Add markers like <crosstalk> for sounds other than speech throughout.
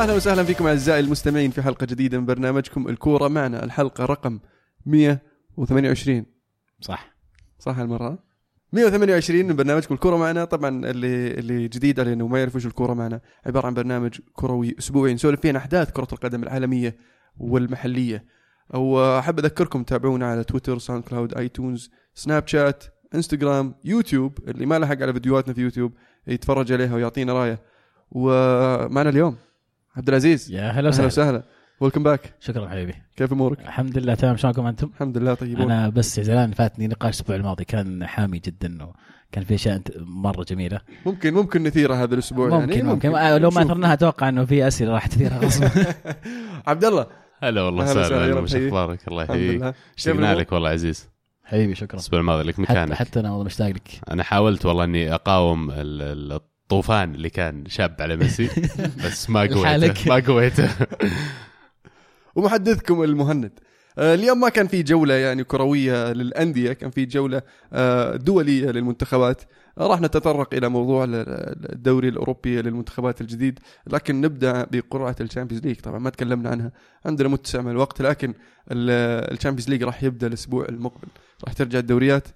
أهلا وسهلا فيكم أعزائي المستمعين في حلقة جديدة من برنامجكم الكورة. معنا الحلقة رقم 128 صح. صح هالمرة؟ 128 من برنامجكم الكورة معنا. طبعا اللي اللي جديد علينا وما يعرف وش الكورة معنا عبارة عن برنامج كروي أسبوعي نسولف فيه عن أحداث كرة القدم العالمية والمحلية. وأحب أذكركم تابعونا على تويتر ساوند كلاود آيتونز سناب شات إنستغرام يوتيوب. اللي ما لحق على فيديوهاتنا في يوتيوب يتفرج عليها ويعطينا رأيه. ومعنا اليوم عبد العزيز يا هلا أهلا وسهلا. وسهلا. ويلكم باك شكرا حبيبي. كيف أمورك؟ الحمد لله تمام. شلونكم أنتم؟ الحمد لله طيبون. أنا بس زمان فاتني نقاش الأسبوع الماضي كان حامي جدا وكان في أشياء مرة جميلة. ممكن ممكن نثيرها هذا الأسبوع ممكن يعني ممكن, آه، لو ما. أثرناها أتوقع إنه في أسئلة راح تثيرها. <laughs> غصبا. عبد الله. هلا والله سهلا وش. أخبارك؟ الله يحييك. الأمور؟ لك والله عزيز. حبيبي شكرا. الأسبوع الماضي لك حتى, مكانك. حتى أنا والله مشتاق لك. أنا حاولت والله إني أقاوم ال- ال- الطوفان اللي كان شاب على ميسي. <laughs> بس ما. قويته. ما قويته. ومحدثكم المهند. آه، اليوم ما كان في جولة يعني كروية للأندية كان في جولة آه، دولية للمنتخبات. آه، راح نتطرق إلى موضوع ال- ال- الدوري الأوروبي للمنتخبات الجديد لكن نبدأ بقرعة ال Champions League طبعا ما تكلمنا عنها. عندنا متسع من الوقت لكن ال- ال Champions League راح يبدأ الأسبوع المقبل. راح ترجع الدوريات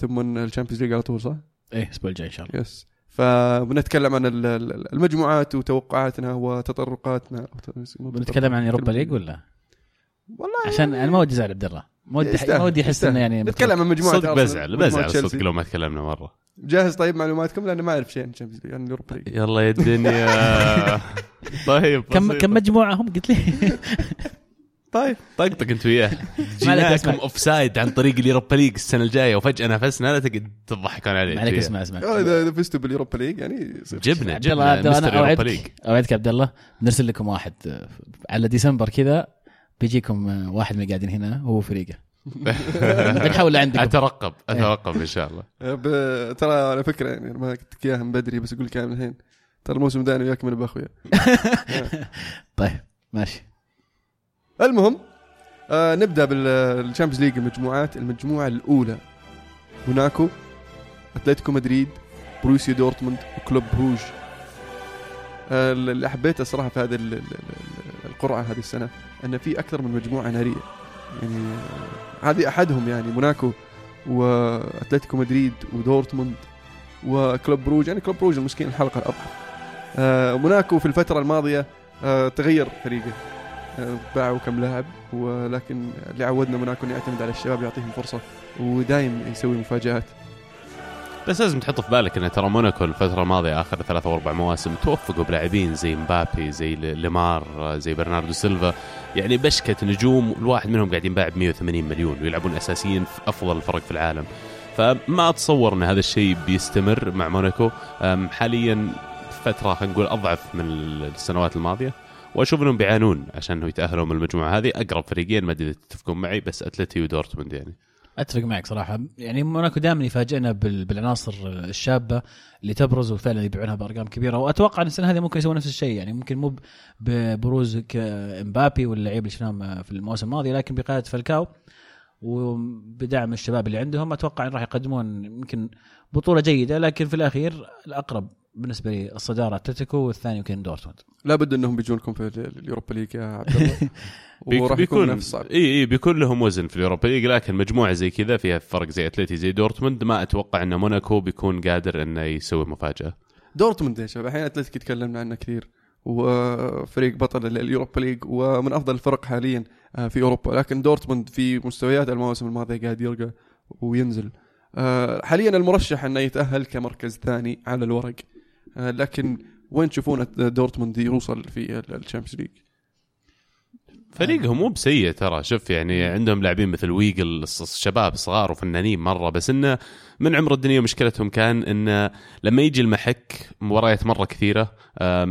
ثم ال Champions League على طول صح؟ إيه الأسبوع الجاي إن شاء الله. Yes. فبنتكلم عن ال- ال- المجموعات وتوقعاتنا وتطرقاتنا بنتكلم عن Europa League ولا؟ والله عشان أنا ما ودي ازعل عبد الله ما ودي ما ودي أحس. إنه يعني نتكلم عن مجموعة صدق بزعل بزعل. صدق لو ما تكلمنا مرة جاهز طيب معلوماتكم لأن ما أعرف شيء عن ال Champions League عن ال Europa League يلا يا الدنيا <laughs> طيب كم. كم مجموعة هم قلت لي <laughs> طيب. طقطق انت وياه. جيناكم. Offside عن طريق ال Europa League السنة الجاية وفجأة نافسنا لا تقعد تضحكون عليه ما عليك أسمع أسمع. آه، إذا فزتوا بال Europa League يعني جبنا جبنا عبد الله أنا اوعدك أوعدك عبد الله. بنرسل لكم واحد آه، على ديسمبر كذا بيجيكم آه، واحد من اللي قاعدين هنا هو فريقه بنحول <laughs> لعندكم أترقب أترقب إن شاء الله. <laughs> ترى على فكرة يعني ما قلت لك إياها من بدري بس أقول لك من الحين. ترى الموسم ده أنا وياك من بأخويا <laughs> طيب ماشي. المهم آه نبدأ بال Champions League المجموعات المجموعة الأولى. موناكو أتلتيكو مدريد بروسيا دورتموند وكلوب بروج. آه اللي حبيته صراحة في هذه ال- ال- ال- القرعة هذه السنة إن في أكثر من مجموعة نارية. يعني آه، هذه أحدهم يعني موناكو وأتلتيكو مدريد ودورتموند وكلوب بروج. يعني كلوب بروج المسكين الحلقة الأضعف. آه موناكو في الفترة الماضية آه تغير فريقه. باعوا كم لاعب ولكن اللي عودنا موناكو انه يعتمد على الشباب يعطيهم فرصة ودايم يسوي مفاجآت. بس لازم تحط في بالك إن ترى موناكو الفترة الماضية آخر ثلاث أو أربع مواسم توفقوا بلاعبين زي مبابي زي ليمار زي برناردو سيلفا. يعني بشكة نجوم الواحد منهم قاعد ينباع ب 180 مليون ويلعبون أساسيين في أفضل الفرق في العالم. فما أتصور إن هذا الشيء بيستمر مع موناكو. حاليا فترة خلينا نقول أضعف من السنوات الماضية. وأشوف إنهم بيعانون عشان يتاهلوا من المجموعة هذه. أقرب فريقين ما أدري تتفقون معي بس اتلتي ودورتموند يعني. أتفق معك صراحة. يعني موناكو دائما يفاجئنا بال- بالعناصر الشابة اللي تبرز وفعلا يبيعونها بأرقام كبيرة. وأتوقع إن السنة هذه ممكن يسوون نفس الشيء. يعني ممكن مو ببروز امبابي واللعيبه اللي شفناهم في الموسم الماضي لكن بقيادة فالكاو وبدعم الشباب اللي عندهم أتوقع إن راح يقدمون يمكن بطولة جيدة. لكن في الأخير الأقرب بالنسبة لي الصدارة أتلتيكو والثاني يمكن دورتموند. لابد إنهم بيجون لكم في ال- ال Europa League يا عبد الله. <laughs> وراح يكون بيكون صعب. اي إي بيكون لهم وزن في ال Europa League لكن مجموعة زي كذا فيها فرق زي أتلتي زي دورتموند. ما أتوقع إن موناكو بيكون قادر إنه يسوي مفاجأة. دورتموند يا شباب الحين اتلتيك تكلمنا عنه كثير وفريق بطل ال- ال Europa League ومن أفضل الفرق حاليا آه، في أوروبا. لكن دورتموند في مستويات المواسم الماضيه قاعد يرقى وينزل. آه، حاليا المرشح إنه يتأهل كمركز ثاني على الورق. لكن وين تشوفون دورتموند يوصل في ال- ال Champions League؟ فريقهم مو بسيء ترى شوف يعني عندهم لاعبين مثل ويجل الشباب صغار وفنانين مرة بس إنه من عمر الدنيا مشكلتهم كان انه لما يجي المحك مباريات مرة كثيرة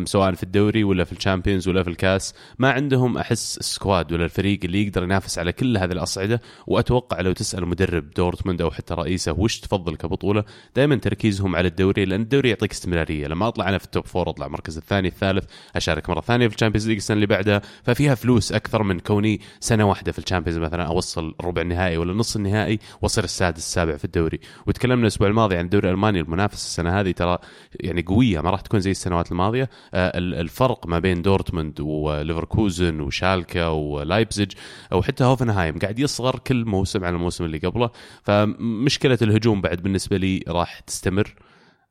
سواء في الدوري ولا في ال Champions ولا في الكاس ما عندهم أحس ال squad ولا الفريق اللي يقدر ينافس على كل هذه الأصعدة. وأتوقع لو تسأل مدرب دورتموند أو حتى رئيسه وش تفضل كبطولة دائما تركيزهم على الدوري لأن الدوري يعطيك استمرارية. لما أطلع أنا في ال top four أطلع المركز الثاني الثالث أشارك مرة ثانية في ال Champions League السنة اللي بعدها. ففيها فلوس أكثر من كوني سنة واحدة في ال Champions مثلا أوصل ربع النهائي ولا نص النهائي وأصير السادس السابع في الدوري. وتكلمنا الأسبوع الماضي عن الدوري الالماني المنافسة. السنة هذه ترى يعني قوية ما راح تكون زي السنوات الماضية. آه، ال- الفرق ما بين دورتموند وليفركوزن وشالكا ولايبزيج أو حتى هوفنهايم قاعد يصغر كل موسم على الموسم اللي قبله. فمشكلة الهجوم بعد بالنسبة لي راح تستمر.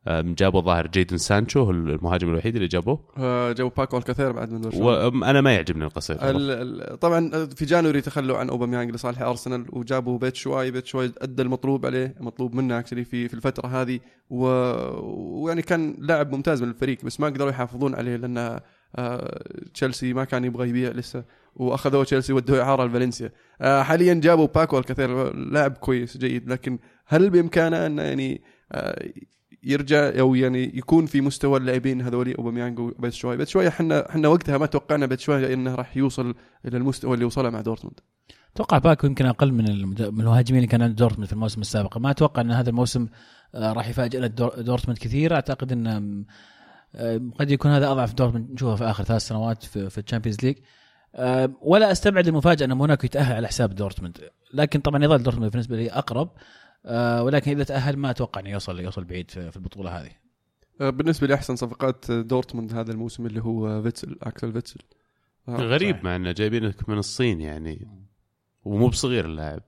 جابوا ظاهر جيدن سانشو المهاجم الوحيد اللي جابوه. آه، جابوا باكو ألكاسير بعد من وأنا ما يعجبني ألكاسير. طبعا في January تخلوا عن أوباميانج لصالح أرسنال وجابوا باتشواي باتشواي أدى المطلوب عليه مطلوب منه actually في في الفترة هذه. و... ويعني كان لاعب ممتاز من الفريق بس ما قدروا يحافظون عليه لأن آه، تشيلسي ما كان يبغى يبيع لسه. وأخذوه تشيلسي ودوه إعارة لفالنسيا. آه، حاليا جابوا باكو ألكاسير لاعب كويس جيد لكن هل بإمكانه إنه يعني آه، يرجع أو يعني يكون في مستوى اللاعبين هذولي أوباميانج وباتشواي. إحنا إحنا وقتها ما توقعنا باتشواي إنه راح يوصل إلى المستوى اللي وصله مع دورتموند. أتوقع باكو يمكن أقل من المهاجمين اللي كان عند دورتموند في الموسم السابق. ما أتوقع إن هذا الموسم آه، راح يفاجئنا دور- دورتموند كثير. أعتقد إن قد يكون هذا أضعف دورتموند نشوفه في آخر ثلاث سنوات في, ال Champions League. ولا أستبعد المفاجأة إن موناكو يتأهل على حساب دورتموند. لكن طبعا يظل دورتموند بالنسبة لي أقرب. ولكن إذا تأهل ما أتوقع إنه يوصل يوصل بعيد في, البطولة هذه. آه، بالنسبة لي احسن صفقات دورتموند هذا الموسم اللي هو فيتسل أكسل فيتسل. آه، غريب صحيح. مع إنه جايبينك من الصين يعني ومو بصغير اللاعب.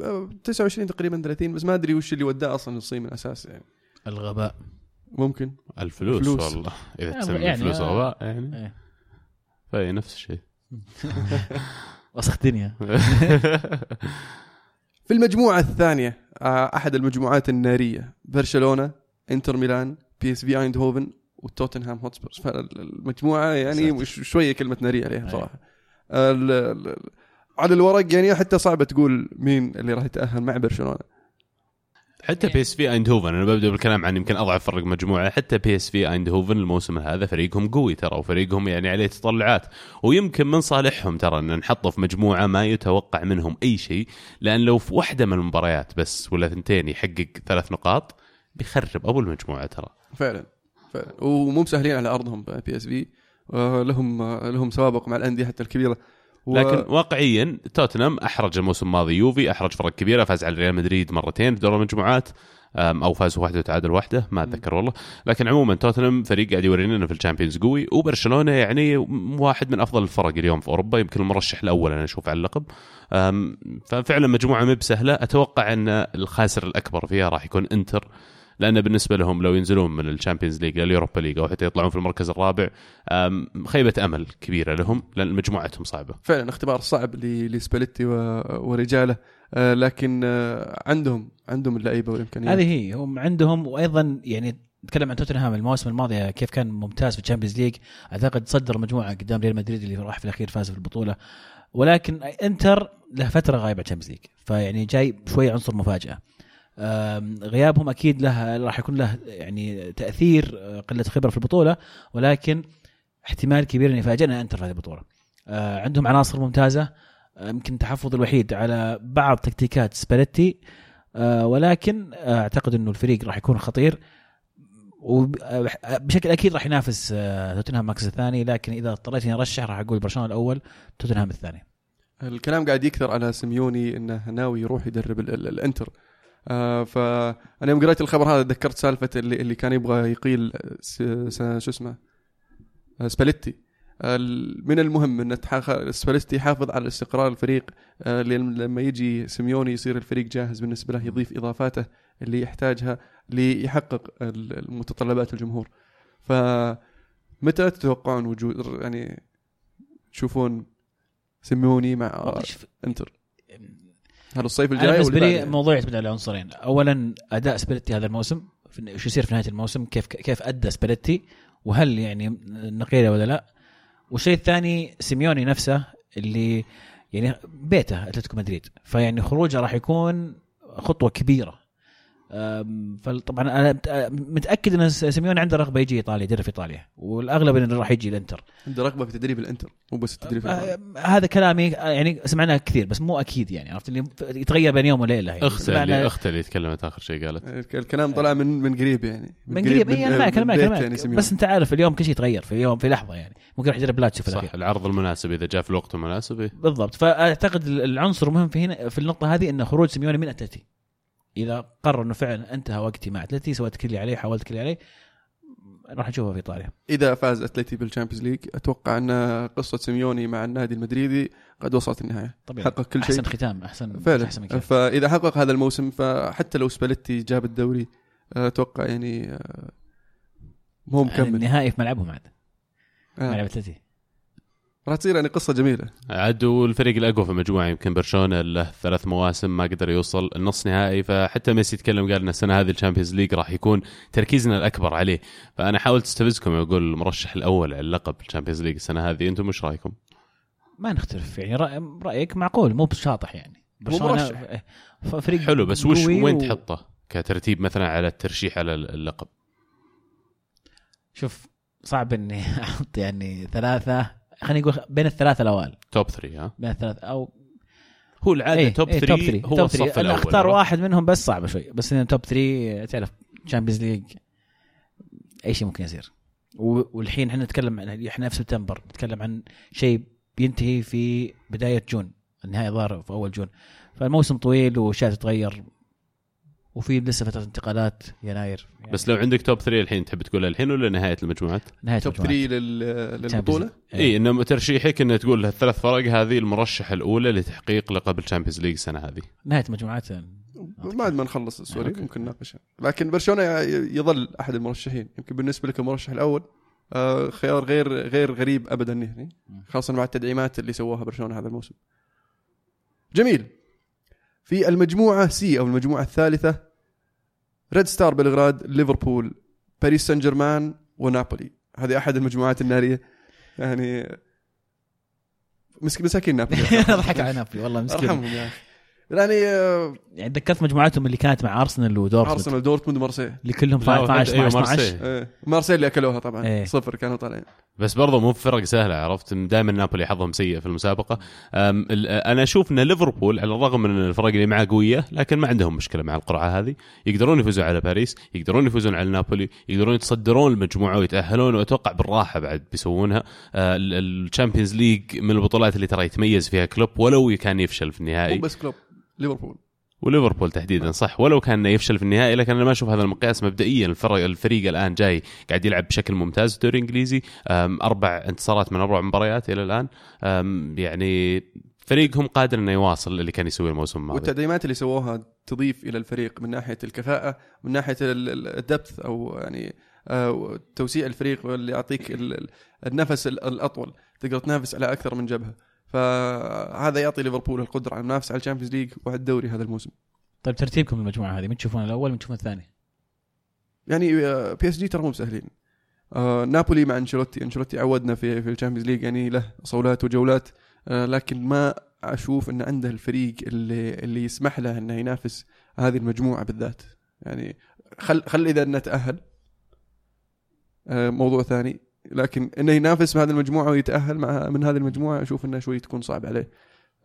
آه، 29 تقريبا 30 بس ما أدري وش اللي وداه أصلا الصين من الأساس يعني. الغباء. ممكن. الفلوس فلوس. والله. إذا يعني- تسمي يعني- الفلوس غباء يعني. إيه. فهي نفس الشيء. <laughs> وسخ دنيا <laughs> في المجموعة الثانية آه، أحد المجموعات النارية برشلونة إنتر ميلان بي إس في أيندهوفن وتوتنهام هوتسبيرز فالمجموعة يعني شوية كلمة نارية عليها أي. صراحة. ال- ال- على الورق يعني حتى صعبة تقول مين اللي راح يتأهل مع برشلونة. حتى بي اس في ايندهوفن أنا ببدأ بالكلام عن يمكن أضعف فرق مجموعة. حتى بي اس في ايندهوفن الموسم هذا فريقهم قوي ترى وفريقهم يعني عليه تطلعات. ويمكن من صالحهم ترى ان نحطه في مجموعة ما يتوقع منهم أي شيء لأن لو في واحدة من المباريات بس ولا ثنتين يحقق ثلاث نقاط بيخرب أبو المجموعة ترى. فعلا فعلا. ومو مسهلين على أرضهم بي اس في لهم آه، لهم سوابق مع الأندية حتى الكبيرة. و- لكن واقعيا توتنهام أحرج الموسم الماضي. يوفي أحرج فرق كبيرة فاز على ريال مدريد مرتين في دوري المجموعات أو فاز واحدة وتعادل واحدة ما أتذكر والله. لكن عموما توتنهام فريق قاعد يورينا إنه في ال Champions قوي وبرشلونة يعني واحد من أفضل الفرق اليوم في أوروبا يمكن المرشح الأول أنا أشوف على اللقب. ففعلا مجموعة مو بسهله أتوقع إن الخاسر الأكبر فيها راح يكون إنتر. لأن بالنسبة لهم لو ينزلون من ال Champions League لل Europa League أو حتى يطلعون في المركز الرابع خيبة أمل كبيرة لهم لأن مجموعتهم صعبة. فعلا اختبار صعب ل- لسباليتي و- ورجاله آه، لكن آه، عندهم عندهم اللعيبة والإمكانيات. هذه هي هم عندهم وأيضا يعني نتكلم عن توتنهام المواسم الماضية كيف كان ممتاز في ال Champions League. أعتقد صدر مجموعة قدام ريال مدريد اللي راح في الأخير فاز في البطوله ولكن إنتر له فترة غايب عن ال Champions League فيعني جاي شوي عنصر مفاجأة. غيابهم أكيد له راح يكون له يعني تأثير آه، قلة خبرة في البطولة ولكن احتمال كبير ان يفاجئنا أنتر في هذه البطولة. آه، عندهم عناصر ممتازة آه، يمكن التحفظ الوحيد على بعض تكتيكات سباليتي ولكن أعتقد إنه الفريق راح يكون خطير وبشكل أكيد راح ينافس توتنهام المركز الثاني لكن إذا اضطريت إني أرشح راح أقول برشلونة الأول توتنهام الثاني. الكلام قاعد يكثر على سيميوني إنه ناوي يروح يدرب ال- ال- الإنتر. آه فانا يوم قريت الخبر هذا تذكرت سالفة اللي, اللي كان يبغى يقيل شو اسمه؟ آه، سباليتي. آه، من المهم إن سباليتي يحافظ على استقرار الفريق آه، لما يجي سيميوني يصير الفريق جاهز بالنسبة له يضيف إضافاته اللي يحتاجها ليحقق متطلبات الجمهور. فمتى تتوقعون وجود يعني تشوفون سيميوني مع إنتر؟ هل الصيف الجاي بالنسبة واللي لي؟ الموضوع يعتمد على عنصرين اولا أداء سباليتي هذا الموسم وش يصير في نهاية الموسم كيف كيف أدى سباليتي وهل يعني نقيله ولا لا. والشيء الثاني سيميوني نفسه اللي يعني بيته أتلتيكو مدريد. فيعني خروجه راح يكون خطوة كبيرة. فطبعا أنا مت- متأكد إن سيميوني عنده رغبة يجي إيطاليا يدرب في إيطاليا والأغلب انه راح يجي الإنتر عنده رغبة في تدريب الإنتر مو بس التدريب. أه، هذا كلامي يعني سمعناه كثير بس مو أكيد يعني عرفت اللي يتغير بين يوم وليلة يعني أختي اللي أختي اللي تكلمت آخر شيء قالت الك- الكلام طلع من من قريب يعني من قريب اي أنا معك أنا معك, بيت أنا معك. يعني. بس أنت عارف اليوم كل شيء يتغير في يوم في لحظة يعني ممكن يروح يدرب لاتسيو في صح العرض المناسب إذا جاء في الوقت المناسب إيه. بالضبط فأعتقد العنصر المهم في هنا في النقطة هذه انه خروج سيميوني من أتلتي إذا قرر إنه فعلا انتهى وقتي مع أتلتي سويت كل اللي عليه حاولت كل اللي عليه راح نشوفه في إيطاليا. إذا فاز أتلتي بال Champions League أتوقع أن قصة سيميوني مع النادي المدريدي قد وصلت النهاية. طبيعي. حقق كل شيء. أحسن ختام أحسن فعلا. أحسن فإذا حقق هذا الموسم فحتى لو سباليتي جاب الدوري أتوقع يعني آه، مو يعني مكمل. النهائي في ملعبهم عاد. آه. ملعب أتلتي. راح تصير يعني قصة جميلة عاد والفريق الأقوى في المجموعة يمكن برشلونة له ثلاث مواسم ما قدر يوصل النص نهائي فحتى ميسي يتكلم قال إن السنة هذه ال Champions League راح يكون تركيزنا الأكبر عليه فأنا حاولت أستفزكم وأقول المرشح الأول على اللقب ال Champions League السنة هذه أنتم إيش رأيكم؟ ما نختلف يعني رأي رأيك معقول مو بشاطح يعني برشلونة فريق حلو بس وش وين و- تحطه كترتيب مثلا على الترشيح على اللقب؟ شوف صعب إني <laughs> أحط يعني ثلاثة خليني أقول بين الثلاثة الأوائل. top 3 ها؟ بين الثلاثة أو هو العادة إيه، top إيه، 3 3 هو top الصف 3 الأول أنا اختار؟ واحد منهم بس صعبه شوي. بس إن top 3 تعرف Champions League أي شيء ممكن يصير. والحين إحنا نتكلم عن إحنا في سبتمبر نتكلم عن شيء بينتهي في بداية June النهايه ظهر في أول June. فالموسم طويل واشياء تتغير وفي لسه فترة انتقالات يناير. يعني بس لو عندك top 3 الحين تحب تقولها الحين ولا نهاية المجموعات؟ نهاية top 3 لل- للبطولة؟ اي إنه ترشيحك إنه تقول الثلاث فرق هذه المرشحة الأولى لتحقيق لقب ال Champions League السنة هذه. نهاية مجموعات بعد ما نخلص السؤال أوكي. ممكن نناقشها. لكن برشلونة يظل أحد المرشحين. يمكن بالنسبة لك المرشح الأول آه، خيار غير غير غريب ابدا يعني خاصه مع التدعيمات اللي سووها برشلونة هذا الموسم. جميل. في المجموعة C أو المجموعة الثالثة ريد ستار بلغراد ليفربول باريس سان جيرمان ونابولي هذه أحد المجموعات الناريه يعني مسك مساكين نابولي. <laughs> ضحك على نابولي. والله مسكين. أرحمهم يا أخي. يعني آه، يعني تذكرت مجموعاتهم اللي كانت مع ارسنال ودورتموند. ارسنال دورتموند ومارسيل اللي كلهم لا، 12 أيوة، 12 مارسيل. إيه. مارسيل اللي أكلوها طبعا. إيه. صفر كانوا طالعين. بس برضه مو فرق سهلة عرفت؟ دائما نابولي حظهم سيء في المسابقة. ال- أنا أشوف إن ليفربول على الرغم من إن الفرق اللي معاه قوية لكن ما عندهم مشكلة مع القرعة هذه. يقدرون يفوزون على باريس يقدرون يفوزون على نابولي يقدرون يتصدرون المجموعة ويتأهلون وأتوقع بالراحة بعد بيسوونها. آه، ال- ال Champions League من البطولات اللي ترى يتميز فيها كلوب ولو كان يفشل في مو النهائي بس كلوب. ليفربول. وليفربول تحديدا صح. ولو كان يفشل في النهائي لكن أنا ما أشوف هذا المقياس مبدئيا. الفرق الفريق الآن جاي قاعد يلعب بشكل ممتاز. في الدوري الانجليزي أربع انتصارات من أربع مباريات إلى الآن. يعني فريقهم قادر إنه يواصل اللي كان يسويه الموسم الماضي. والتدعيمات اللي سووها تضيف إلى الفريق من ناحية الكفاءة من ناحية ال depth أو يعني آه، توسيع الفريق واللي يعطيك ال- ال- النفس ال- الأطول. تقدر تنافس على أكثر من جبهة. فهذا يعطي ليفربول القدرة على المنافسة على ال Champions League وعلى الدوري هذا الموسم. طيب ترتيبكم المجموعه هذه من تشوفون الأول من تشوفون الثاني؟ يعني PSG ترى مو بسهلين. آه نابولي مع أنشيلوتي أنشيلوتي عودنا في في ال Champions League يعني له صولات وجولات. آه لكن ما أشوف إن عنده الفريق اللي اللي يسمح له إنه ينافس هذه المجموعة بالذات. يعني خل خل إذا انه تاهل آه موضوع ثاني. لكن إنه ينافس مع هذه المجموعة ويتأهل مع من هذه المجموعة أشوف إنه شوي تكون صعب عليه.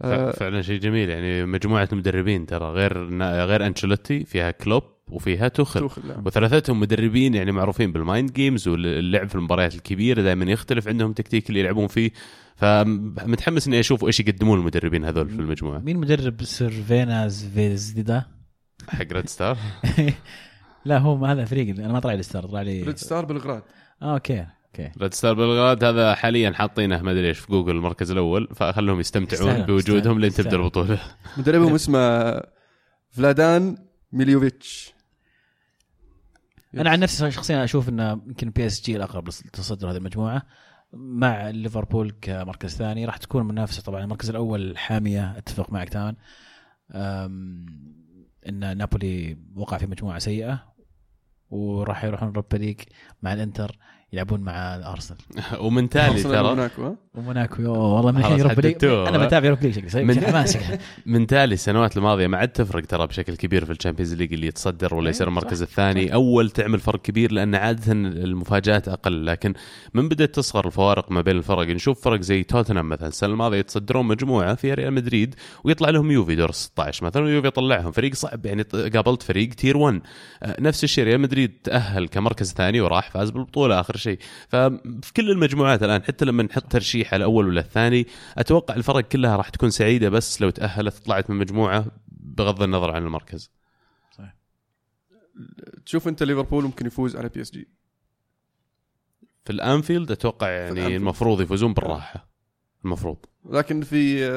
آه فعلا شيء جميل. يعني مجموعة مدربين ترى غير غير أنشيلوتي فيها كلوب وفيها توخل. توخل نعم. وثلاثتهم مدربين يعني معروفين بال mind games واللعب في المباريات الكبيرة دائما يختلف عندهم تكتيك اللي يلعبون فيه. فمتحمس إني أشوف إيش يقدمون المدربين هذول في المجموعة. مين مدرب سيرفينا زفيزدا؟ حق ريد ستار <laughs> لا هو ما هذا فريق أنا ما طلع لي ستار طلع لي ريد ستار بلغراد آه أوكي. أوكي. ريد ستار بلغراد هذا حاليا حاطينه ما أدري إيش في جوجل المركز الأول فخلهم يستمتعون يستاهلون، بوجودهم لين تبدأ. البطولة. مدربهم <laughs> اسمه فلادان ميلويفيتش. أنا عن نفسي شخصيا أشوف إنه يمكن PSG الأقرب لتصدر هذه المجموعة. مع ليفربول كمركز ثاني راح تكون منافسة طبعا. المركز الأول حامية أتفق معك تماما. إن نابولي وقع في مجموعة سيئة وراح يروحون Europa League مع الإنتر. يلعبون مع أرسنال. <laughs> ومن تالي ترى؟ وموناكو وموناكو والله من الحين حددتوه. أنا بتابع Europa League شكلي من- من تالي السنوات الماضية ما عاد تفرق ترى بشكل كبير في ال Champions League اللي يتصدر ولا أي، يصير المركز الثاني. أول تعمل فرق كبير لأن عادة المفاجآت أقل لكن من بدأت تصغر الفوارق ما بين الفرق نشوف فرق زي توتنهام مثلا. السنة الماضية يتصدرون مجموعة فيها ريال مدريد ويطلع لهم يوفي دور 16 مثلا ويوفي يطلعهم فريق صعب يعني قابلت فريق تير 1 آه، نفس الشيء ريال مدريد تأهل كمركز ثاني وراح فاز بالبطولة آخر شيء. ففي كل المجموعات الآن حتى لما نحط ترشيح على الأول ولا الثاني أتوقع الفرق كلها راح تكون سعيدة بس لو تأهلت طلعت من مجموعة بغض النظر عن المركز. تشوف أنت ليفربول ممكن يفوز على PSG. في الأنفيلد أتوقع يعني الأنفيلد. المفروض يفوزون بالراحة. المفروض. لكن في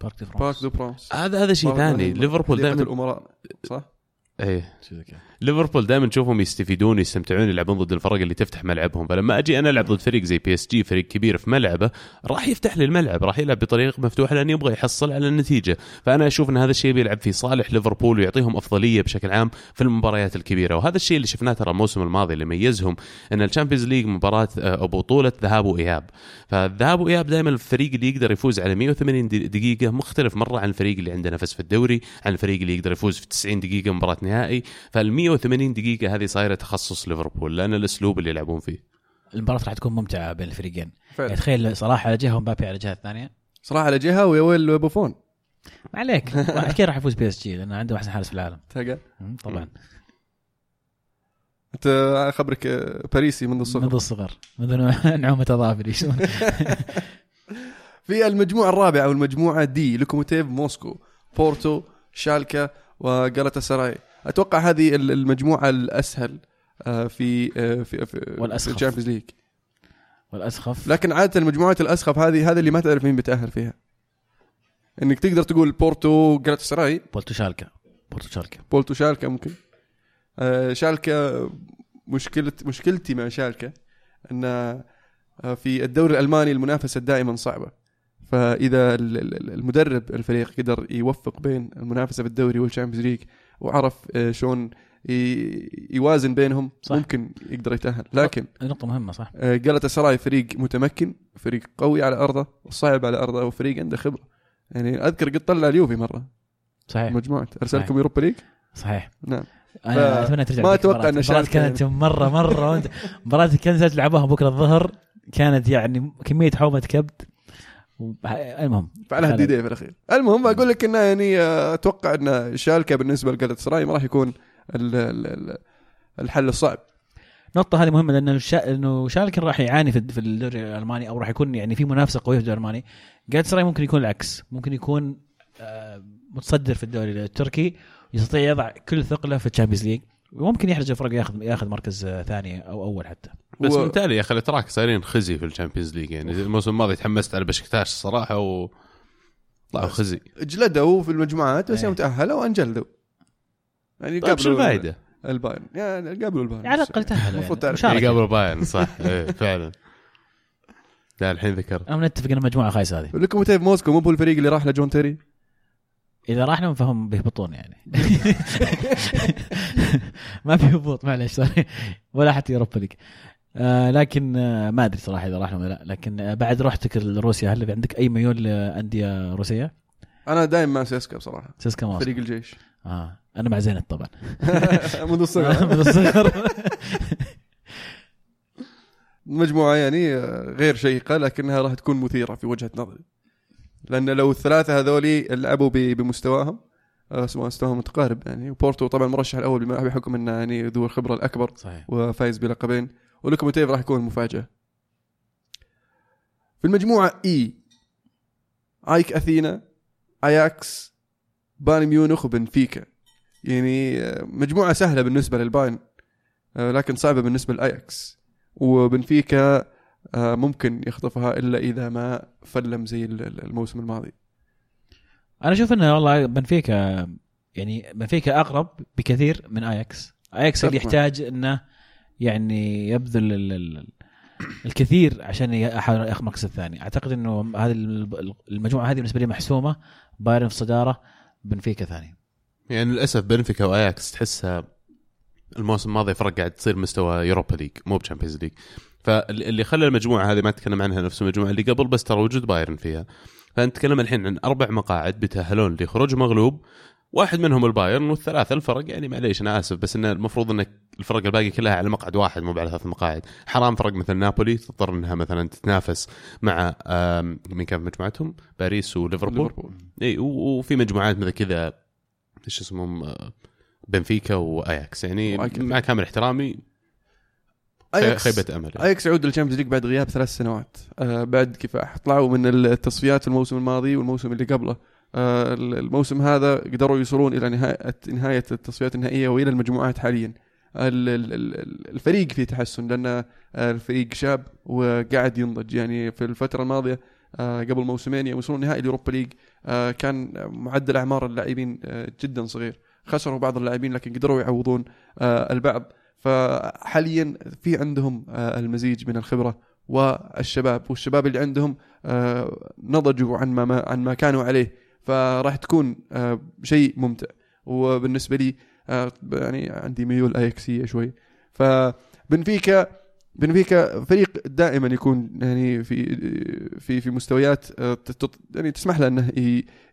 بارك دي بارك فرانس. دو برانس هذا هذا شيء ثاني. ليفربول دائما الأمراء صح؟ إيه. ليفربول دائما تشوفهم يستفيدون يستمتعون يلعبون ضد الفرق اللي تفتح ملعبهم. فلما أجي أنا ألعب ضد فريق زي PSG فريق كبير في ملعبه راح يفتح لي الملعب راح يلعب بطريقة مفتوحة لأن يبغى يحصل على النتيجة. فأنا أشوف إن هذا الشيء بيلعب في صالح ليفربول ويعطيهم أفضلية بشكل عام في المباريات الكبيرة. وهذا الشيء اللي شفناه ترى الموسم الماضي اللي ميزهم إن ال Champions League مباراة آه، أو بطولة ذهاب وإياب. فالذهاب وإياب دائما الفريق اللي يقدر يفوز على 180 دي- دقيقة مختلف مرة عن الفريق اللي عنده نفس في الدوري عن الفريق اللي يقدر يفوز في 90 دقيقة مباراة نهائي. فال 180 دقيقة هذه صايرة تخصص ليفربول لأن الأسلوب اللي يلعبون فيه. المباراة راح تكون ممتعة بين الفريقين. يعني فعلا تخيل صلاح على جهة ومبابي على الجهه الثانية صراحة على جهة ويا ويل بوفون ما عليك. <laughs> أكيد راح يفوز PSG لأنه عنده أحسن حارس في العالم. طبعا. أنت اخبرك آه، باريسي منذ الصغر. منذ الصغر. منذ <laughs> نعومة اظافر يسمون <laughs> في المجموعة الرابعة والمجموعة D لوكوموتيف موسكو بورتو شالكا وجالاتا سراي أتوقع هذه ال- المجموعة الأسهل آه، في آه، في في والأسخف. في ال Champions League والأسخف. لكن عادة المجموعات الأسخف هذه هذه اللي ما تعرف مين بيتاهل فيها. إنك تقدر تقول بورتو جالاتا سراي بورتو شالكا بورتو شالكا بورتو شالكا ممكن. آه، شالكا مشكلة مشكلتي مع شالكا إن في الدوري الألماني المنافسة دائما صعبة. فإذا ال- ال- المدرب الفريق قدر يوفق بين المنافسة في الدوري وال Champions League وعرف آه، شلون يوازن بينهم صح. ممكن يقدر يتأهل. لكن نقطة مهمة صح. جالتا سراي فريق متمكن فريق قوي على أرضه وصعب على أرضه وفريق عنده خبرة. يعني أذكر قد طلع اليوفي مرة. صحيح. مجموعة. ارسل صحيح. لكم يوروبا ليج؟ صح نعم. أنا أتمنى ترجع ما. أن المباراة. شالكة كانت مرة مرة. وأنت مباراة كنزت لعبوها بكرة الظهر كانت يعني كمية حومة كبد. المهم فعلها. هديديه في الأخير. المهم أقول لك إنه يعني آه، أتوقع إن شالكة بالنسبة لجلطة سراي ما راح يكون ال- ال- ال- الحل الصعب. النقطة هذه مهمة لأن الشا... إنه شالكا راح يعاني في الدوري الألماني أو راح يكون يعني في منافسة قوية في الدوري الألماني. جالاتا سراي ممكن يكون العكس. ممكن يكون آه، متصدر في الدوري التركي يستطيع يضع كل ثقله في ال Champions League. وممكن يحرج الفرق ياخذ ياخذ مركز ثاني أو أول حتى. بس و- من تالي يا أخي الاتراك صايرين خزي في ال Champions League. يعني الموسم الماضي تحمست على بشكتاش الصراحة و طلعوا. خزي. جلدوا في المجموعات بس إيه. يوم تأهلوا انجلدوا يعني طيب شو الفائده؟ البايرن. يعني قابلوا البايرن. على الأقل تأهلوا المفروض يعني. تعرف. مشاركة. يقابلوا بايرن صح. <laughs> إيه فعلا. لا الحين ذكرت. أنا نتفق أن المجموعة خايسة هذه. لوكوموتيف موسكو؟ مو هو الفريق اللي راح لجون تيري؟ إذا راح لهم فهم بيهبطون يعني. <laughs> ما في هبوط معلش. ولا حتى Europa League آه لكن آه ما أدري صراحة إذا راح لهم ولا لا. لكن آه بعد رحلتك لروسيا هل عندك أي ميول لأندية روسية؟ أنا دائما مع سيسكا بصراحة. سيسكا ماسكو فريق الجيش. آه أنا مع زينت طبعا. <laughs> منذ الصغر. <laughs> من الصغر. مجموعة يعني آه، غير شيقة لكنها راح تكون مثيرة في وجهة نظري. لأن لو الثلاثة هذولي لعبوا بمستواهم آه، مستواهم متقارب يعني. وبورتو طبعا المرشح الأول بحكم إنه يعني ذو الخبرة الأكبر صحيح. وفايز بلقبين ولوكوموتيف راح يكون مفاجأة. في المجموعة E أيك أثينا أياكس بايرن ميونخ وبنفيكا. يعني آه، مجموعة سهلة بالنسبة للبايرن آه، لكن صعبة بالنسبة للاياكس وبنفيكا ممكن يخطفها إلا إذا ما فلم زي ال- ال- الموسم الماضي. أنا أشوف إنه والله بنفيكا يعني بنفيكا أقرب بكثير من اياكس اياكس اللي يحتاج إنه يعني يبذل ال- ال- الكثير عشان يحاول ياخذ المركز الثاني. أعتقد إنه هذه ال- المجموعة هذه بالنسبة لي محسومة. بايرن في الصدارة بنفيكا ثاني. يعني للأسف بنفيكا واياكس تحسها الموسم الماضي فرق قاعد تصير مستوى Europa League مو ب Champions League فاللي خلى المجموعة هذه ما نتكلم عنها نفس المجموعة اللي قبل بس ترى وجود بايرن فيها. فنتكلم الحين عن أربع مقاعد بيتاهلون لخروج مغلوب واحد منهم البايرن والثلاثة الفرق. يعني معليش أنا آسف بس انه المفروض إن الفرق الباقي كلها على مقعد واحد مو على ثلاث مقاعد. حرام فرق مثل نابولي تضطر إنها مثلا تتنافس مع مين كان في مجموعتهم؟ باريس وليفربول. ليفربول. إي وفي مجموعات مثل كذا إيش اسمهم؟ آه، بنفيكا وآياكس. يعني. مع كامل احترامي اياكس خيبة أمل. اياكس يعود لل Champions League بعد غياب ثلاث سنوات. آه بعد كفاح. طلعوا من التصفيات الموسم الماضي والموسم اللي قبله. آه الموسم هذا قدروا يوصلون إلى نهايه نهاية التصفيات النهائية وإلى المجموعات حاليا. ال- ال- ال- الفريق في تحسن لأن آه، الفريق شاب وقاعد ينضج. يعني في الفترة الماضية آه، قبل موسمين يوم يوصلون نهائي اليوروبا ليج آه، كان معدل أعمار اللاعبين جدا صغير. خسروا بعض اللاعبين لكن قدروا يعوضون البعض. فحاليا في عندهم آه، المزيج من الخبرة والشباب والشباب اللي عندهم آه، نضجوا عن ما- عن ما كانوا عليه فراح تكون آه، شيء ممتع. وبالنسبة لي يعني عندي ميول آياكسية شوي. فبنفيكا بنفيكا فريق دائما يكون يعني في في في مستويات يعني تسمح له إنه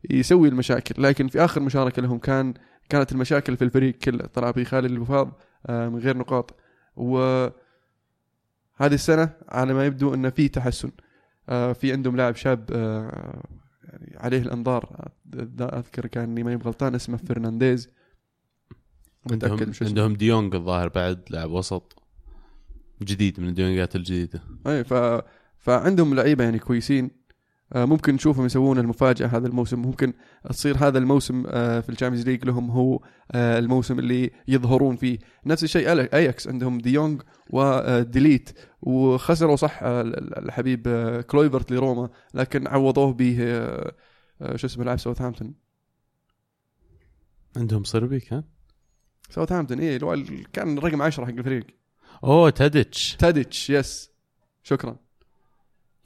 يسوي المشاكل. لكن في آخر مشاركة لهم كان كانت المشاكل في الفريق كله. طلع في خالد الوفاض آه، من غير نقاط. وهذه السنة على ما يبدو انه في تحسن. آه، في عندهم لاعب شاب آه، يعني عليه الأنظار. أذكر كان إني ماني غلطان اسمه فرنانديز. عندهم مش اسمه. عندهم ديونج الظاهر بعد لاعب وسط. جديد من الديونجات الجديدة. أي ف فعندهم لعيبة يعني كويسين. ممكن نشوفهم يسوون المفاجأة هذا الموسم. ممكن تصير هذا الموسم آه، في ال Champions League لهم هو آه، الموسم اللي يظهرون فيه. نفس الشيء أياكس عندهم ديونج ودي ليخت وخسروا صح آه، الحبيب آه، كلويفرت لروما لكن عوضوه به آه، آه، شو اسمه لاعب ساوثهامبتون. عندهم صربي كان؟ ساوثهامبتون ال- كان رقم 10 حق الفريق. أوه تاديتش. تاديتش yes. شكرا.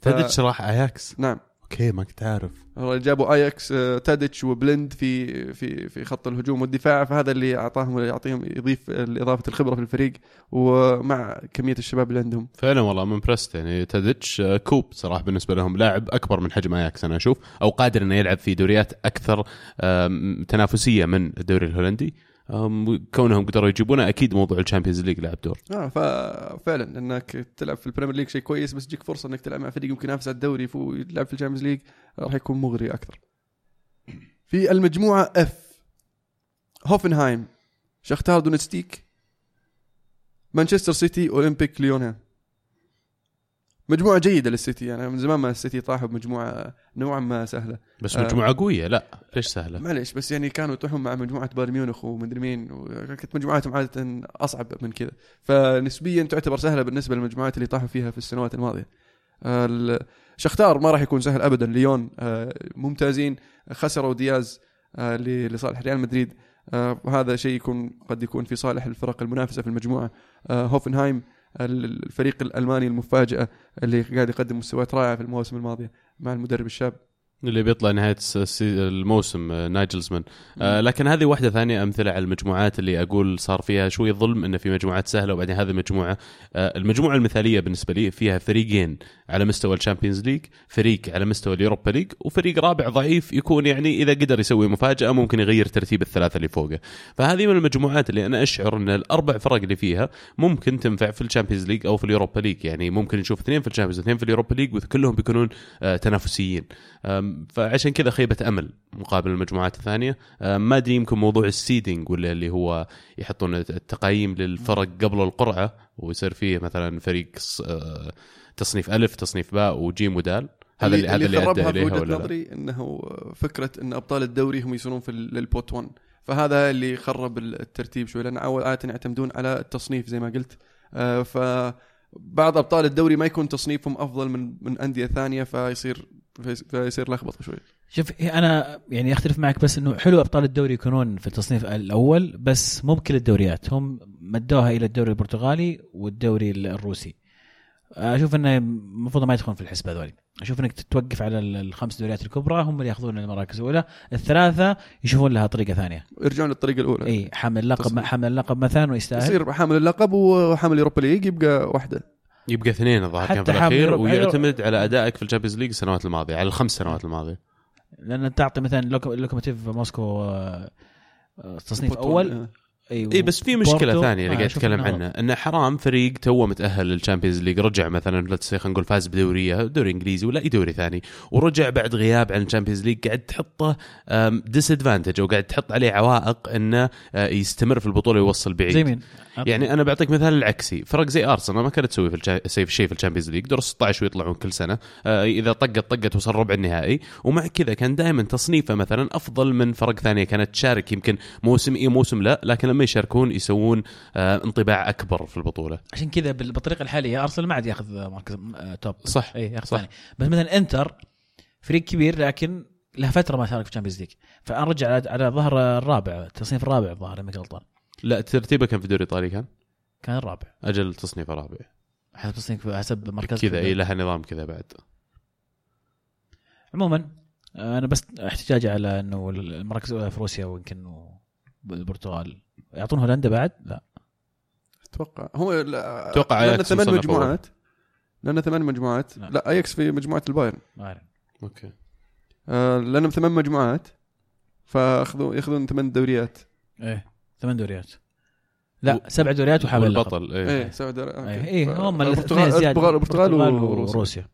تاديتش راح أياكس. نعم. okay ما كنت عارف جابوا اياكس آه، تاديتش وبلند في في في خط الهجوم والدفاع فهذا اللي أعطاهم يعطيهم يضيف إضافة الخبرة في الفريق ومع كمية الشباب اللي عندهم. فعلا والله impressed يعني تاديتش آه، coup صراحة بالنسبة لهم لاعب أكبر من حجم اياكس أنا أشوف أو قادر إنه يلعب في دوريات أكثر تنافسية من الدوري الهولندي. كونهم قدروا يجيبونه أكيد موضوع ال Champions League لعب دور آه ففعلا إنك تلعب في ال Premier League شيء كويس بس تجيك فرصة إنك تلعب مع فريق يمكن ينافس على الدوري فوق يلعب في ال Champions League راح يكون مغري أكثر. في المجموعة F هوفنهايم شختار دونتستيك مانشستر سيتي أولمبيك ليون مجموعة جيدة للسيتي. يعني من زمان ما السيتي طاحوا بمجموعة نوعا ما سهلة. بس آه. مجموعة قوية. لا ليش سهلة؟ معليش بس يعني كانوا يطيحون مع مجموعة بايرن ميونخ ومدري مين وكانت مجموعاتهم عادة أصعب من كذا. فنسبيا تعتبر سهلة بالنسبة للمجموعات اللي طاحوا فيها في السنوات الماضية. ال- شختار ما راح يكون سهل ابدا. ليون آه، ممتازين. خسروا دياز آه، لصالح ريال مدريد. آه، وهذا شيء يكون قد يكون في صالح الفرق المنافسة في المجموعة. آه، هوفنهايم الفريق الألماني المفاجأة اللي قاعد يقدم مستويات رائعة في المواسم الماضية مع المدرب الشاب. اللي بيطلع نهاية الموسم آه، نايجلزمان. آه لكن هذه واحدة ثانية أمثلة على المجموعات اللي أقول صار فيها شوي ظلم انه في مجموعات سهلة وبعدين هذه المجموعه آه المجموعة المثالية بالنسبة لي فيها فريقين على مستوى ال Champions League فريق على مستوى ال Europa League وفريق رابع ضعيف يكون يعني إذا قدر يسوي مفاجأة ممكن يغير ترتيب الثلاثة اللي فوقه. فهذه من المجموعات اللي أنا أشعر إن الأربع فرق اللي فيها ممكن تنفع في ال Champions League أو في ال Europa League. يعني ممكن نشوف اثنين في ال Champions اثنين في ال Europa League وكلهم بيكونون آه تنافسيين. فعشان كذا خيبة أمل مقابل المجموعات الثانية. أم، ما أدري يمكن موضوع ال seeding ولا اللي هو يحطون التقايم للفرق قبل القرعة ويصير فيه مثلا فريق آه، تصنيف ألف تصنيف باء وجيم ودال. هذا اللي هذا اللي خربها في وجهة؟ نظري إنه فكرة إن أبطال الدوري هم يصيرون في ال- للبوت 1 فهذا اللي خرب الترتيب شوي لأن عاده يعتمدون على التصنيف زي ما قلت. آه، فبعض أبطال الدوري ما يكون تصنيفهم أفضل من من أندية ثانية فيصير فيصير لخبطه شوي. شوف أنا يعني أختلف معك بس إنه حلو أبطال الدوري يكونون في التصنيف الأول بس مو بكل الدوريات. هم مدوها إلى الدوري البرتغالي والدوري الروسي. أشوف إنه المفروض ما يدخلون في الحسبة هذول أشوف إنك توقف على ال- الخمس دوريات الكبرى هم اللي يأخذون المراكز الأولى. الثلاثة يشوفون لها طريقة ثانية. يرجعون للطريقة الأولى. إي حامل اللقب. حامل اللقب مثلا ويستاهل. يصير حامل اللقب وحامل Europa League يبقى واحدة. يبقى اثنين الظاهر كان في الأخير Euro- ويعتمد على ادائك في ال Champions League السنوات الماضية على الخمس سنوات الماضية. لأن تعطي مثلا لوكو- لوكوموتيف موسكو آه، تصنيف. أول اي اي بس في مشكلة بورتو، ثانية اللي آه، قاعد أتكلم عنها انه حرام فريق تو متأهل لل Champions League رجع مثلا خلينا نقول فاز بدوريه دوري إنجليزي ولا أي دوري ثاني ورجع بعد غياب عن ال Champions League قاعد تحطه disadvantage أو قاعد تحط عليه عوائق إنه آه، يستمر في البطولة ويوصل بعيد. زي مين؟ يعني أنا بعطيك مثال العكسي. فرق زي أرسنال ما كانت تسوي في شيء في ال Champions League دور 16 ويطلعون كل سنة آه إذا طقت طقت وصل ربع النهائي. ومع كذا كان دائما تصنيفه مثلا أفضل من فرق ثانية كانت تشارك يمكن موسم اي موسم لا لكن لما يشاركون يسوون آه انطباع أكبر في البطولة. عشان كذا بال- بالطريقة الحالية أرسنال ما عاد ياخذ مركز آه، top. صح اي ياخذ صح. ثاني. بس مثلا إنتر فريق كبير لكن له فترة ما شارك في ال Champions League فأنا رجع على, على ظهر الرابع التصنيف الرابع الظاهر لما غلطان لا ترتيبه كان في الدوري الإيطالي كان؟ كان الرابع. أجل تصنيف رابع حسب تصنيف حسب مركز كذا اي لها نظام كذا بعد. عموما آه، أنا بس احتجاجي على إنه المراكز الاولى في روسيا ويمكن البرتغال يعطون هولندا بعد؟ لا. أتوقع. هو لا أتوقع لأن ثمان مجموعات. لأن ثمان مجموعات. لا. لا إياكس في مجموعة البايرن. أعرف. okay. آه لأنهم ثمان مجموعات فاخذوا يأخذون ثمان دوريات. إيه ثمان دوريات. لا و- سبع دوريات وحامل اللقب. والبطل إيه. إيه سبع دوريات. إيه. إيه هم البرتغال الاثنين زيادة. البرتغال البرتغال وروسيا. وروسيا.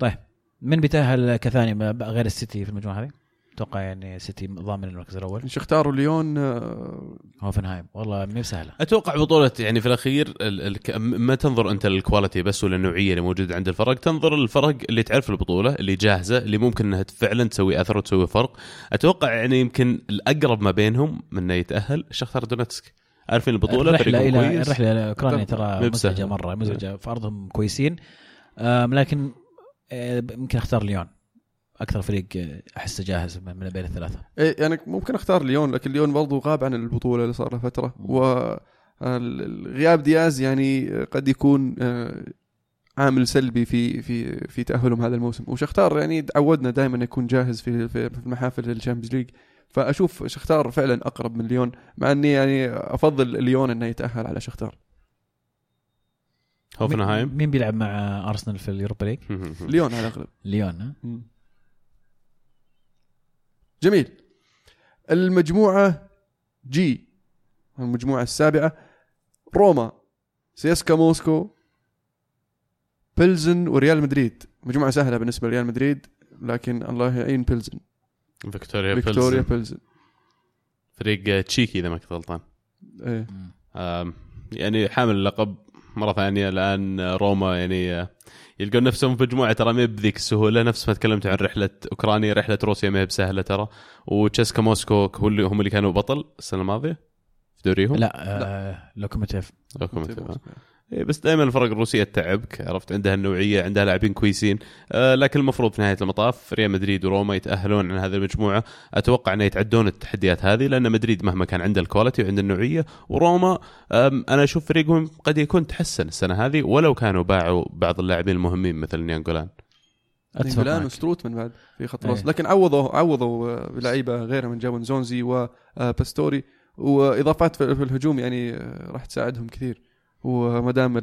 طيب من بيتاهل كثاني ما- غير السيتي في المجموعة هذه؟ أتوقع يعني السيتي ضامن المركز الأول. شختار وليون آه، هوفنهايم. والله ما سهلة. أتوقع بطولة يعني في الأخير ال ال ما تنظر أنت لل quality بس ولا النوعية اللي موجودة عند الفرق. تنظر للفرق اللي تعرف البطولة اللي جاهزة اللي ممكن إنها فعلا تسوي أثر وتسوي فرق. أتوقع يعني يمكن الأقرب ما بينهم من إنه يتأهل شختار دونتسك. عارفين البطولة؟ الرحلة إلى كويس. الرحلة إلى أوكرانيا مو ترى. مزعجة مرة مزعجة. في ارضهم كويسين لكن آه، يمكن أختار ليون. أكثر فريق أحسه جاهز من من بين الثلاثة. إيه يعني ممكن أختار ليون لكن ليون برضو غاب عن البطولة اللي صار له فترة. وغياب دياز يعني قد يكون آه، عامل سلبي في في في تأهلهم هذا الموسم. وشختار يعني تعودنا دائما يكون جاهز في في في المحافل ال Champions League. فأشوف شختار فعلا أقرب من ليون مع إني يعني أفضل ليون إنه يتأهل على شختار. هوفنهايم؟ مين- مين بيلعب مع أرسنال في ال Europa League؟ ليون على الأغلب. ليون ها؟ جميل. المجموعة G المجموعة السابعة روما سيسكا موسكو بيلزن وريال مدريد. مجموعة سهلة بالنسبة لريال مدريد لكن الله يعين بيلزن. فيكتوريا فيكتوريا بيلزن. بيلزن فريق تشيكي إذا ما كنت غلطان. إيه. يعني حامل اللقب. مرة ثانية الان روما يعني يلقون نفسهم في مجموعة ترى ما هي بذيك السهولة. نفس ما تكلمت عن رحلة أوكرانيا رحلة روسيا ما هي بسهلة ترى. وسيسكا موسكو هو اللي هم اللي كانوا بطل السنة الماضية. في دوريهم لا. آه لوكوموتيف. لوكوموتيف. بس دائما الفرق الروسية تتعبك عرفت؟ عندها النوعية عندها لاعبين كويسين. آه لكن المفروض في نهاية المطاف ريال مدريد وروما يتأهلون عن هذه المجموعة. أتوقع إنه يتعدون التحديات هذه لأن مدريد مهما كان عنده ال quality وعنده النوعية وروما أنا أشوف فريقهم قد يكون تحسن السنة هذه ولو كانوا باعوا بعض اللاعبين المهمين مثل نينجولان. اتفق نينجولان معك. وستروتمان بعد في خط إيه. الوسط لكن عوضوا عوضوا آه، بلعيبه غيرهم من جابوا نزونزي وباستوري وإضافات في في الهجوم يعني آه، راح تساعدهم كثير. وما دام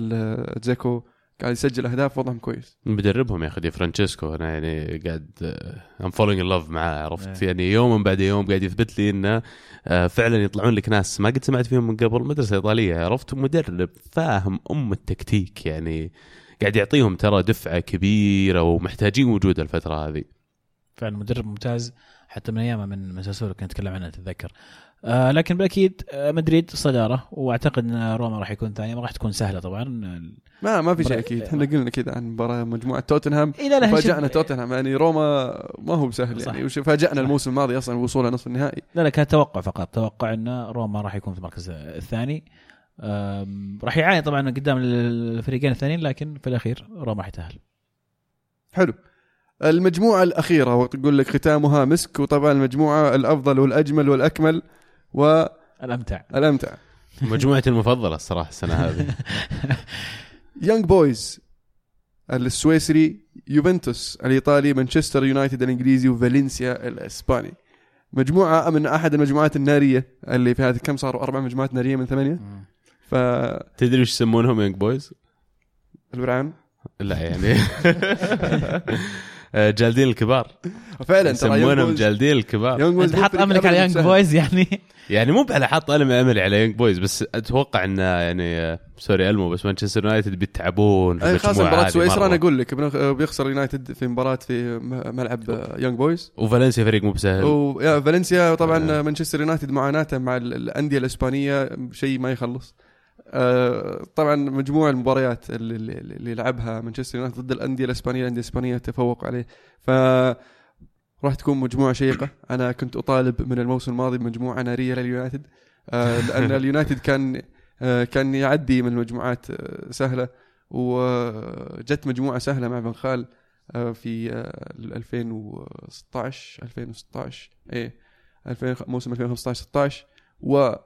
دزيكو قاعد يسجل أهداف وضعهم كويس. مدربهم يا أخي دي فرانشيسكو. أنا يعني قاعد I'm falling in love معاه عرفت؟ إيه. يعني يوم بعد يوم قاعد يثبت لي إنه آه، فعلا يطلعون لك ناس ما قد سمعت فيهم من قبل مدرسة إيطالية عرفت؟ مدرب فاهم أم التكتيك يعني قاعد يعطيهم ترى دفعة كبيرة ومحتاجين وجود الفترة هذه. فعلا مدرب ممتاز. حتى من أيامه من من ساسولو كنت أتكلم عنه تتذكر آه لكن بالأكيد آه مدريد صدارة وأعتقد إن روما راح يكون ثاني ما راح تكون سهلة طبعا. ما ما في شيء أكيد. إحنا قلنا كذا عن مباراة مجموعة توتنهام فاجأنا توتنهام. يعني روما ما هو بسهل صح. يعني وش فاجأنا. الموسم الماضي أصلا وصوله نصف النهائي. لا لا كان توقع فقط. توقع إن روما راح يكون في المركز الثاني. راح يعاني طبعا قدام الفريقين الثانيين لكن في الأخير روما راح يتاهل حلو. المجموعة الأخيرة وتقول لك ختامها مسك وطبعا المجموعة الأفضل والأجمل والأكمل. والأمتع الأمتع. مجموعتي المفضلة الصراحة السنة هذه. <laughs> يونج بويز السويسري يوفنتوس الإيطالي مانشستر يونايتد الإنجليزي وفالنسيا الإسباني. مجموعة من أحد المجموعات النارية اللي في هذه كم صاروا أربع مجموعات نارية من ثمانية. ف تدري وش يسمونهم يونج بويز؟ البزران. لا يعني. <laughs> جلادين الكبار. فعلا ترى يونج يسمونهم جالدين الكبار. يونج بويز أنت حاط أملك على سهل. بويز يعني؟ يعني مو على حاط ألم أملي على يونج بويز بس أتوقع إن يعني آه، سوري ألمو بس مانشستر يونايتد بيتعبون في أي خاصة مباراة سويسرا. أنا أقول لك بنخ- بيخسر يونايتد في مباراة في ملعب آه، يونج بويز وفالنسيا فريق مو بسهل. ويا فالنسيا طبعا آه. مانشستر يونايتد معاناته مع ال- الأندية الإسبانية شيء ما يخلص. آه، طبعا مجموع المباريات اللي, اللي اللي لعبها مانشستر يونايتد ضد الأندية الإسبانية. الأندية الإسبانية تفوق عليه. ف راح تكون مجموعة شيقة. أنا كنت أطالب من الموسم الماضي بمجموعة نارية لليونايتد. آه، لأن <laughs> اليونايتد كان آه، كان يعدي من المجموعات آه، سهلة. وجت مجموعة سهلة مع آه، في آه، 2016 2016 إيه 2000 موسم 2015 16 و آه،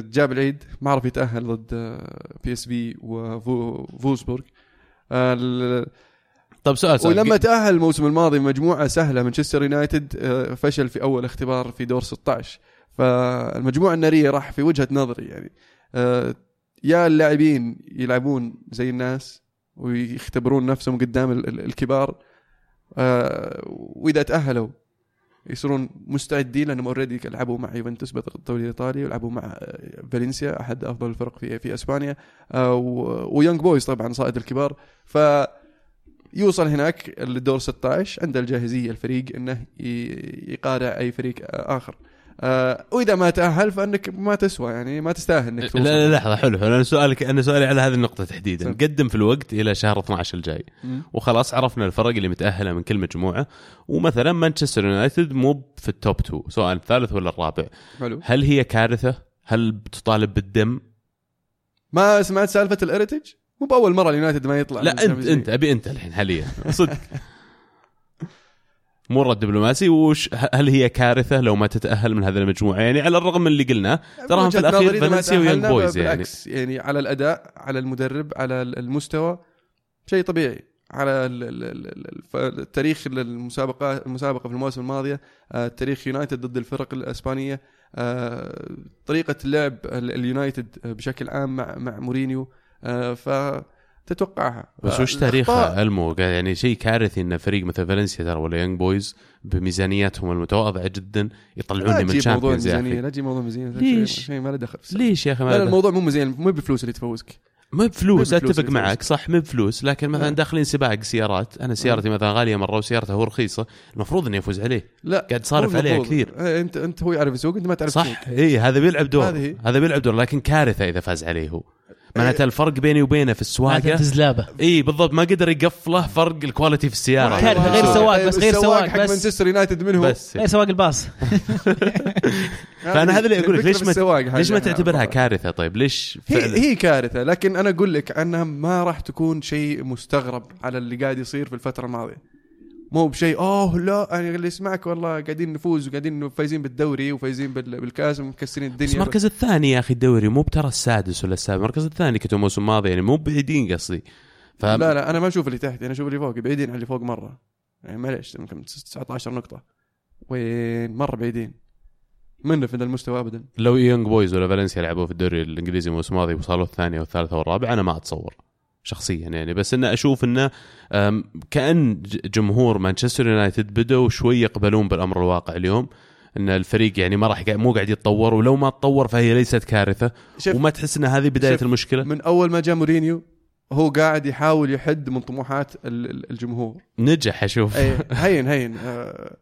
جاب العيد ما عرف يتأهل ضد آه، PSV وفولسبورغ طب سؤال سؤال. ولما تأهل الموسم الماضي مجموعة سهلة مانشستر يونايتد آه، فشل في أول اختبار في دور 16 فالمجموعة النارية راح في وجهة نظري يعني. آه، يا اللاعبين يلعبون زي الناس ويختبرون نفسهم قدام ال- ال- الكبار. آه، وإذا تأهلوا يصيرون مستعدين لأنهم اوريدي لعبوا مع يوفنتوس بطل الدوري الايطالي ولعبوا مع فالنسيا أحد أفضل الفرق في في إسبانيا. آه، ويونج بويز طبعا صائد الكبار. ف يوصل هناك للدور 16 عنده الجاهزية الفريق إنه يقارع أي فريق آخر. آه، وإذا ما تأهل فأنك ما تسوى يعني ما تستاهل إنك لا توصل. لا لحظة حلو حلو. أنا سؤالك أنا سؤالي على هذه النقطة تحديدا. قدم في الوقت إلى شهر 12 الجاي. مم. وخلاص عرفنا الفرق اللي متأهلة من كل مجموعة. ومثلا مانشستر يونايتد مو في ال top 2 سواء الثالث ولا الرابع؟ حلو. هل هي كارثة؟ هل بتطالب بالدم؟ ما سمعت سالفة الاريتج مو بأول مرة اليونايتد ما يطلع لا أنت. أنت أبي أنت الحين حاليا. صدق. <laughs> مو رد دبلوماسي وش هل هي كارثة لو ما تتأهل من هذه المجموعه يعني على الرغم من اللي قلناه تراهم في الأخير فالنسيا تأهلنا بويز يعني. يعني على الأداء على المدرب على المستوى شيء طبيعي. على التاريخ المسابقه المسابقة في المواسم الماضيه آه، تاريخ يونايتد ضد الفرق الإسبانية آه، طريقة اللعب ال- اليونايتد بشكل عام مع مع مورينيو آه، فتتوقعها بس وش تاريخها؟ ألمو يعني شيء كارثي إن فريق مثل فالنسيا ترى ولا يونج بويز بميزانياتهم المتواضعة جدا يطلعوني لا من Champions يا أخي. لا تجيب موضوع الميزانيه ليش؟ شيء- ما له دخل. ليش يا أخي لا لا ما الموضوع مو مزين مو بفلوس اللي تفوزك. ما بفلوس أتفق معك صح مو بفلوس. لكن مثلا لا. داخلين سباق سيارات أنا سيارتي مثلا غالية مرة وسيارته هو رخيصة المفروض اني افوز عليه. لا قاعد صارف عليها. كثير. إيه، انت أنت هو يعرف يسوق أنت ما تعرف صح اي هذا بيلعب دور. هذا بيلعب دور لكن كارثة إذا فاز عليه هو. معناته الفرق بيني وبينه في السواقة. تزلابه اي بالضبط ما قدر يقفله فرق ال quality في السيارة. كارثة، غير. سواق، بس غير سواق، حق. مانشستر يونايتد منه بس. غير سواق الباص. <laughs> فأنا هذا اللي أقول لك، ليش ما- ليش ما حاجة. تعتبرها كارثة؟ طيب ليش فعلا؟ هي هي كارثة لكن أنا أقول لك أنها ما راح تكون شيء مستغرب على اللي قاعد يصير في الفترة الماضية. مو بشيء أوه لا يعني اللي يسمعك والله قاعدين نفوز وقاعدين فايزين بالدوري وفايزين بال- بالكاس ومكسرين بس الدنيا المركز الثاني يا أخي الدوري مو بترى السادس ولا السابع المركز الثاني كنتوا الموسم الماضي يعني مو بعيدين قصدي. ف... لا لا أنا ما أشوف اللي تحت أنا أشوف اللي فوق بعيدين عن اللي فوق مرة. يعني معليش يمكن 19 نقطة. وين؟ مرة بعيدين. منه في ذا المستوى ابدا؟ لو يونج بويز ولا فالنسيا لعبوا في الدوري الإنجليزي الموسم الماضي وصلوا الثاني والثالث والرابع أنا ما أتصور. شخصيا يعني. بس إنه أشوف إنه كأن جمهور مانشستر يونايتد بدوا شوي يقبلون بالأمر الواقع اليوم. إن الفريق يعني ما راح مو قاعد يتطور ولو ما تطور فهي ليست كارثة. وما تحس إن هذه بداية المشكلة؟ من أول ما جاء مورينيو هو قاعد يحاول يحد من طموحات ال- ال- الجمهور. نجح أشوف. <laughs> هين هين آه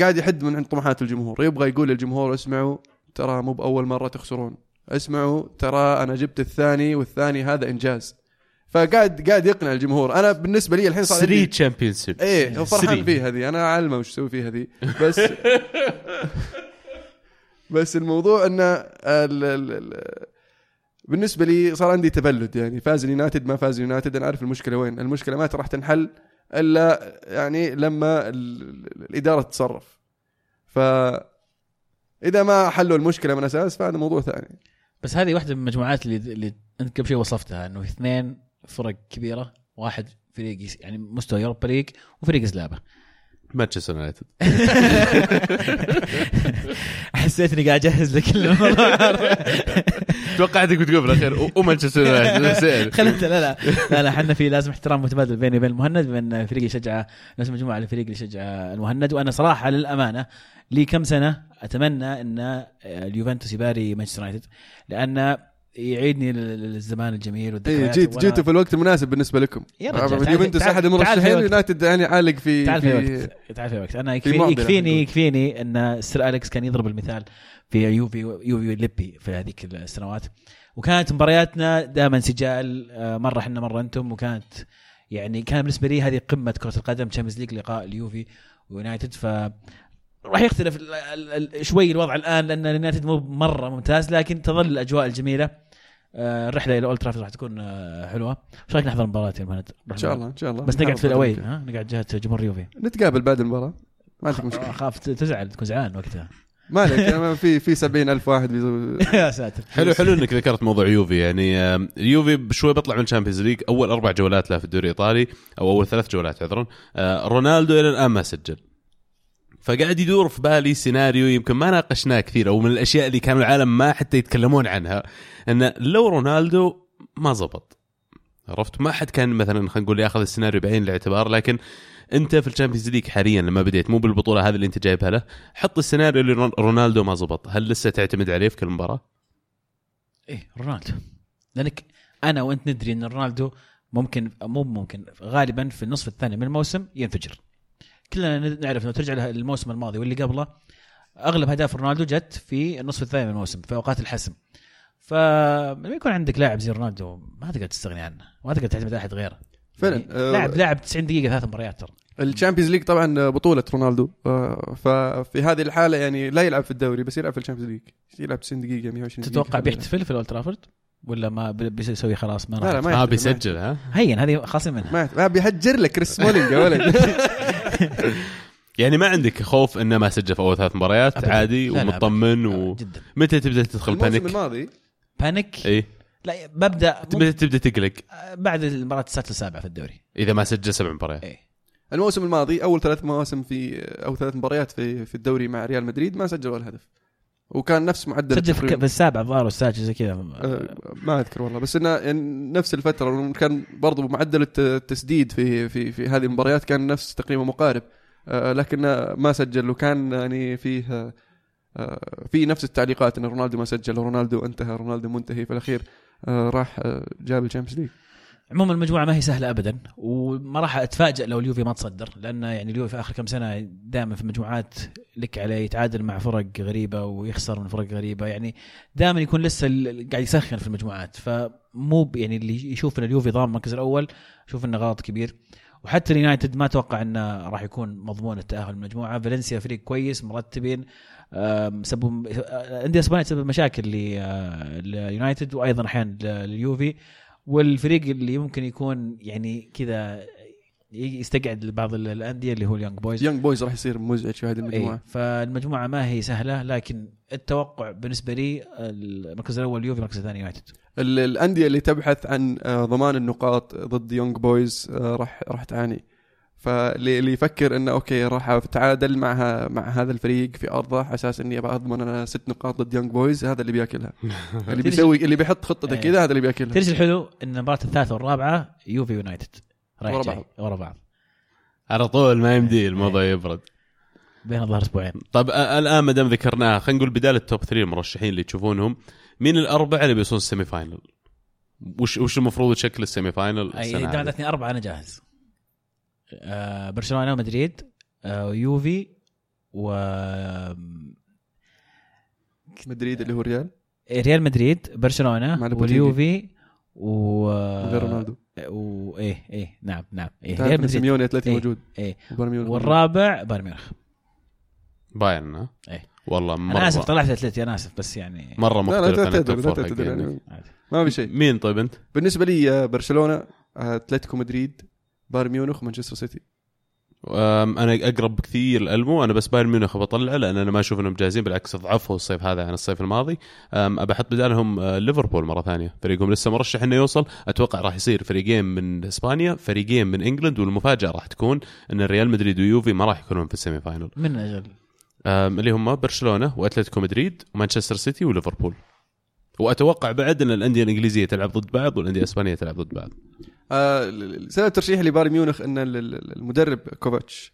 قاعد يحد من طموحات الجمهور. يبغى يقول للجمهور اسمعوا ترى مو بأول مرة تخسرون. اسمعوا ترى أنا جبت الثاني والثاني هذا إنجاز. فقاعد قاعد يقنع الجمهور. أنا بالنسبة لي الحين صار 3 عندي championship إيه هو فرحان سري. فيه هذه أنا عالمه وش أسوي فيه هذه بس <laughs> بس الموضوع إنه ال ال ال بالنسبة لي صار عندي تبلد يعني. فاز اليونايتد ما فاز اليونايتد أنا عارف المشكلة وين. المشكلة ما راح تنحل إلا يعني لما ال- ال- الإدارة تتصرف. ف إذا ما حلوا المشكلة من أساس فهذا موضوع ثاني. بس هذه واحدة من المجموعات اللي اللي أنت قبل شوي وصفتها إنه اثنين فرق كبيرة. واحد فريق يعني مستوى يوروبا ليج وفريق زلابة. مانشستر يونايتد. <laughs> حسيت اني قاعد أجهز لك الموضوع توقعتك بتقول بالاخير و- ومانشستر يونايتد. <laughs> خلت لا لا. لا لا إحنا في لازم احترام متبادل بيني وبين المهند بين فريق يشجع نفس مجموعة الفريق اللي يشجع المهند. وأنا صراحة للأمانة لي كم سنة أتمنى إن اليوفنتوس يباري مانشستر يونايتد. لأن يعيدني لل- للزمان الجميل إيه والذكريات جيت وأنا- جيتوا في الوقت المناسب بالنسبة لكم. يا رجال، تعال- احد المرشحين. يونايتد يعني عالق في تعال في في وقت تعال في وقت أنا في يكفيني يكفيني يكفيني إن سير أليكس كان يضرب المثال في يوفي يوفي ليبي في هذيك السنوات. وكانت مبارياتنا دائما سجال آه، مرة إحنا مرة أنتم. وكانت يعني كان بالنسبة لي هذه قمة كرة القدم Champions League لقاء اليوفي ويونايتد. ف راح يختلف شوي الوضع الآن لأن اليونايتد مو مرة ممتاز لكن تظل الأجواء الجميلة. الرحلة إلى اولد ترافورد راح تكون آه، حلوة. إيش رأيك نحضر المباراة يا مهند؟ إن شاء الله إن شاء الله. بس نقعد في ال away ها؟ نقعد جهة جمهور يوفي نتقابل بعد المباراة. ما عندك مشكلة. اخاف تزعل تكون زعلان وقتها. ما عليك <laughs> في في 70000 واحد بيزو- <laughs> يا ساتر. حلو حلو إنك ذكرت موضوع يوفي. يعني اليوفي بشوي بيطلع من ال Champions League أول أربع جولات له في الدوري الإيطالي أو أول ثلاث جولات عذرا. آه، رونالدو إلى الآن ما سجل. فقاعد يدور في بالي سيناريو يمكن ما ناقشناه كثير أو من الأشياء اللي كانوا العالم ما حتى يتكلمون عنها إن لو رونالدو ما زبط. عرفت؟ ما حد كان مثلا خلينا نقول ياخذ السيناريو بعين الاعتبار لكن أنت في ال Champions League حاليا لما بديت مو بالبطولة هذه اللي أنت جايبها له حط السيناريو اللي رون- رونالدو ما زبط. هل لسه تعتمد عليه في كل مباراة؟ إيه رونالدو. لأنك أنا وأنت ندري إن رونالدو ممكن مو ممكن غالبا في النصف الثاني من الموسم ينفجر. كلنا نعرف لو ترجع له الموسم الماضي واللي قبله أغلب اهداف رونالدو جت في النصف الثاني من الموسم في أوقات الحسم. فلما يكون عندك لاعب زي رونالدو ما تقدر تستغني عنه ما تقدر تعتمد على أحد غيره. فعلا يعني آه، لاعب لاعب 90 دقيقة ثلاث مباريات ترى. الشامبيونز ليج طبعا بطولة رونالدو آه، ففي هذه الحالة يعني لا يلعب في الدوري بس يلعب في الشامبيونز ليج. يلعب 90 دقيقة 120 دقيقة. تتوقع بيحتفل في الأولد ترافورد؟ ولا ما بي- بيسوي خلاص؟ ما لا لا راح. ما يحتفل، بيسجل ها؟ هين هذه خاصين منها. ما ما بيهجر لك كريس سمولينج يا ولد. <laughs> يعني ما عندك خوف إنه ما سجل في أول ثلاث مباريات. عادي لا، ومطمن آه، و... جدا. متى تبدأ تدخل الموسم بانيك؟ الماضي. بانيك إي. لا ببدأ متى تبدأ تقلق. بعد المباراة السادسه السابعة في الدوري. إذا ما سجل سبع مباريات. إيه الموسم الماضي أول ثلاث مواسم في أو ثلاث مباريات في في الدوري مع ريال مدريد ما سجل ولا هدف. وكان نفس معدل سجل في السابع الظاهر والسادس زي كذا. آه، ما أذكر والله بس إنه يعني نفس الفترة كان برضو معدل الت- التسديد في في في هذه المباريات كان نفس تقريبا مقارب. آه، لكن ما سجل وكان يعني فيه آه، في نفس التعليقات إن رونالدو ما سجل ورونالدو انتهى رونالدو منتهي في الأخير راح جاب ال Champions League. عموما المجموعة ما هي سهلة ابدا وما راح اتفاجئ لو اليوفي ما تصدر لأن يعني اليوفي في آخر كم سنة دائما في مجموعات لك عليه يتعادل مع فرق غريبة ويخسر من فرق غريبة يعني دائما يكون لسه قاعد يسخن في المجموعات. فمو يعني اللي يشوف إن اليوفي ضامن المركز الأول يشوف إنه غلط كبير. وحتى اليونايتد ما أتوقع إنه راح يكون مضمون التأهل المجموعة. فالنسيا فريق كويس مرتبين آم، سبب أندية اسبانيا تسبب مشاكل آه، لليونايتد وأيضا أحيانا لليوفي. والفريق اللي ممكن يكون يعني كذا يستقعد بعض ال- الأندية اللي هو اليونج بويز يونج بويز راح يصير مزعج في هذه المجموعة. إيه فالمجموعة ما هي سهلة لكن التوقع بالنسبة لي المركز الأول اليوفي المركز الثاني يونايتد. ال- الأندية اللي تبحث عن آه، ضمان النقاط ضد يونج بويز آه، راح راح تعاني. فاللي اللي يفكر إنه okay راح أتعادل مع مع هذا الفريق في أرضه على أساس إني أبغى أضمن أنا ست نقاط ضد يونج بويز هذا اللي بيأكلها. <laughs> اللي بيسوي اللي بيحط خطته إيه. كذا هذا اللي بيأكلها. ترجع الحلو؟ إن المباراة الثالثة والرابعة يوفي يونايتد ورا بعض. ورا بعض. على طول ما يمدي الموضوع يبرد. بين الظهر أسبوعين. طب الآن ما دام ذكرناها خلينا نقول بدال ال top 3 المرشحين اللي تشوفونهم مين الأربعة اللي بيوصلون ال semi final؟ وش وش المفروض شكل ال semi final إذا أربعة أنا جاهز. آه برشلونة ومدريد آه يوفي و مدريد اللي هو الريال ريال مدريد برشلونة. واليوفي و غير رونالدو و إيه إيه نعم نعم إيه. تعرف ريال مدريد سيميوني اتلتي إيه. موجود إيه والرابع بايرن ميونخ بايرن ها؟ إيه. والله مرة أنا آسف طلعت اتلتي أنا آسف بس يعني مرة لا لا مختلف عن تعتذر لا تعتذر. يعني. ما في شيء مين طيب أنت؟ بالنسبة لي آه، برشلونة آه، أتلتيكو مدريد بايرن ميونخ ومانشستر سيتي. أم، أنا أقرب بكثير الالمو أنا بس بايرن ميونخ بطلع لأن أنا ما أشوف إنهم جاهزين بالعكس ضعفوا الصيف هذا عن الصيف الماضي. أم، ابى أحط بدالهم آه، ليفربول مرة ثانية. فريقهم لسه مرشح إنه يوصل. أتوقع راح يصير فريقين من إسبانيا فريقين من England والمفاجأة راح تكون إن ريال مدريد ويوفي ما راح يكونون في ال semi final. من أجل. أم، اللي هم برشلونة وأتلتيكو مدريد ومانشستر سيتي وليفربول. وأتوقع بعد ان الأندية الإنجليزية تلعب ضد بعض والأندية الإسبانية تلعب ضد بعض آه، سبب ترشيح لبايرن ميونخ إن ال- ال- المدرب كوفاتش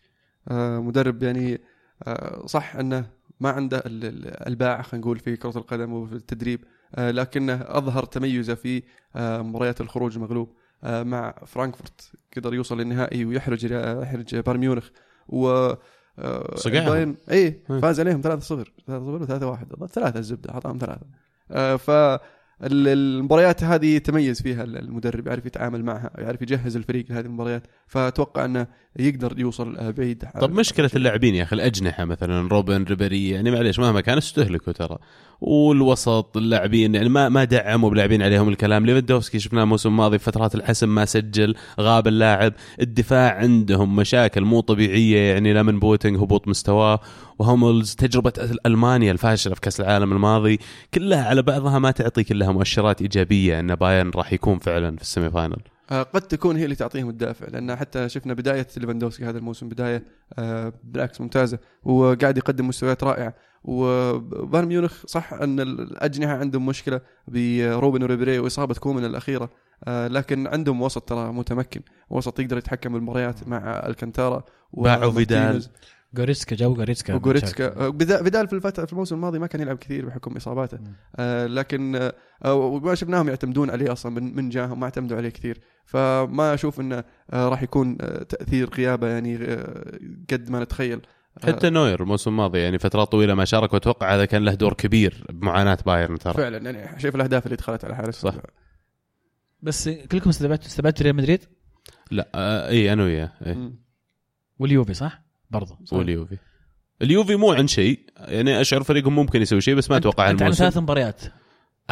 آه، مدرب يعني آه، صح إنه ما عنده ال- ال- الباع خلينا نقول في كرة القدم وفي التدريب آه، لكنه أظهر تميزه في آه، مباريات الخروج المغلوب آه، مع فرانكفورت قدر يوصل للنهائي ويحرج يحرج بايرن ميونخ و صقعهم. اي مم. فاز عليهم 3-0 3-0 ولا 3-1 ثلاثة الزبده اعطاهم ثلاثة آه، ف ال- المباريات هذه تميز فيها المدرب يعرف يتعامل معها يعرف يجهز الفريق لهذه المباريات. فأتوقع انه يقدر يوصل بعيد. طب مشكلة اللاعبين يا أخي الأجنحة مثلا روبن ريبيري يعني معليش مهما كان استهلكوا ترى. والوسط اللاعبين يعني ما ما دعموا بلاعبين عليهم الكلام. ليفاندوفسكي شفناه الموسم الماضي فترات الحسم ما سجل غاب اللاعب. الدفاع عندهم مشاكل مو طبيعية يعني لا من بواتينغ هبوط مستواه. وهوملز تجربة ألمانيا الفاشلة في كأس العالم الماضي كلها على بعضها ما تعطي كلها مؤشرات إيجابية إن بايرن راح يكون فعلا في ال semi final. قد تكون هي اللي تعطيهم الدافع لأن حتى شفنا بداية ليفاندوفسكي هذا الموسم بداية آه، بالعكس ممتازة وقاعد يقدم مستويات رائعة. وبايرن ميونخ صح أن الأجنحة عندهم مشكلة بروبن وريبيري وإصابة كومان الأخيرة آه، لكن عندهم وسط ترى متمكن وسط يقدر يتحكم بالمباريات مع ألكانتارا باعوا فيدال. جوريتسكا جو جوريتسكا وجوريتسكا آه، بدا- فيدال في الفترة في الموسم الماضي ما كان يلعب كثير بحكم إصاباته. آه، لكن آه، آه، وما شفناهم يعتمدون عليه أصلا من من جاهم ما اعتمدوا عليه كثير. فما أشوف انه آه، راح يكون آه، تأثير غيابه يعني آه، قد ما نتخيل حتى نوير الموسم الماضي يعني فترات طويلة ما شارك وأتوقع هذا كان له دور كبير بمعاناة بايرن ترى فعلا يعني شايف الأهداف اللي دخلت على حارس صح. بس كلكم استبعدتوا استبعدتوا ريال مدريد لا آه اي أنا وياه إيه. مم. واليوفي صح؟ برضه صح. واليوفي اليوفي مو عن شيء يعني أشعر فريقهم ممكن يسوي شيء بس ما أتوقع أنت عن الموسم ثلاث مباريات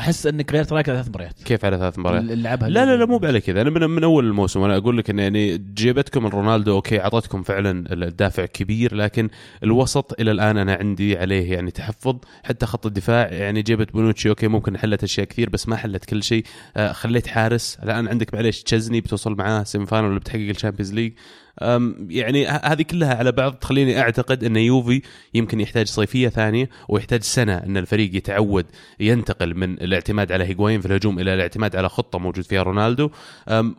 أحس انك غيرت رايك على ثلاث مباريات. كيف على ثلاث مباريات؟ لعبها لا لا لا مو على كذا. أنا من, من أول الموسم وأنا أقول لك إن يعني جيبتكم رونالدو okay أعطتكم فعلا الدافع كبير لكن الوسط إلى الآن أنا عندي عليه يعني تحفظ. حتى خط الدفاع يعني جبت بونوتشي أوكي ممكن حلت أشياء كثير بس ما حلت كل شيء. آه خليت حارس. الآن عندك معليش تشزني بتوصل معاه semi final ولا بتحقق ال Champions League. يعني هذه كلها على بعض تخليني أعتقد أن يوفي يمكن يحتاج صيفية ثانية ويحتاج سنة أن الفريق يتعود ينتقل من الاعتماد على هيغوين في الهجوم إلى الاعتماد على خطة موجود فيها رونالدو.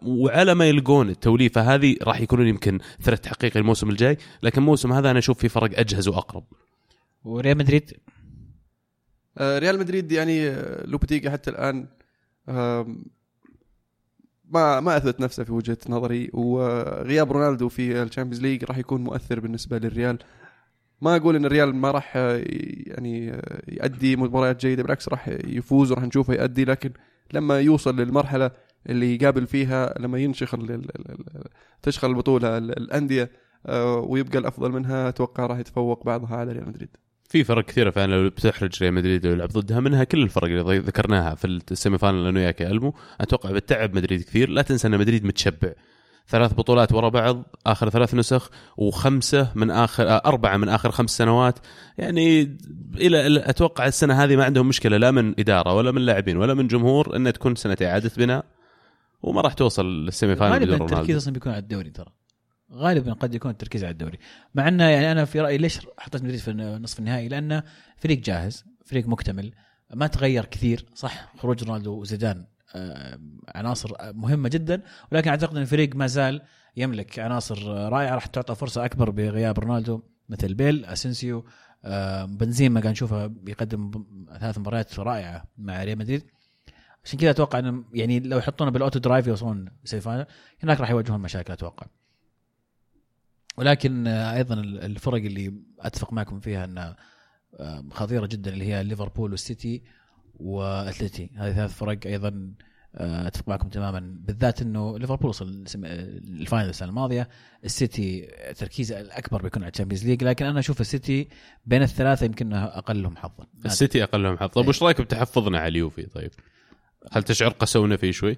وعلى ما يلقون التوليفة هذه راح يكونون يمكن threat حقيقي الموسم الجاي لكن الموسم هذا أنا أشوف في فرق أجهز وأقرب. وريال مدريد؟ آه، ريال مدريد يعني آه، لوبتيجا حتى الآن آم، ما ما أثبت نفسه في وجهة نظري وغياب رونالدو في ال Champions League راح يكون مؤثر بالنسبة للريال. ما أقول إن الريال ما راح يعني يؤدي مباريات جيدة بالعكس راح يفوز وراح نشوفه يؤدي لكن لما يوصل للمرحلة اللي يقابل فيها لما ينشخ تشخل البطولة ال- الأندية آه، ويبقى الأفضل منها أتوقع راح يتفوق بعضها على ريال مدريد. في فرق كثيرة فعلا لو بتحرج ريال مدريد ويلعب ضدها منها كل الفرق اللي ذكرناها في ال semi final أنا وياك يا ألمو. أتوقع بتتعب مدريد كثير. لا تنسى أن مدريد متشبع. ثلاث بطولات ورا بعض آخر ثلاث نسخ وخمسة من آخر آه، أربعة من آخر خمس سنوات. يعني إلى أتوقع السنة هذه ما عندهم مشكلة لا من إدارة ولا من لاعبين ولا من جمهور إنها تكون سنه إعادة بناء. وما راح توصل لل semi final غالبا التركيز أصلا بيكون على الدوري ترى. غالبا قد يكون التركيز على الدوري. مع إنه يعني أنا في رأيي ليش حطيت مدريد في نصف النهائي؟ لأنه فريق جاهز فريق مكتمل ما تغير كثير. صح خروج رونالدو وزيدان آه، عناصر مهمة جدا ولكن أعتقد إن الفريق ما زال يملك عناصر رائعة. راح تعطى فرصة أكبر بغياب رونالدو مثل بيل اسنسيو آه، بنزيما قاعد نشوفه بيقدم ثلاث مباريات رائعة مع ريال مدريد. عشان كذا أتوقع إنه يعني لو يحطونه بال auto drive يوصلون semi final هناك راح يواجهون مشاكل أتوقع. ولكن آه، أيضا الفرق اللي أتفق معكم فيها إنها آه، خطيرة جدا اللي هي ليفربول والسيتي وأتلتي. هذه ثلاث فرق أيضا آه، أتفق معكم تماما بالذات إنه ليفربول وصل ال sem- ال final السنة الماضية السيتي تركيزه الأكبر بيكون على ال Champions League لكن أنا أشوف السيتي بين الثلاثة يمكن أقلهم حظا. السيتي أقلهم حظ طيب وش رأيك بتحفظنا على اليوفي؟ طيب هل تشعر قسونا فيه شوي؟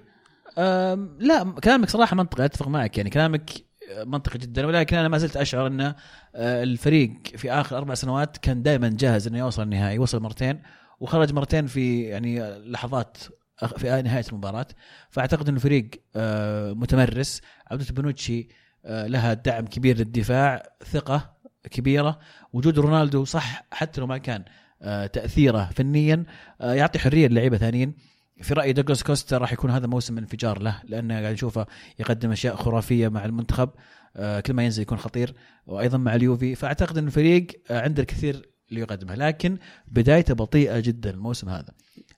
لا كلامك صراحة منطقي أتفق معك. يعني كلامك منطقي جدا ولكن أنا ما زلت أشعر إن آه، الفريق في آخر أربع سنوات كان دائما جاهز إنه يوصل النهائي وصل مرتين وخرج مرتين في يعني لحظات في نهاية المباراة. فأعتقد إنه فريق آه، متمرس. عوده بنوتشي آه، لها دعم كبير للدفاع ثقة كبيرة. وجود رونالدو صح حتى لو ما كان تأثيره فنيا يعطي حرية للعيبة ثانيين في رايي دوغلاس كوستا راح يكون هذا موسم انفجار له لأنه قاعد نشوفه يقدم أشياء خرافية مع المنتخب آه، كل ما ينزل يكون خطير وأيضا مع اليوفي. فأعتقد إن الفريق آه، عنده الكثير اللي يقدمه لكن بدايته بطيئة جدا الموسم هذا.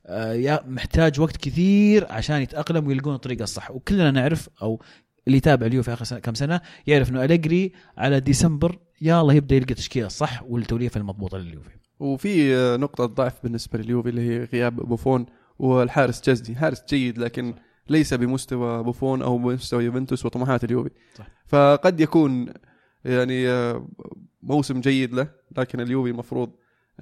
آه، محتاج وقت كثير عشان يتأقلم ويلقون الطريقة الصح. وكلنا نعرف أو اللي يتابع اليوفي آخر سنة كم سنة يعرف إنه أليجري على ديسمبر الله يبدأ يلقى تشكيلة الصح والتوليفة المضبوطة لليوفي. وفي نقطة ضعف بالنسبة لليوفي اللي هي غياب بوفون والحارس تشزني حارس جيد لكن ليس بمستوى بوفون أو بمستوى يوفنتوس وطموحات اليوفي صح. فقد يكون يعني آه، موسم جيد له لكن اليوفي المفروض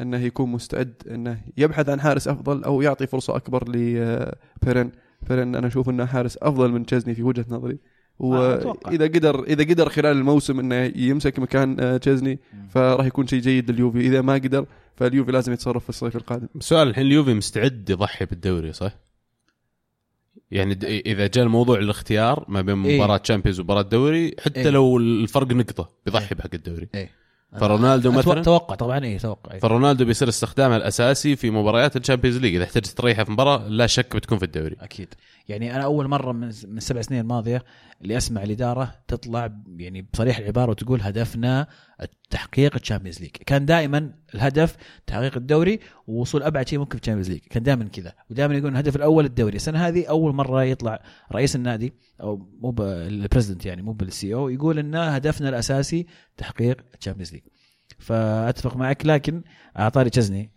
إنه يكون مستعد إنه يبحث عن حارس أفضل أو يعطي فرصة أكبر لبيرن بيرن أنا أشوف إنه حارس أفضل من تشزني في وجهة نظري آه،. وإذا قدر إذا قدر خلال الموسم إنه يمسك مكان آه، تشزني فراح يكون شيء جيد لليوفي. إذا ما قدر فاليوفي لازم يتصرف في الصيف القادم. السؤال الحين اليوفي مستعد يضحي بالدوري صح؟ يعني د- إذا جاء الموضوع الاختيار ما بين إيه. مباراة Champions ومباراة دوري حتى إيه. لو الفرق نقطة بيضحي بحق الدوري. إيه. فرونالدو أتوقع- مثلا؟ توقع طبعا اي توقع إيه. فرونالدو بيصير استخدامه الأساسي في مباريات ال Champions League. إذا احتجت تريحه في مباراة لا شك بتكون في الدوري. أكيد. يعني أنا أول مرة من من السبع سنين الماضية اللي أسمع الإدارة تطلع يعني بصريح العبارة وتقول هدفنا تحقيق ال Champions League. كان دائما الهدف تحقيق الدوري ووصول أبعد شيء ممكن في ال Champions League. كان دائما كذا. ودائما يقول الهدف الأول الدوري. السنة هذه أول مرة يطلع رئيس النادي أو مو ال president يعني مو بال CEO يقول ان هدفنا الأساسي تحقيق ال Champions League. فأتفق معك لكن أعطاني تشزني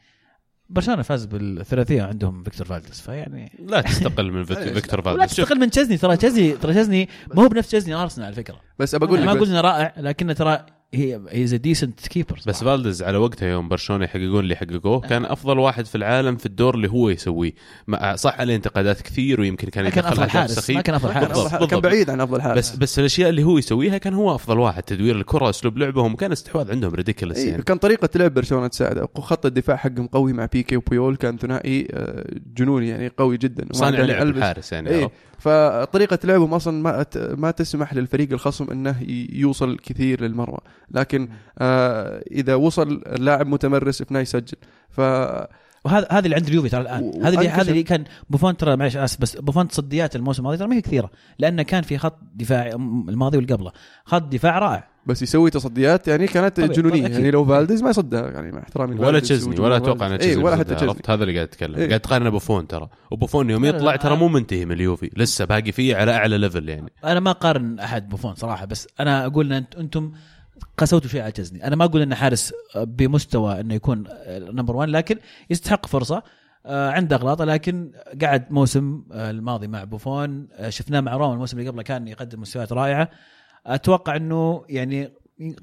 برشلونة فاز بالثلاثية عندهم فيكتور فالدس فيعني لا تستقل من فيك- فيكتور <laughs> فالديز شوف تستقل من تشزني ترى تشزني ترى تشزني ما هو بنفس تشزني أرسنال على فكرة. بس ابى أقول ما لك بس. إنه رائع لكنه ترى هي هي decent keeper بس فالديز على وقتها يوم برشلونة يحققون اللي حققوه كان أفضل واحد في العالم في الدور اللي هو يسويه. مع- صح عليه انتقادات كثير ويمكن كان يدخل أفضل حارس. ما كان أفضل حارس. أفضل حارس. كان بالضبط. بعيد عن أفضل حارس. بس بس الأشياء اللي هو يسويها كان هو أفضل واحد. تدوير الكرة أسلوب لعبهم كان استحواذ عندهم ridiculous إيه يعني. كان طريقة لعب برشلونة تساعده. خط الدفاع حقهم قوي مع بيكي وبيول كان ثنائي آه، جنوني يعني قوي جدا. صانع لعب. الحارس يعني فطريقة لعبهم أصلا ما ما تسمح للفريق الخصم إنه يوصل كثير للمرمى، لكن آه إذا وصل اللاعب متمرس في إنه يسجل ف وهذا هذا اللي عند اليوفي ترى الآن هذا اللي. هذا اللي كان بوفون ترى معلش آسف بس بوفون تصديات الموسم الماضي ترى ما هي كثيرة لأنه كان في خط دفاع الماضي واللي قبله خط دفاع رائع بس يسوي تصديات يعني كانت طبيعي، جنونية طبيعي،. يعني لو فالديز ما يصدها يعني مع احترامي ولا تشزني ولا أتوقع. انه تشزني إيه ولا حتى تشزني عرفت هذا اللي قاعد أتكلم إيه. قاعد تقارنه بوفون ترى وبوفون يوم يطلع. ترى مو منتهي من اليوفي لسه باقي فيه على أعلى level يعني أنا ما أقارن أحد بوفون صراحة بس أنا أقول إن أنتم قسوتوا شيء على تشزني أنا ما أقول انه حارس بمستوى إنه يكون number 1 لكن يستحق فرصة آه، عنده اغلاطه لكن قعد موسم آه، الماضي مع بوفون آه، شفناه مع روما الموسم اللي قبله كان يقدم مستويات رائعة. أتوقع إنه يعني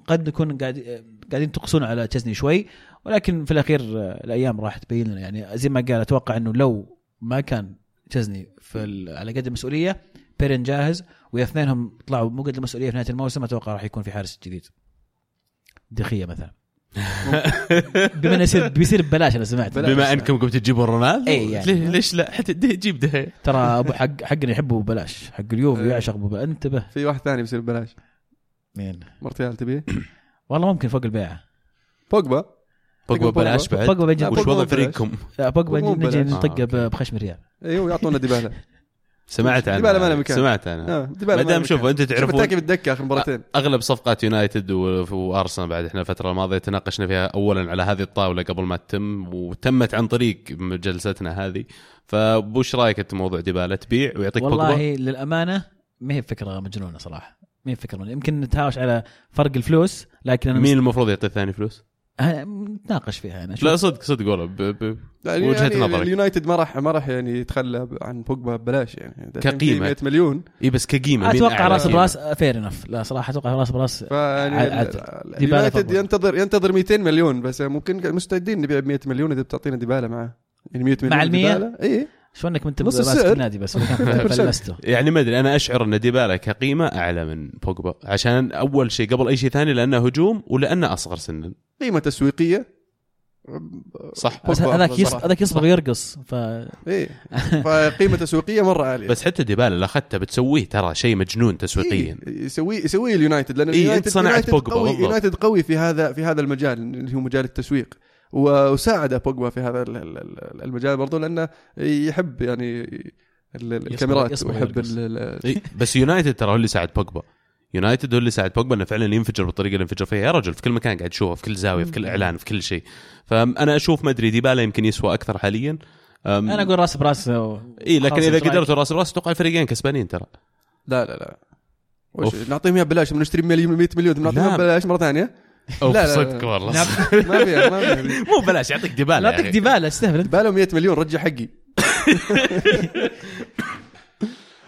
قد نكون قاعد قاعدين تقصون على تشزني شوي ولكن في الأخير الأيام راح تبين لنا. يعني زي ما قال أتوقع إنه لو ما كان تشزني في على قد المسؤولية بيرن جاهز واذا اثنينهم طلعوا مو قد المسؤولية في نهاية الموسم أتوقع راح يكون في حارس جديد. دخيه مثلا. بما إنه يصير بيصير ببلاش أنا سمعت بلاش. بما إنكم قمتوا تجيبوا رونالدو إيه يعني. ليه- ليش لا؟ حتى جيب ده. ترى أبو حق حقنا يحبه ببلاش. حق اليوفي إيه. يعشق ببلاش. انتبه. في واحد ثاني بيصير ببلاش. مين؟ مرتيال تبيه؟ والله ممكن فوق البيعة. بوجبا. بوجبا بلاش بعد. بوجبا بيجي لا، وش وضع. فريقكم. لا بوجبا نجي ببلاش. نطقه آه،. بخشم ريال. أيوه يعطونا ديبالا. سمعت ديبالا ما له عنها مكان. سمعت عنها. آه، ديبالا ما دام شوف تعرفون التاكي بالدكة آخر مباراتين أغلب صفقات يونايتد وأرسنال بعد إحنا الفترة الماضية تناقشنا فيها اولا على هذه الطاولة قبل ما تتم وتمت عن طريق جلستنا هذه. فوش رأيك أنت موضوع ديبالا؟ تبيع ويعطيك والله للأمانة ما هي فكرة مجنونة صراحة. ما هي فكرة مجنونة. يمكن نتهاوش على فرق الفلوس لكن أنا مين المفروض يعطي الثاني فلوس؟ نتناقش فيها أنا لا صدق صدق والله ب... ب... يعني وجهة يعني نظرك. اليونايتد ما راح ما راح يعني يتخلى عن بوجبا ببلاش يعني كقيمة. 100 مليون إي بس كقيمة أتوقع راس؟ براس فير انف لا صراحة أتوقع راس براس ال-. ال- ديبالا اليونايتد. ينتظر ينتظر 200 مليون بس ممكن مستعدين نبيع ب 100 مليون إذا بتعطينا ديبالا معاه يعني 100 مليون مع المية؟ ديبالا إي شو إنك انت ماسك. النادي بس؟ <laughs> فلسته يعني ما أدري أنا أشعر أن ديبالا كقيمة أعلى من بوجبا. عشان أول شيء قبل أي شيء ثاني لأنه هجوم ولأنه أصغر سنا. قيمة تسويقية. صح. بس هذاك. هذاك يصبغ يرقص ف إيه. فقيمة تسويقية مرة عالية. بس حتى ديبالا اللي اخذته بتسويه ترى شيء مجنون تسويقيا. إيه، يسوي يسوي اليونايتد لأن إيه، اليونايتد صنعت يونايتد بوجبا قوي. يونايتد قوي في هذا في هذا المجال اللي هو مجال التسويق. وساعد بوجبا في هذا ال- ال- ال- المجال برضو لأنه يحب يعني ال- ال- الكاميرات ويحب يرقص. ال- ال- بس يونايتد ترى هو اللي ساعد بوجبا يونايتد هو اللي ساعد بوجبا إنه فعلا ينفجر بالطريقة اللي ينفجر فيها يا رجل في كل مكان قاعد تشوفه في كل زاوية في كل إعلان في كل شيء فأنا أشوف ما أدري ديبالا يمكن يسوى أكثر حاليا أنا أقول راس براس إي لكن إذا؟ قدرتوا راس براس أتوقع الفريقين كسبانين ترى لا لا لا وش. نعطيهم إياه ببلاش بنشتري مليون 100 مليون بنعطيهم لا. إياه ببلاش مرة ثانية اوف لا، صدق لا. والله. ما فيها ما فيها <laughs> مو بلاش يعطيك ديبالا لا أخي. ديبالا أستهبل. انت باله 100 مليون رجع حقي. <laughs>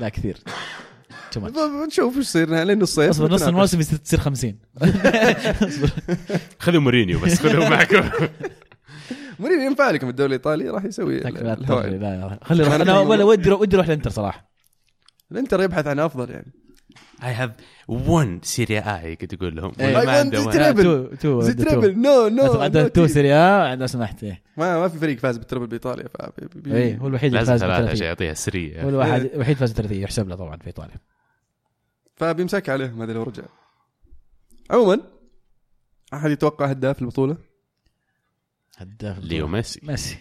لا كثير. نشوف إيش يصير لين الصيف أصبر نص. الموسم يصير- تصير 50 اصبر <laughs> خذوا مورينيو بس خذوا معكم. مورينيو ينفع لكم الدوري الإيطالي؟ راح يسوي لا لا خلي أنا أنا ولا. ودي ودي أروح الإنتر صراحة. الإنتر يبحث عن أفضل يعني. I have one سيريا A هيك تقول لهم إيه. ولا ما عنده the one. treble. تو تو زي تو. تريبل نو نو عندنا نو تو. سيريا لو سمحت إيه. ما ما في فريق فاز بالتربل بإيطاليا ف إيه هو الوحيد اللي فاز ثلاثة عشان بالثلاثيه يعطيها سرية هو الواحد الوحيد فاز بالثلاثيه يحسب له طبعا في إيطاليا فبيمسك عليهم هذا لو رجع عموما أحد يتوقع هداف البطولة هداف ليو ميسي ميسي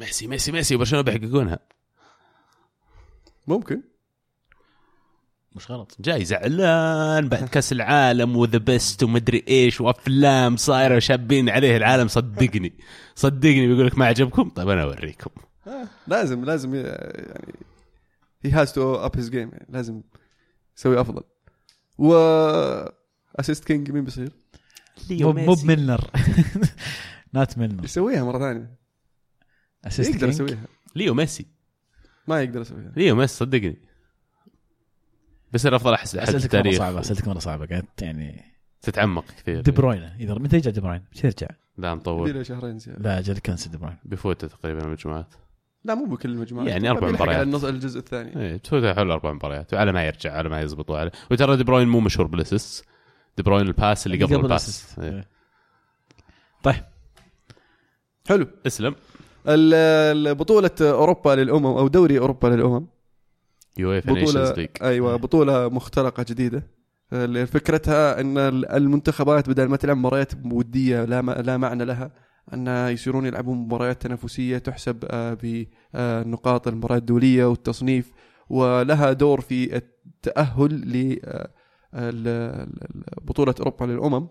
ميسي ميسي ميسي وبرشلونة بيحققونها ممكن مش غلط. جاي زعلان بعد كاس العالم وذا بيست ومدري إيش وأفلام صايرة وشابين عليه العالم. صدقني صدقني بيقول لك ما عجبكم؟ طيب أنا أوريكم. آه. لازم لازم يعني he has to up his game يعني لازم يسوي أفضل. و assist king مين بيصير؟ مو مو بميلنر. <laughs> not ميلنر يسويها مرة ثانية. assist يقدر يسويها. ليو ميسي. ما يقدر يسويها. ليو ميسي صدقني. بيصير أفضل احس أسئلتك مرة صعبة أسئلتك مرة صعبة. قاعد يعني تتعمق كثير. دي بروين إذا متى يرجع دي بروين؟ متى يرجع؟ لا له شهرين زيادة. لا جل cancel دي بروين بيفوت تقريبا المجموعات. لا مو بكل المجموعات. يعني على مباريات. النص الجزء الثاني. إيه تفوت حول أربع مباريات. وعلى ما يرجع على ما يزبطوا على وترى دي بروين مو مشهور بال assist دي بروين ال pass اللي قبل الباس. ال assist. إيه. إيه. طيب. حلو. اسلم. ال- ال- بطولة أوروبا للأمم أو دوري أوروبا للأمم. يويفا بطولة league أيوه بطولة مخترعة جديدة. فكرتها إن ال- المنتخبات بدل ما تلعب مباريات ودية لا لا معنى لها أن يصيرون يلعبون مباريات تنافسية تحسب آه، بنقاط المباريات الدولية والتصنيف ولها دور في التأهل ل آه، أوروبا للأمم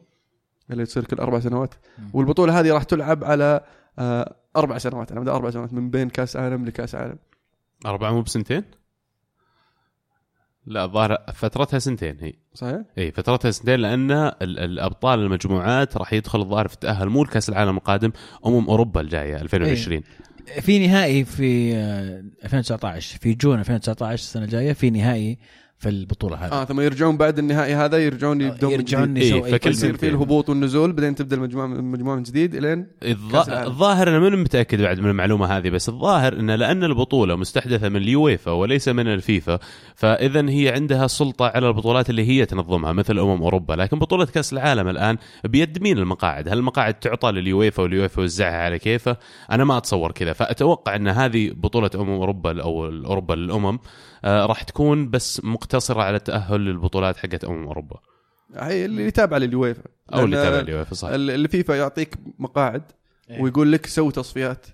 اللي تصير كل أربع سنوات. مم. والبطولة هذه راح تلعب على آه، أربع سنوات على مدى أربع سنوات من بين كأس عالم لكأس عالم. أربعة مو بسنتين؟ لا الظاهر فترتها سنتين هي صحيح؟ إي فترتها سنتين لأن ال- الأبطال المجموعات راح يدخل الظاهر في التاهل مو لكأس العالم القادم أمم أوروبا الجاية 2020 في نهائي في آه، 2019 في جون 2019 السنة الجاية في نهائي في البطولة هذه آه ثم يرجعون بعد النهائي هذا يرجعون يبدون من يرجعون. إيه، فكل يصير. في الهبوط والنزول بعدين تبدأ المجموعة المجموعة من جديد إلين. الظاهر أنا ماني متأكد بعد من المعلومة هذه بس الظاهر إن لأن البطولة مستحدثة من اليويفا وليس من الفيفا فاذا هي عندها سلطة على البطولات اللي هي تنظمها مثل أمم أوروبا لكن بطولة كأس العالم الآن بيد مين المقاعد هل المقاعد تعطى لليويفا واليويفا يوزعها على كيفه أنا ما أتصور كذا فأتوقع إن هذه بطولة أمم أوروبا أو أوروبا للأمم آه راح تكون بس مقتصرة على التاهل للبطولات حقت أمم أوروبا. هي اللي تابعه لليويفا. أو اللي لأن تابع اليويفا صح. ال- الفيفا يعطيك مقاعد إيه. ويقول لك سوي تصفيات.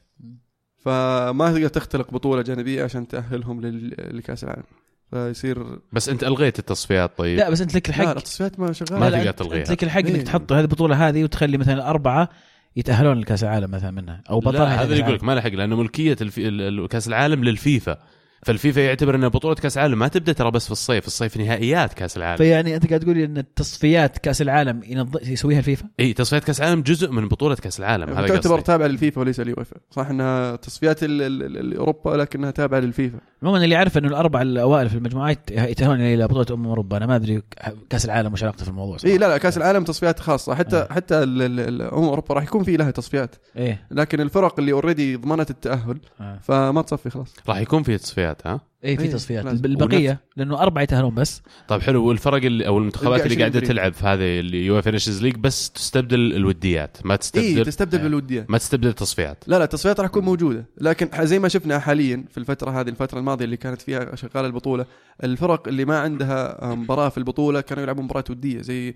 فما تقدر تختلق بطولة جانبية عشان تأهلهم لل- لكأس العالم. فيصير بس أنت ألغيت التصفيات طيب؟ لا بس أنت لك لا الحق. التصفيات ما شغاله ما لا، لا، تقدر تلغيها. أنت لك الحق إيه. انك تحط هذه البطولة هذه وتخلي مثلا أربعة يتأهلون لكأس العالم مثلا منها أو بطلها لا هذا يقول لك ما لحق لأنه ملكية الفي... ال- ال- كأس العالم للفيفا. فالفيفا يعتبر ان بطولة كأس العالم. ما تبدأ ترى بس في الصيف. الصيف نهائيات كأس العالم. فيعني أنت قاعد تقول لي إن التصفيات كأس العالم ينظ... يسويها الفيفا؟ إي تصفيات كأس العالم جزء من بطولة كأس العالم. هذا تعتبر تابعه للفيفا وليس اليويفا صح إنها تصفيات ال- ال- ال- أوروبا لكنها تابعة للفيفا. عموما اللي يعرف إنه الأربع الأوائل في المجموعات يتاهلون إلى بطوله أمم أوروبا أنا ما أدري كأس العالم وش علاقته في الموضوع صراحة. اي لا لا كأس العالم تصفيات خاصة حتى آه. حتى ال- ال- ال- أمم أوروبا راح يكون في لها تصفيات إيه لكن الفرق اللي already ضمنت التأهل آه. فما تصفي خلاص راح يكون في تصفيات ها إيه في إيه، تصفيات. لازم. البقية لأنه أربعة يتاهلون بس. طيب حلو. والفرق اللي أو المنتخبات اللي قاعدة. تلعب في هذه ال UEFA Nations League بس تستبدل الوديات ما اي تستبدل تستبدل آه. بالوديات ما تستبدل التصفيات. لا لا التصفيات راح تكون موجودة. لكن زي ما شفنا حاليا في الفترة هذه الفترة الماضية اللي كانت فيها شغالة البطولة الفرق اللي ما عندها آه، مباراة في البطولة كانوا يلعبون مباراه ودية زي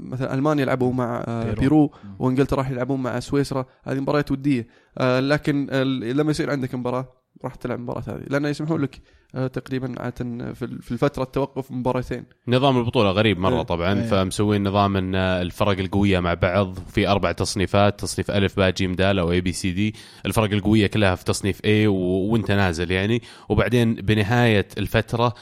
مثلا ألمانيا يلعبوا مع آه، بيرو. بيرو وإنجلترا راح يلعبون مع سويسرا. هذه مباريات ودية. آه، لكن ال- لما يصير عندك مباراة راح تلعب المباراه هذه. لأنه يسمحون لك تقريبا عادة في ال- في الفترة التوقف مباراتين. نظام البطولة غريب مرة إيه. طبعا إيه. فمسوين نظام إن الفرق القوية مع بعض في أربع تصنيفات تصنيف ألف باء جيم دال أو A B C D الفرق القوية كلها في تصنيف A و... وإنت نازل يعني. وبعدين بنهاية الفترة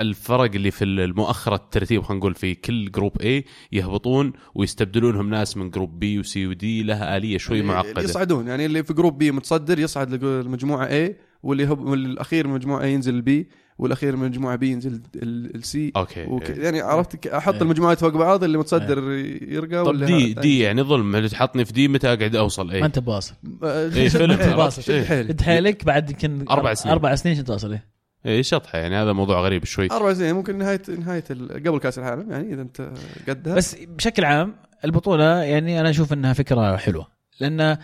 الفرق اللي في المؤخرة الترتيب خلينا نقول في كل group A يهبطون ويستبدلونهم ناس من group B و C و D لها آلية شوي اللي معقدة. يصعدون. يعني اللي في group B متصدر يصعد للمجموعه A واللي هو واللي الاخير من مجموعه ينزل ال B والأخير من مجموعة B ينزل ال C okay وك... إيه. يعني عرفت أحط إيه. المجموعات فوق بعض اللي متصدر يرقى طب واللي D D يعني ظلم اللي تحطني في D متى أقعد أوصل ما اي أنت بواصل آه، إيه، فيلم، حيل. عرفت. شد إيه. حيلك بعد يمكن أربع سنين. أربع سنين عشان توصل إيه. اي شطحة يعني هذا موضوع غريب شوي أربع سنين ممكن نهايه نهاية ال- قبل كأس العالم يعني إذا أنت قدها بس بشكل عام البطولة يعني أنا أشوف إنها فكرة حلوة لأن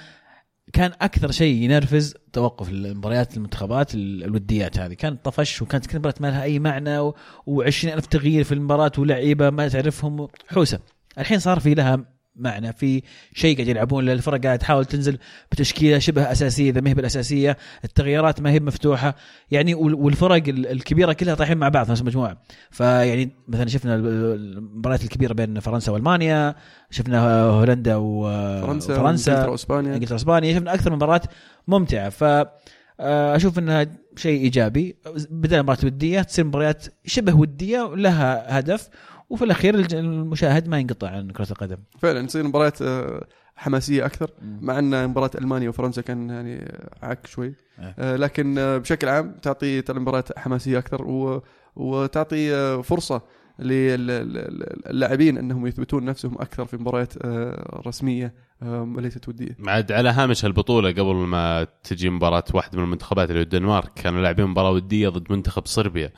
كان أكثر شيء ينرفز توقف المباريات المنتخبات ال- الوديات هذه. كانت طفش وكانت كل مباراة ما لها أي معنى و- و20 ألف تغيير في المباراة ولعيبة ما تعرفهم حوسة. الحين صار في لها معنى في شيء قاعد يلعبون الفرق قاعد تحاول تنزل بتشكيلة شبه أساسية إذا ما هي بالأساسية التغييرات ما هي مفتوحه يعني وال- والفرق ال- الكبيرة كلها طايحين مع بعض في نفس المجموعة. فيعني مثلا شفنا ال- المباريات الكبيرة بين فرنسا وألمانيا شفنا هولندا فرنسا وفرنسا إنجلترا وإسبانيا. إنجلترا اسبانيا شفنا أكثر من مباراة ممتعة. ف آه، أشوف إنها شيء إيجابي. بدل مباراه وديه تصير مباريات شبه ودية لها هدف. وفي الأخير المشاهد ما ينقطع عن كرة القدم. فعلا تصير مباريات آه، حماسية أكثر مع أن مباراة ألمانيا وفرنسا كان يعني عك شوي. آه. آه، لكن بشكل عام تعطي المباراة حماسية أكثر. وتعطي فرصة للاعبين أنهم يثبتون نفسهم أكثر في مباريات رسمية وليست ودية. عاد على هامش البطولة قبل ما تجي مباراة واحد من المنتخبات اللي هو الدنمارك. كانوا لاعبين مباراة ودية ضد منتخب صربيا.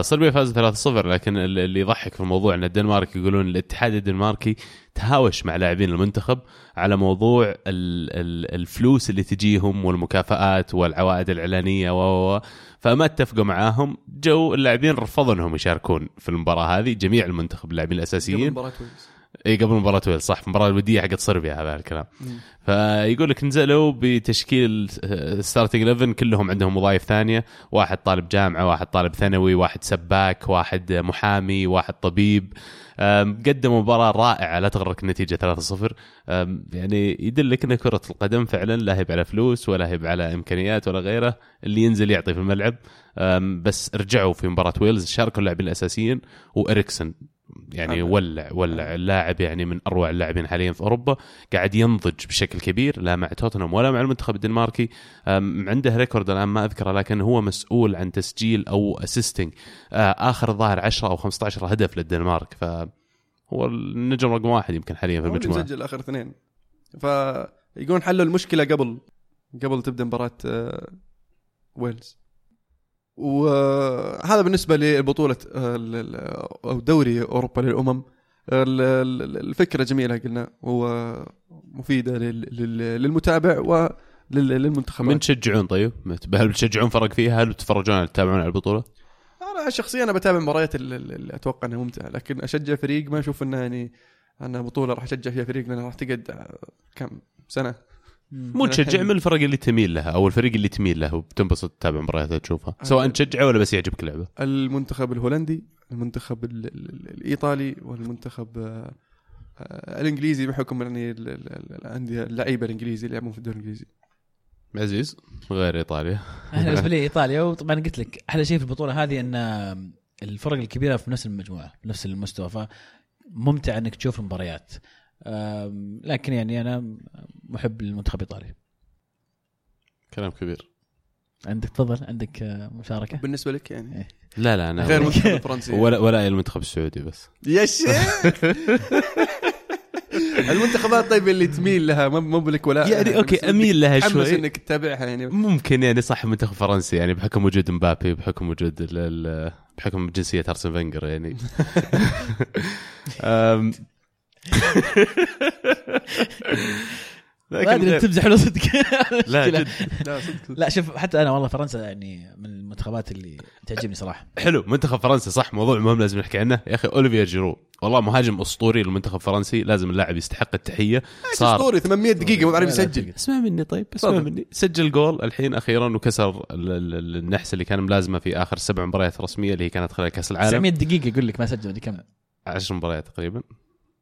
صربيا فاز 3-0 لكن ال- اللي يضحك في الموضوع إن الدنمارك يقولون الاتحاد الدنماركي تهاوش مع لاعبين المنتخب على موضوع ال- ال- الفلوس اللي تجيهم والمكافآت والعوائد الإعلانية و. فما اتفقوا معاهم. جو اللاعبين رفضوا إنهم يشاركون في المباراة هذه جميع المنتخب اللاعبين الأساسيين. اي قبل مباراة ويلز صح. في المباراه الودية حقت صربيا هذا الكلام. فيقول لك نزلوا بتشكيل starting 11 كلهم عندهم وظائف ثانية. واحد طالب جامعة واحد طالب ثانوي واحد سباك واحد محامي واحد طبيب. قدموا مباراة رائعة لا تغرك النتيجة 3-0 أم، يعني يدلك إن كرة القدم فعلا لا هي على فلوس ولا هي على إمكانيات ولا غيره. اللي ينزل يعطي في الملعب. بس رجعوا في مباراة ويلز شاركوا اللاعبين الأساسيين. وإريكسن يعني آه. ولع ولع اللاعب يعني من أروع اللاعبين حاليا في أوروبا قاعد ينضج بشكل كبير لا مع توتنهام ولا مع المنتخب الدنماركي. عنده record الآن ما أذكره لكن هو مسؤول عن تسجيل أو assisting آخر ظاهر 10 أو 15 هدف للدنمارك. ف هو النجم رقم واحد يمكن حاليا في المجموعة. مسجل آخر اثنين. فيقولون حلوا المشكلة قبل قبل تبدأ مباراة آه، ويلز. وهذا بالنسبة لبطولة آه، أو دوري أوروبا للأمم ال- الفكرة جميلة قلنا ومفيده لل- لل- للمتابع وللمنتخبات من تشجعون طيب؟ هل بتشجعون فرق فيها؟ هل بتتفرجون تتابعون على البطولة؟ أنا شخصيا أنا بتابع مباريات ال- ال- اللي أتوقع إنها ممتعة لكن أشجع فريق ما أشوف إنه يعني أنا بطولة راح أشجع فيها فريق لانها راح تقعد آه، كم سنة مو تشجع من الفرق اللي تميل لها أو الفريق اللي تميل له وبتنبسط تتابع مبارياتها تشوفها سواء تشجعه ولا بس يعجبك لعبة. المنتخب الهولندي المنتخب ال- ال- الإيطالي والمنتخب آه، آه، الإنجليزي بحكم يعني ال- ال- ال- الأندية اللعيبة الإنجليزي اللي يلعبون في الدوري الإنجليزي. عزيز غير إيطاليا. أنا بالنسبة <laughs> لي إيطاليا وطبعا قلت لك أحلى شيء في البطولة هذه إن الفرق الكبيرة في نفس المجموعة بنفس المستوى فممتع إنك تشوف المباريات. لكن يعني أنا محب للمنتخب الإيطالي. كلام كبير. عندك تفضل عندك آه، مشاركة؟ بالنسبة لك يعني؟ لا لا أنا غير <laughs> المنتخب الفرنسي. ولا ولا المنتخب السعودي بس. يا شيخ! <laughs> المنتخبات طيب اللي تميل لها مو بلك ولا يعني أوكي أميل لها شوي. إنك تتابعها يعني. ممكن يعني صح منتخب فرنسي يعني بحكم وجود مبابي بحكم وجود ال- ال- بحكم جنسية أرسن فينجر يعني. <laughs> ما أدري تمزح ولا صدق. <laughs> لا. جد. لا صدق لا شوف حتى أنا والله فرنسا يعني من المنتخبات اللي تعجبني صراحة. حلو منتخب فرنسا صح موضوع مهم لازم نحكي عنه. يا أخي اوليفيه جيرو. والله مهاجم أسطوري للمنتخب الفرنسي لازم اللاعب يستحق التحية. صار. أسطوري 800 دقيقة ما عرف لا، يسجل. اسمع مني طيب اسمع. مني. سجل جول الحين أخيرا وكسر ال- ال- النحس اللي كان ملازمه في آخر سبع مباريات رسمية اللي هي كانت خلال كأس العالم. 900 دقيقة يقول لك ما سجل دي كم 10 مباريات تقريبا.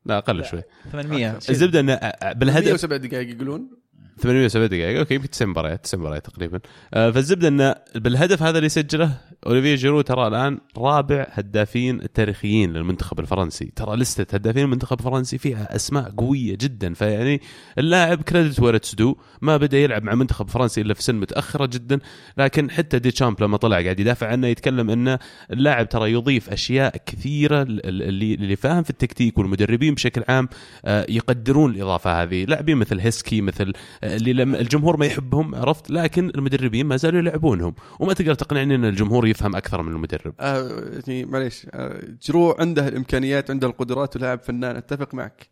لا أقل شوي. 800 شيء. الزبدة انه بالهدف 107 دقائق يقولون؟ 870 دقيقة أوكي يمكن 9 مباريات 9 مباريات تقريبا. آه فالزبدة انه بالهدف هذا اللي سجله اوليفيه جيرو ترى الآن رابع هدافين التاريخيين للمنتخب الفرنسي. ترى list ة هدافين المنتخب الفرنسي فيها أسماء قوية جدا. فيعني اللاعب credit where due ما بدأ يلعب مع منتخب فرنسي إلا في سن متأخرة جدا. لكن حتى ديشامب لما طلع قاعد يدافع عنه يتكلم إنه اللاعب ترى يضيف أشياء كثيرة اللي اللي فاهم في التكتيك والمدربين بشكل عام آه، يقدرون الإضافة هذه. لاعبين مثل هيسكي مثل آه، اللي الجمهور ما يحبهم عرفت؟ لكن المدربين ما زالوا يلعبونهم. وما تقدر تقنعني إن الجمهور يفهم أكثر من المدرب. آه يعني معليش آه جيرو عنده الإمكانيات عنده القدرات ولاعب فنان أتفق معك.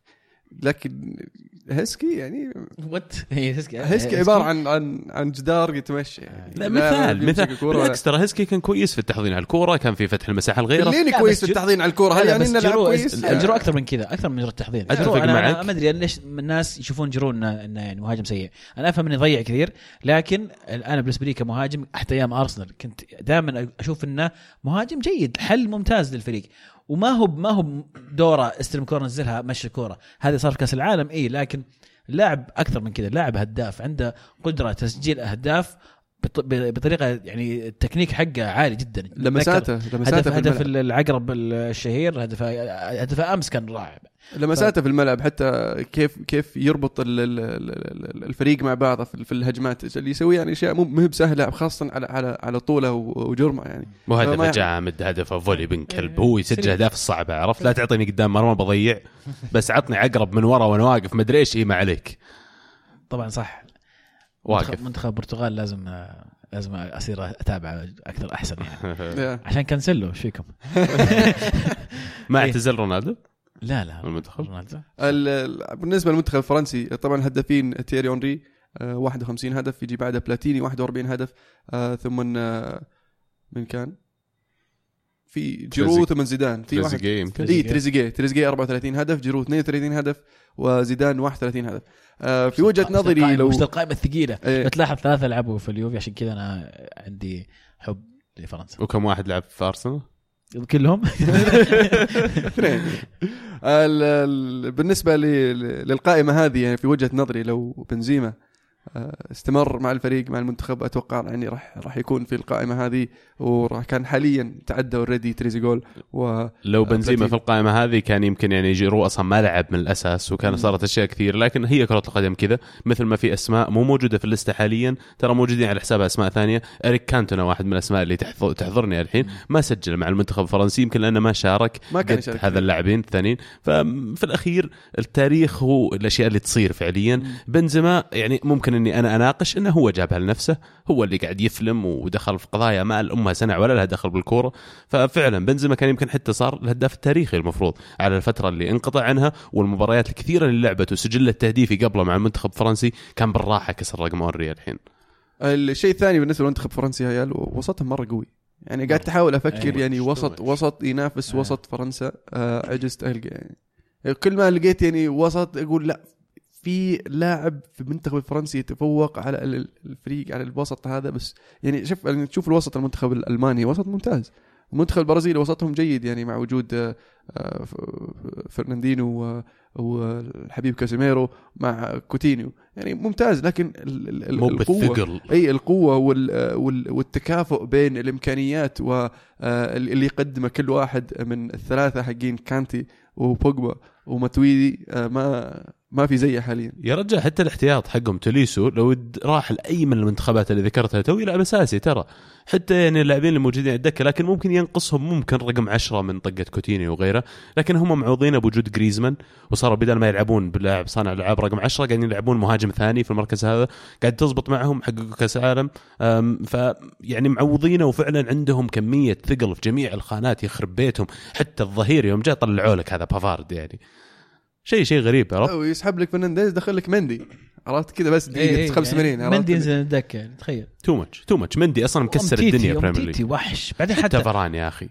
لكن هيسكي يعني؟ what هي هيسكي هيسكي عبارة عن عن عن جدار يتمشى يعني لا مثال مثال. بالعكس ترى هيسكي كان كويس في التحضير على الكورة كان في فتح المساحة لغيره لا، كويس في التحضير على الكورة؟ هل يعني إنه لاعب كويس؟ جيرو أكثر من كذا أكثر من مجرد جيرو أنا, معك. أنا ما أدري ليش الناس يشوفون جيرو انه إنه يعني مهاجم سيء. أنا أفهم إنه يضيع كثير لكن أنا بالنسبة لي كمهاجم حتى أيام أرسنال كنت دائما أشوف إنه مهاجم جيد حل ممتاز للفريق. وما هو ما هو دورة استلم كورة نزلها مشي الكورة. هذه صار في كأس العالم اي لكن لاعب أكثر من كذا لاعب هداف عنده قدرة تسجيل أهداف بطريقة يعني التكنيك حقه عالي جدا. لمساته هدف لمساته في هدف الملعب. العقرب الشهير هدف هدف أمس كان رائع. لمساته في الملعب حتى كيف كيف يربط ال- ال- ال- الفريق مع بعضه في في الهجمات اللي يسوي؟ يعني أشياء مو بسهلة خاصة على على على طوله وجرمه يعني. مو ما يعرف. جامد هدفه فولي بن كلب. هو يسجل. أهداف الصعبه عرفت؟ لا تعطيني قدام مرمى بضيع. بس عطني عقرب من ورا وأنا واقف مدري إيش اي ما عليك. طبعا صح. واقف. منتخب, البرتغال لازم لازم أصير اتابعه أكثر أحسن يعني. <laughs> عشان كانسلو إيش فيكم؟ <laughs> ما إيه. اعتزل رونالدو؟ لا لا. المنتخب؟ رونالدو. ال- ال- بالنسبة للمنتخب الفرنسي طبعا الهدافين تيري اونري آه، 51 هدف يجي بعده بلاتيني 41 هدف آه، ثم آه، من كان؟ في جيرو ثم زيدان في واحد. تريزيجيه يمكن اي تريزيجيه تريزيجيه 34 هدف جيرو 32 هدف وزيدان 31 هدف. آه، في وجهة نظري لو وسط القائمة الثقيلة. إيه. بتلاحظ ثلاثة لعبوا في اليوفي عشان كذا أنا عندي حب لفرنسا. وكم واحد لعب في أرسنال؟ كلهم؟ <laughs> اثنين. ال- ال- بالنسبة ل- للقائمة هذه يعني في وجهة نظري لو بنزيما استمر مع الفريق مع المنتخب. أتوقع يعني راح راح يكون في القائمة هذه وراح كان حاليا تعدى already تريزيجول و لو بنزيما بلاتيني. في القائمة هذه كان يمكن يعني جيرو أصلا ما لعب من الأساس وكان صارت أشياء كثير. لكن هي كرة القدم كذا مثل ما في أسماء مو موجودة في ال list ه حاليا. ترى موجودين على حساب أسماء ثانية. إريك كانتونا واحد من الأسماء اللي تحض- تحضرني الحين. ما سجل مع المنتخب الفرنسي يمكن لأنه ما شارك. ما كان يشارك هذا. اللاعبين الثانيين. ففي الأخير التاريخ هو الأشياء اللي تصير فعليا. بنزيما يعني ممكن إني أنا أناقش إنه هو جابها لنفسه هو اللي قاعد يفلم ودخل في قضايا ما الامها سنه ولا لها دخل بالكورة ففعلا بنزيما كان يمكن حتى صار الهداف التاريخي المفروض على الفترة اللي انقطع عنها والمباريات الكثيرة اللي لعبت وسجله التهديفي قبله مع المنتخب الفرنسي كان بالراحة كسر رقم اوري الحين الشيء الثاني بالنسبة للمنتخب الفرنسي عيال وسطهم مرة قوي يعني قاعد تحاول أفكر أيوة. يعني وسط. وسط ينافس آه. وسط فرنسا آه عجزت ألقى يعني كل ما لقيت يعني وسط أقول لا في لاعب في المنتخب الفرنسي يتفوق على ال- الفريق على الوسط هذا بس يعني شوف يعني تشوف الوسط المنتخب الألماني وسط ممتاز. المنتخب البرازيلي وسطهم جيد يعني مع وجود آه، آه، فرناندينو والحبيب كاسيميرو مع كوتينيو. يعني ممتاز لكن القوه إي القوة وال وال والتكافؤ بين الإمكانيات واللي يقدمه كل واحد من الثلاثة حقين كانتي وبوجبا وماتويدي آه، ما ما في زيه حاليا. يا رجال حتى الاحتياط حقهم توليسو لو راح لأي من المنتخبات اللي ذكرتها تو يلعب أساسي ترى. حتى يعني اللاعبين اللي موجودين على الدكه لكن ممكن ينقصهم ممكن رقم عشرة من طقة كوتينيو وغيره. لكن هم معوضين بوجود جريزمان وصاروا بدل ما يلعبون بلاعب صانع ألعاب رقم عشرة قاعدين يلعبون مهاجم ثاني في المركز هذا قاعد تزبط معهم حققوا كأس ف يعني معوضينه وفعلا عندهم كمية ثقل في جميع الخانات يخرب بيتهم. حتى الظهير يوم جاء طلعوا لك هذا بافارد يعني. شيء شيء غريب عرفت؟ يسحب لك فرنانديز دخل لك مندي. عرفت؟ كذا بس إيه، إيه، دقيقه 85 يعني مندي ينزل الدكه يعني تخيل. too much too much مندي أصلا مكسر الدنيا Premier League وحش. بعدين حتى حتى فاران يا أخي.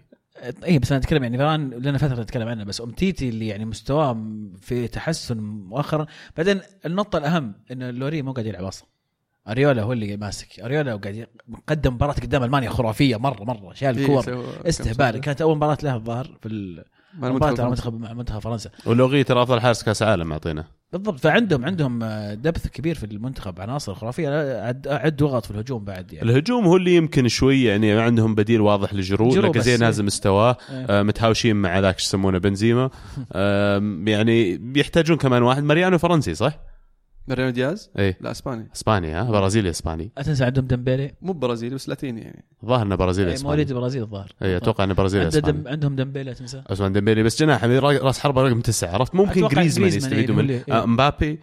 اي بس أنا أتكلم يعني فاران لنا فترة نتكلم عنه بس امتيتي اللي يعني مستواه في تحسن مؤخرا. بعدين النقطة الأهم انه لوري مو قاعد يلعب أصلا. أريولا هو اللي ماسك. أريولا وقاعد يقدم مباراة قدام ألمانيا خرافية مرة مرة. شال إيه، الكور كم استهبال. كانت أول مباراة له الظاهر في مباراه. منتخب مع منتخب فرنسا ولوري ترى أفضل حارس كأس عالم معطينا بالضبط فعندهم عندهم depth كبير في المنتخب عناصر خرافية عد عد وغط في الهجوم بعد يعني الهجوم هو اللي يمكن شوي يعني ما عندهم بديل واضح لجيرو زي إيه. نازل مستواه إيه. آه متهاوشين مع ذاك شو يسمونه بنزيما <laughs> آه يعني بيحتاجون كمان واحد ماريانو فرنسي صح؟ ماريانو دياز؟ إيه. لا إسباني. إسباني ها؟ برازيلي إسباني. لا تنسى عندهم ديمبيلي؟ مو برازيلي بس لاتيني يعني. ظاهر إنه برازيلي إيه، إسباني. مواليد البرازيل الظاهر. اي أتوقع إنه برازيلي إسباني. دم عندهم ديمبيلي لا تنسى عثمان ديمبيلي. بس جناح يعني را- راس حربة رقم تسعة عرفت؟ ممكن جريزمان جريزمان يستفيدوا إيه، هو اللي- آه مبابي.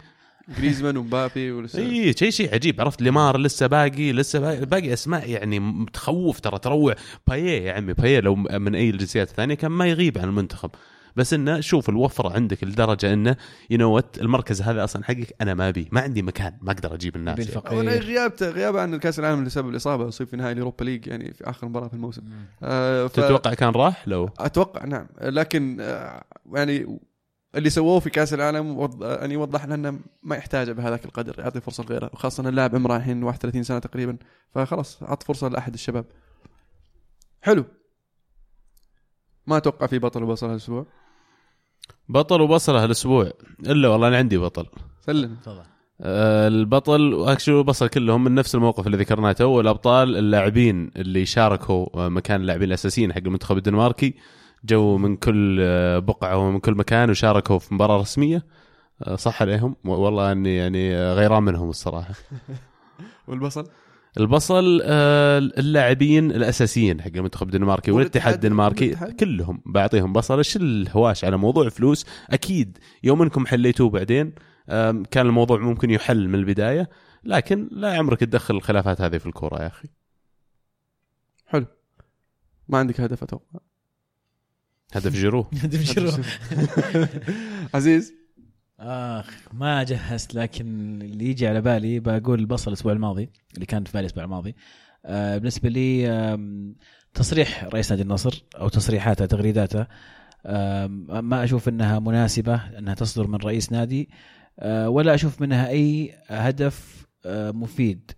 جريزمان ومبابي ولسه <laughs> اي شيء. شيء عجيب. عرفت؟ ليمار لسه باقي لسه باقي, باقي أسماء يعني تخوف ترى تروع. باييه يا عمي باييه لو من أي الجنسيات الثانية كان ما يغيب عن المنتخب. بس إنه شوف الوفره عندك لدرجة إنه يو المركز هذا أصلا حقك أنا ما أبي ما عندي مكان ما أقدر أجيب الناس يعني. ولا غيابته غيابه عن الكاس العالم لسبب الإصابة اصيب في نهائي اليوروبا ليج يعني في آخر مباراة في الموسم. آه ف... تتوقع كان راح؟ لو. أتوقع نعم. لكن آه يعني اللي سووه في كأس العالم وض... يعني وضح لنا إنه ما يحتاجه بهذاك القدر يعطي فرصة لغيره وخاصة ان اللاعب عمره الحين 31 سنة تقريبا فخلاص عط فرصة لأحد الشباب. حلو. ما أتوقع في بطل وبصل هالأسبوع. بطل وبصله هالاسبوع إلا والله أنا عندي بطل. سلم. تفضل. آه، البطل و actually البصل كلهم من نفس الموقف اللي ذكرناه. تو الابطال اللاعبين اللي شاركوا آه، مكان اللاعبين الأساسيين حق المنتخب الدنماركي. جو من كل آه، بقعة ومن كل مكان وشاركوا في مباراة رسمية. صح عليهم. والله أني يعني غيران منهم الصراحة. <laughs> والبصل؟ البصل آه، اللاعبين الأساسيين حق المنتخب الدنماركي والاتحاد الدنماركي. كلهم بعطيهم بصل. إيش الهواش على موضوع فلوس؟ أكيد يوم إنكم حليتوه بعدين كان الموضوع ممكن يحل من البداية لكن لا عمرك تدخل الخلافات هذه في الكورة يا أخي. حلو. ما عندك هدف أتوقع. هدف جيرو. <laughs> <laughs> عزيز. آخ ما جهزت لكن اللي يجي على بالي بقول البصل الأسبوع الماضي اللي كان في بالي الأسبوع الماضي. آه بالنسبة لي آم، تصريح رئيس نادي النصر أو تصريحاته تغريداته آم، ما أشوف إنها مناسبة إنها تصدر من رئيس نادي. آه، ولا أشوف منها أي هدف آه، مفيد.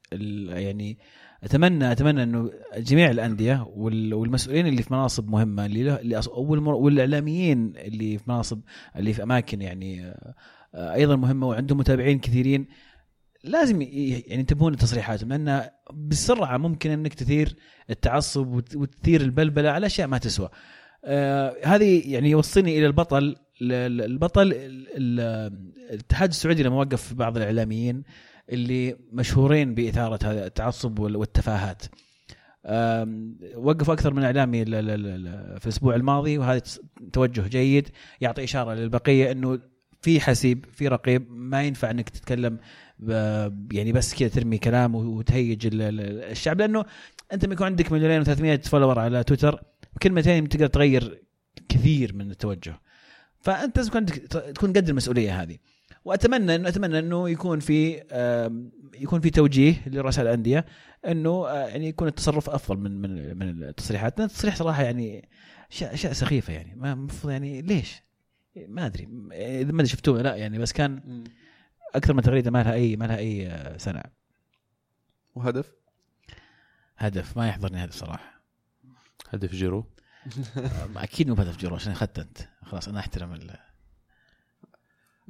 يعني اتمنى أتمنى إنه جميع الأندية وال- والمسؤولين اللي في مناصب مهمة اللي له اللي والإعلاميين اللي في مناصب اللي في أماكن يعني آه، أيضا مهمة وعندهم متابعين كثيرين لازم يعني ينتبهون لتصريحاتهم لأن بسرعة ممكن إنك تثير التعصب وت- وتثير البلبلة على أشياء ما تسوى. آه هذه يعني يوصلني إلى البطل البطل ال- ال- الاتحاد السعودي لما وقف بعض الإعلاميين اللي مشهورين بإثارة هذا التعصب وال- والتفاهات. وقفوا أكثر من إعلامي في الأسبوع الماضي وهذا توجه جيد يعطي إشارة للبقية إنه في حسيب في رقيب ما ينفع إنك تتكلم يعني بس كذا ترمي كلام وتهيج ال- ال- الشعب لأنه أنت لما يكون عندك مليونين و300 فولور على تويتر كلمتين تقدر تغير كثير من التوجه فأنت لازم عندك تكون قد المسؤولية هذه وأتمنى انه أتمنى إنه يكون في يكون في توجيه لرؤساء الأندية إنه آه، يعني يكون التصرف أفضل من من من التصريحات. التصريح صراحة يعني اشياء سخيفة يعني. ما المفروض يعني ليش؟ ما أدري. إذا ما أدري شفتوه لا يعني بس كان أكثر من تغريده ما لها أي ما لها أي آه، سنة. وهدف؟ هدف. ما يحضرني هدف صراحة. هدف جيرو؟ <laughs> آه، أكيد مو بهدف جيرو عشان اخذت أنت. خلاص أنا أحترم ال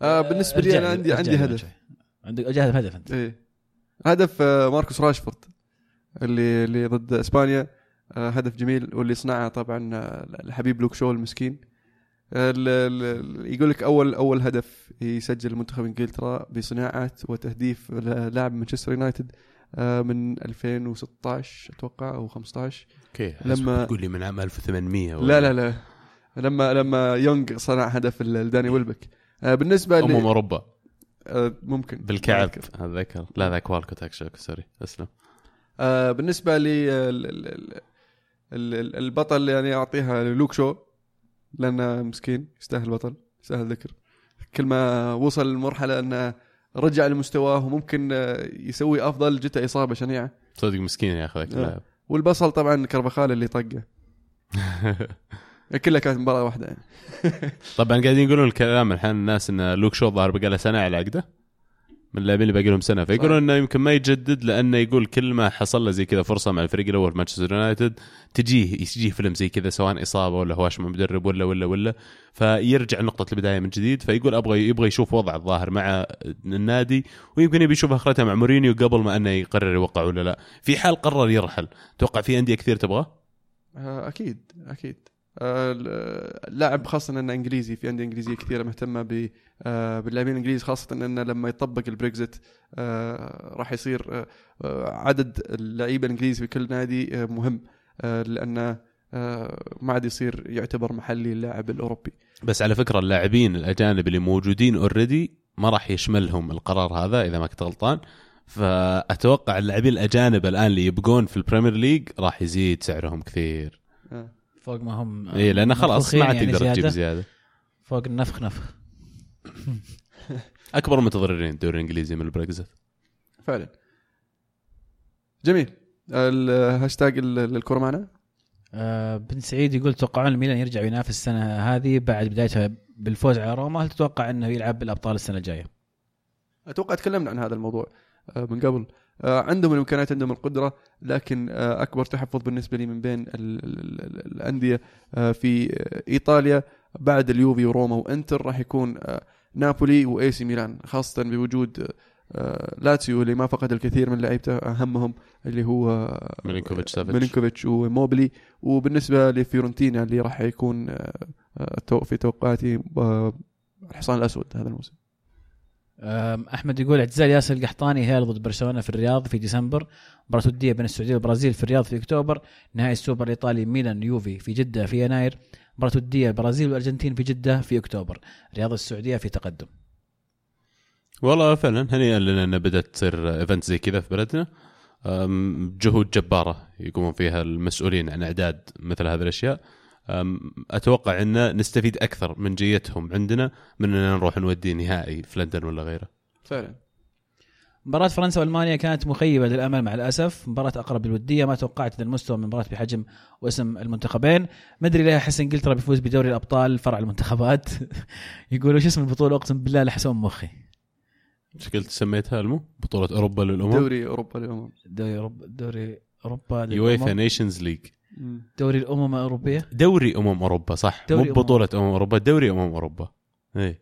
آه بالنسبة لي أنا عندي عندي هدف. عندك جاهز هدف أنت. إيه. هدف آه، ماركوس راشفورد اللي اللي ضد إسبانيا. آه، هدف جميل واللي صنعه طبعا آه، الحبيب لوك شو المسكين. ال- ال- يقول لك أول أول هدف يسجل منتخب إنجلترا بصناعة وتهديف لاعب مانشستر يونايتد آه، من 2016 أتوقع أو 15 okay لما- تقول لي من عام 1800 ولا لا لا لا. لما لما يونغ صنع هدف لداني ويلبك. آه، بالنسبة ل- امم أوروبا. آه، ممكن. بالكعب. اتذكر لا ذاك والكوت actually sorry. أسلم. آه، بالنسبة لي ال- ال- ال- ال- ال- البطل يعني أعطيها لوك شو لأنه مسكين يستاهل بطل يستاهل ذكر كل ما وصل لمرحله أنه رجع لمستواه وممكن آه، يسوي أفضل جته إصابة شنيعة. صدق مسكين يا أخي آه. اللاعب. والبصل طبعا كرفخال اللي طقه. <laughs> كلها كانت مباراة واحدة. يعني. <laughs> طبعا قاعدين يقولون الكلام الحين الناس إن لوك شو ظهر بقى له سنة على عقده. من اللاعبين اللي باقي لهم سنه فيقولون إنه يمكن ما يجدد لأنه يقول كل ما حصل له زي كذا فرصة مع الفريق الأول مانشستر يونايتد تجيه يجيه فيلم زي كذا سواء إصابة ولا هواش من مدرب ولا ولا ولا. فيرجع نقطه البداية من جديد فيقول أبغى يبغى يشوف وضع الظاهر مع النادي ويمكن يبي يشوف اخرته مع مورينيو قبل ما إنه يقرر يوقع ولا لا. في حال قرر يرحل توقع في أندية كثير تبغاه؟ آه، أكيد أكيد. اللاعب خاصة إنه إنجليزي. في انديه إنجليزية كثيرة مهتمة ب آه، باللاعبين الإنجليز خاصة انه لما يطبق البريكزت آه، راح يصير آه، آه، عدد اللعيبة الإنجليز في كل نادي آه، مهم آه، لأنه آه، ما عاد يصير يعتبر محلي اللاعب الأوروبي. بس على فكرة اللاعبين الأجانب اللي موجودين already ما راح يشملهم القرار هذا إذا ما كنت غلطان. فأتوقع اللاعبين الأجانب الآن اللي يبقون في ال Premier League راح يزيد سعرهم كثير. آه. فوق ما هم اي لأنه خلاص ما عاد يعني تقدر تجيب زيادة. زيادة. فوق النفخ نفخ. <laughs> أكبر متضررين الدوري الانجليزي من البريكزت فعلا. جميل. الهاشتاج ال- الكره معنا؟ آه بن سعيد يقول تتوقعون الميلان يرجع وينافس السنة هذه بعد بدايتها بالفوز على روما؟ هل تتوقع إنه يلعب بالأبطال السنة الجاية؟ أتوقع تكلمنا عن هذا الموضوع آه، من قبل. آه، عندهم الإمكانيات عندهم القدرة لكن آه، أكبر تحفظ بالنسبة لي من بين ال- ال- ال- الأندية آه، في آه، إيطاليا بعد اليوفي وروما وإنتر راح يكون آه، نابولي وإي سي ميلان خاصة بوجود آه، لاتسيو اللي ما فقد الكثير من لعيبته أهمهم اللي هو آه، ميلينكوفيتش سافيتش. ميلينكوفيتش وإيموبيلي وبالنسبة لفيورنتينا اللي راح يكون آه، آه، في توقعاتي آه، الحصان الأسود هذا الموسم أحمد يقول اعتزال ياسر القحطاني هيكون ضد برشلونة في الرياض في ديسمبر. مباراة وديه بين السعودية والبرازيل في الرياض في أكتوبر. نهائي السوبر الإيطالي ميلان يوفي في جدة في يناير. مباراة وديه البرازيل والأرجنتين في جدة في أكتوبر. رياض السعودية في تقدم. والله فعلا هنيئا لنا أن بدات تصير event زي كذا في بلدنا. جهود جبارة يقومون فيها المسؤولين عن إعداد مثل هذه الأشياء. أتوقع إن نستفيد أكثر من جيتهم عندنا من اننا نروح نودي نهائي في لندن ولا غيره. فعلا. مباراة فرنسا وألمانيا كانت مخيبة للأمل مع الأسف، مباراة أقرب للودية ما توقعت ذا المستوى من مباراة بحجم واسم المنتخبين، ما أدري ليه احس انجلترا بيفوز بدوري الأبطال فرع المنتخبات. <laughs> يقولوا شو اسم البطولة؟ أقسم بالله لحسون مخي. إيش قلت سميتها المو؟ بطولة أوروبا للأمم؟ دوري أوروبا للأمم. دوري أوروبا دوري أوروبا يويفا للأمم. Nations League دوري الأمم الأوروبية؟ دوري أمم أوروبا صح. دوري مو بطوله أمم أوروبا دوري أمم أوروبا. اي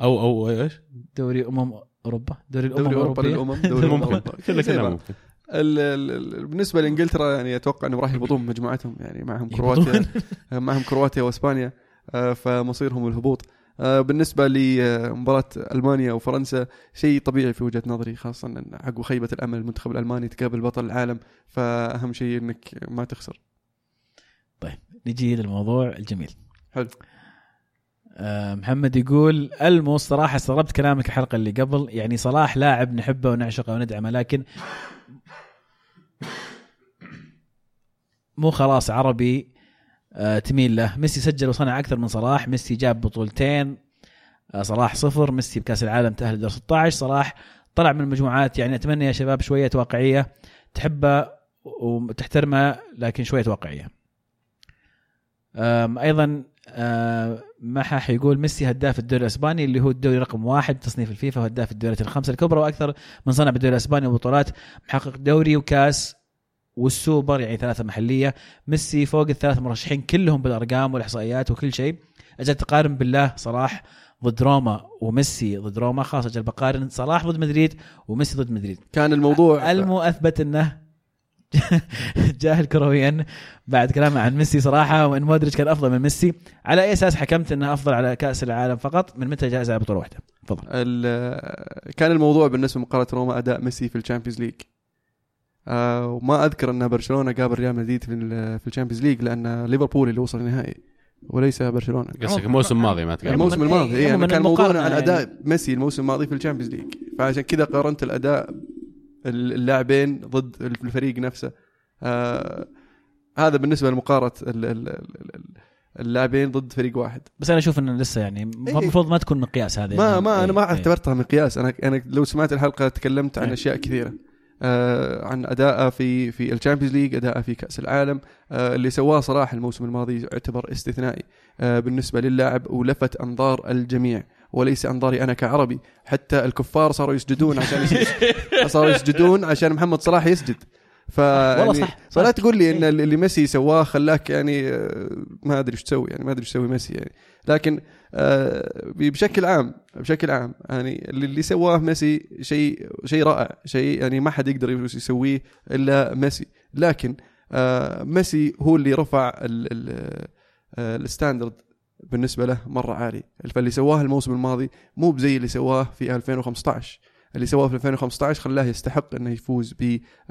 أو أو إيش؟ دوري أمم أوروبا. دوري الأمم دوري أوروبا للأمم دوري أمم ممكن أوروبا. كله كلام. ممكن. ال- ال- ال- بالنسبة لإنجلترا يعني أتوقع انهم راح يهبطون مجموعتهم يعني معهم. كرواتيا <laughs> معهم كرواتيا وإسبانيا آه، فمصيرهم الهبوط. بالنسبة لمباراة ألمانيا وفرنسا شيء طبيعي في وجهة نظري خاصة إن عقب خيبة الأمل المنتخب الألماني تقابل بطل العالم فأهم شيء إنك ما تخسر. نجي للموضوع الجميل. حلو. آه، محمد يقول ألمو صراحة استغربت كلامك الحلقة اللي قبل يعني صلاح لاعب نحبه ونعشقه وندعمه لكن مو خلاص عربي آه، تميل له. ميسي سجل وصنع أكثر من صلاح. ميسي جاب بطولتين. آه، صلاح صفر. ميسي بكأس العالم تأهل دور 16 صلاح طلع من المجموعات. يعني أتمنى يا شباب شوية واقعية. تحبه وتحترمه لكن شوية واقعية. أيضا محح يقول ميسي هداف الدوري الأسباني اللي هو الدوري رقم واحد تصنيف الفيفا وهداف الدوريات الخمسة الكبرى وأكثر من صنع بالدوري الأسباني وبطولات محقق دوري وكأس والسوبر يعني ثلاثة محلية ميسي فوق الثلاث مرشحين كلهم بالأرقام والإحصائيات وكل شيء. أجل تقارن بالله صلاح ضد روما وميسي ضد روما خلاص أجل بقارن صلاح ضد مدريد وميسي ضد مدريد. كان الموضوع المو أثبت إنه <laughs> جاهل كرويا بعد كلامه عن ميسي صراحة وإن مودريتش كان أفضل من ميسي. على أي أساس حكمت إنه أفضل على كأس العالم فقط؟ من متى جائزه على بطولة واحدة؟ تفضل. كان الموضوع بالنسبة لمقارنة روما أداء ميسي في ال Champions League. آه وما أذكر أن برشلونة قابل ريال مدريد في ال- في ال Champions League لأن ليفربول اللي وصل النهائي وليس برشلونة قصدك الموسم الماضي ما تكلم الموسم الماضي إيه، اي عموماً أنا كان موضوعنا عن يعني- أداء ميسي الموسم الماضي في ال Champions League فعشان كذا قارنت الأداء اللاعبين ضد الفريق نفسه آه هذا بالنسبة لمقارنة ال- ال- ال- ال- اللاعبين ضد فريق واحد بس أنا أشوف إنه لسه يعني إيه. المفروض ما تكون مقياس هذا ما يعني. ما أنا إيه، ما إيه. اعتبرتها مقياس أنا أنا لو سمعت الحلقة تكلمت عن إيه. أشياء كثيرة عن اداءه في في ال Champions League اداءه في كأس العالم آه اللي سواه صراحة الموسم الماضي يعتبر استثنائي. آه بالنسبة للاعب ولفت أنظار الجميع وليس أنظاري أنا كعربي حتى الكفار صاروا يسجدون عشان يسجد <laughs> صاروا يسجدون عشان محمد صلاح يسجد. ف والله يعني صح, صح. فلا تقول لي إن إيه. اللي ميسي سواه خلاك يعني آه، ما أدري إيش تسوي يعني ما أدري إيش يسوي ميسي يعني لكن آه، بشكل عام بشكل عام يعني اللي سواه ميسي شيء شيء رائع شيء يعني ما حد يقدر يسويه إلا ميسي لكن آه، ميسي هو اللي رفع ال- ال- ال standard بالنسبة له مرة عالي فاللي سواه الموسم الماضي مو بزي اللي سواه في 2015 اللي سواه في 2015 خلاه يستحق إنه يفوز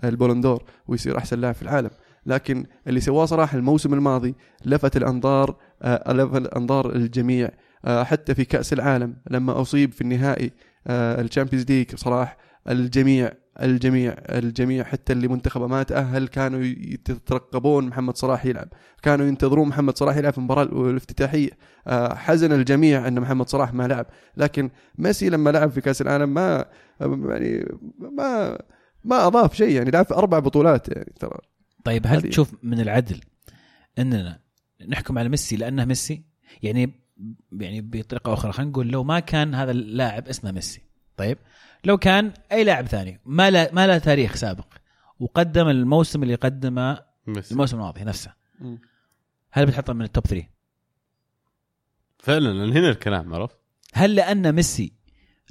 بال Ballon d'Or ويصير أحسن لاعب في العالم. لكن اللي سواه صراحة الموسم الماضي لفت الأنظار آه، لفت انظار الجميع آه، حتى في كأس العالم لما أصيب في النهائي ال Champions League صراحة الجميع الجميع الجميع حتى اللي منتخبه ما تاهل كانوا يترقبون محمد صلاح يلعب. كانوا ينتظرون محمد صلاح يلعب في المباراة الافتتاحية. آه، حزن الجميع إن محمد صلاح ما لعب. لكن ميسي لما لعب في كأس العالم ما يعني ما ما أضاف شيء. يعني لعب في أربع بطولات. يعني ترى طيب هل هذه- تشوف من العدل إننا نحكم على ميسي لأنه ميسي؟ يعني يعني بطريقة أخرى خلينا نقول لو ما كان هذا اللاعب اسمه ميسي. طيب لو كان أي لاعب ثاني. ما له ما له تاريخ سابق. وقدم الموسم اللي قدمه ميسي. الموسم الماضي نفسه. هل بتحطه من التوب 3 فعلا لأن هنا الكلام عرفت؟ هل لأن ميسي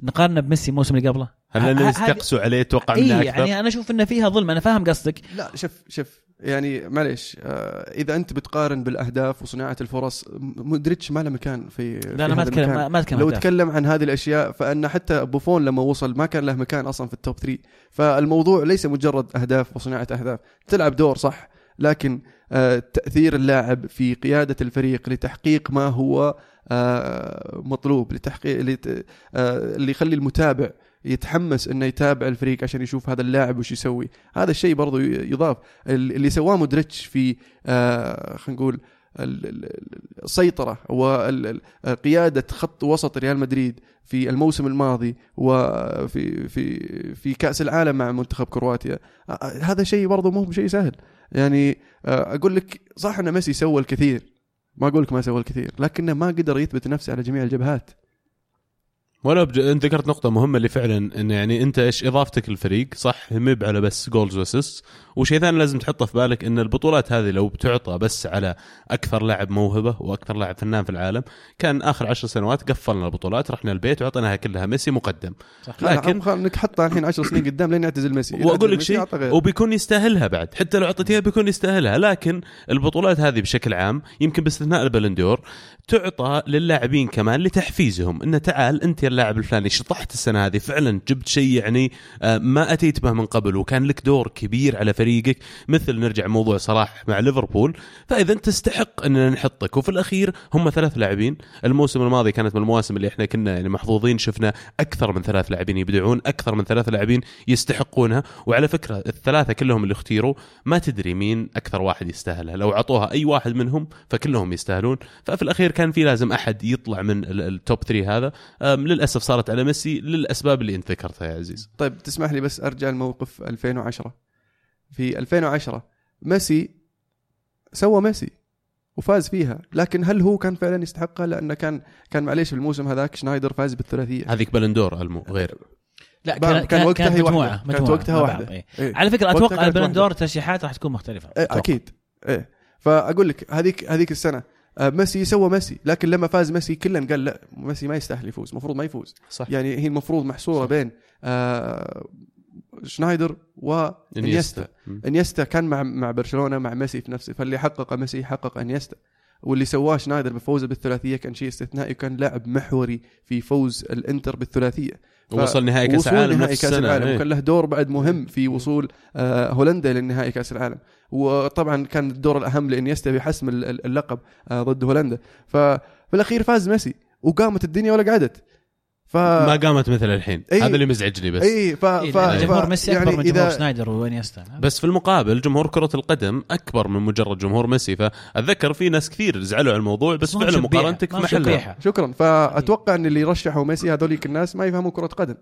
نقارنه بميسي الموسم اللي قبله؟ هل لأن يستقسوا عليه توقع منه أكثر يعني أنا أشوف إنه فيها ظلم أنا فاهم قصدك. لا شوف شوف. يعني معليش آه إذا أنت بتقارن بالأهداف وصناعة الفرص مودريتش ما له مكان في لا أنا ما اتكلم ما- ما أتكلم لو أهداف. تكلم عن هذه الأشياء فأن حتى بوفون لما وصل ما كان له مكان أصلا في التوب 3 فالموضوع ليس مجرد أهداف وصناعة أهداف. تلعب دور صح لكن آه تأثير اللاعب في قيادة الفريق لتحقيق ما هو آه مطلوب لتحقيق لت- آه اللي يخلي المتابع يتحمس إنه يتابع الفريق عشان يشوف هذا اللاعب وش يسوي. هذا الشيء برضو يضاف. ال- اللي سواه مودريتش في آه خلينا نقول ال- ال- السيطرة وقيادة خط وسط ريال مدريد في الموسم الماضي وفي في في كأس العالم مع منتخب كرواتيا. آه، هذا شيء برضو مو بشيء سهل. يعني آه، أقول لك صح أن ميسي سوى الكثير. ما أقول لك ما سوى الكثير لكنه ما قدر يثبت نفسه على جميع الجبهات. ولا بج... انت ذكرت نقطة مهمة اللي فعلا انه يعني أنت إيش إضافتك للفريق صح؟ مب على بس goals و assist وشيء ثاني لازم تحطه في بالك إن البطولات هذه لو بتعطى بس على أكثر لاعب موهبة وأكثر لاعب فنان في العالم كان آخر عشر سنوات قفلنا البطولات رحنا البيت وعطيناها كلها. ميسي مقدم. صح. لكن- انك حطها الحين 10 سنين قدام لين يعتزل ميسي. وأقول لك شيء. وبيكون يستاهلها بعد. حتى لو أعطيتيها بيكون يستاهلها. لكن البطولات هذه بشكل عام يمكن باستثناء البلندور تعطى للاعبين كمان لتحفيزهم. إنه تعال أنت يا اللاعب الفلاني شطحت السنة هذه فعلا جبت شيء يعني آه، ما أتيت به من قبل وكان لك دور كبير على فريقك. مثل نرجع موضوع صلاح مع ليفربول. فإذا تستحق أننا نحطك. وفي الأخير هم ثلاث لاعبين. الموسم الماضي كانت من المواسم اللي إحنا كنا يعني محظوظين شفنا أكثر من ثلاث لاعبين يبدعون أكثر من ثلاث لاعبين يستحقونها. وعلى فكرة الثلاثة كلهم اللي اختيروا ما تدري مين أكثر واحد يستاهلها. لو اعطوها أي واحد منهم فكلهم يستاهلون. ففي الأخير كان في لازم أحد يطلع من ال- التوب 3 هذا للأسف صارت على ميسي للأسباب اللي انت ذكرتها يا عزيز طيب تسمح لي بس أرجع لموقف 2010 في 2010 ميسي سوى ميسي وفاز فيها لكن هل هو كان فعلا يستحقها لأنه كان كان معليش في الموسم هذاك شنايدر فاز بالثلاثية هذيك بلندور المو غير لا كان- كان, وقتها كانت هي مجموعة واحدة. مجموعة كانت وقتها. بعض، إيه. إيه. على فكرة وقتها أتوقع البلندور ترشيحات راح تكون مختلفة إيه. أكيد إيه فاقول لك هذيك هذيك السنة ميسي سوى ميسي لكن لما فاز ميسي كلنا قال لا ميسي ما يستاهل يفوز المفروض ما يفوز. صح. يعني هي المفروض محصورة بين آه شنايدر وانيستا. إنيستا. كان مع مع برشلونة مع ميسي في نفسه فاللي حقق ميسي حقق إنيستا. واللي سواه شنايدر بفوزه بالثلاثية كان شيء استثنائي وكان لاعب محوري في فوز الإنتر بالثلاثية. وصل نهائي كأس العالم نهائي كأس العالم. إيه. وكان له دور بعد مهم في وصول آه، هولندا للنهائي كأس العالم. وطبعا كان الدور الأهم لانيستا بحسم ال- اللقب آه، ضد هولندا. ففي الأخير فاز ميسي وقامت الدنيا ولا قعدت. ف ما قامت مثل الحين. إيه. هذا اللي مزعجني بس. إي ف... إيه، ف... ف... جمهور ميسي أكبر من جمهور إذا- شنايدر وانيستا بس في المقابل جمهور كرة القدم أكبر من مجرد جمهور ميسي. فأتذكر في ناس كثير زعلوا على الموضوع بس فعلا مقارنتك في محلها. شبيحة. شكرا. فأتوقع إن اللي رشحوا ميسي هذوليك الناس ما يفهموا كرة قدم.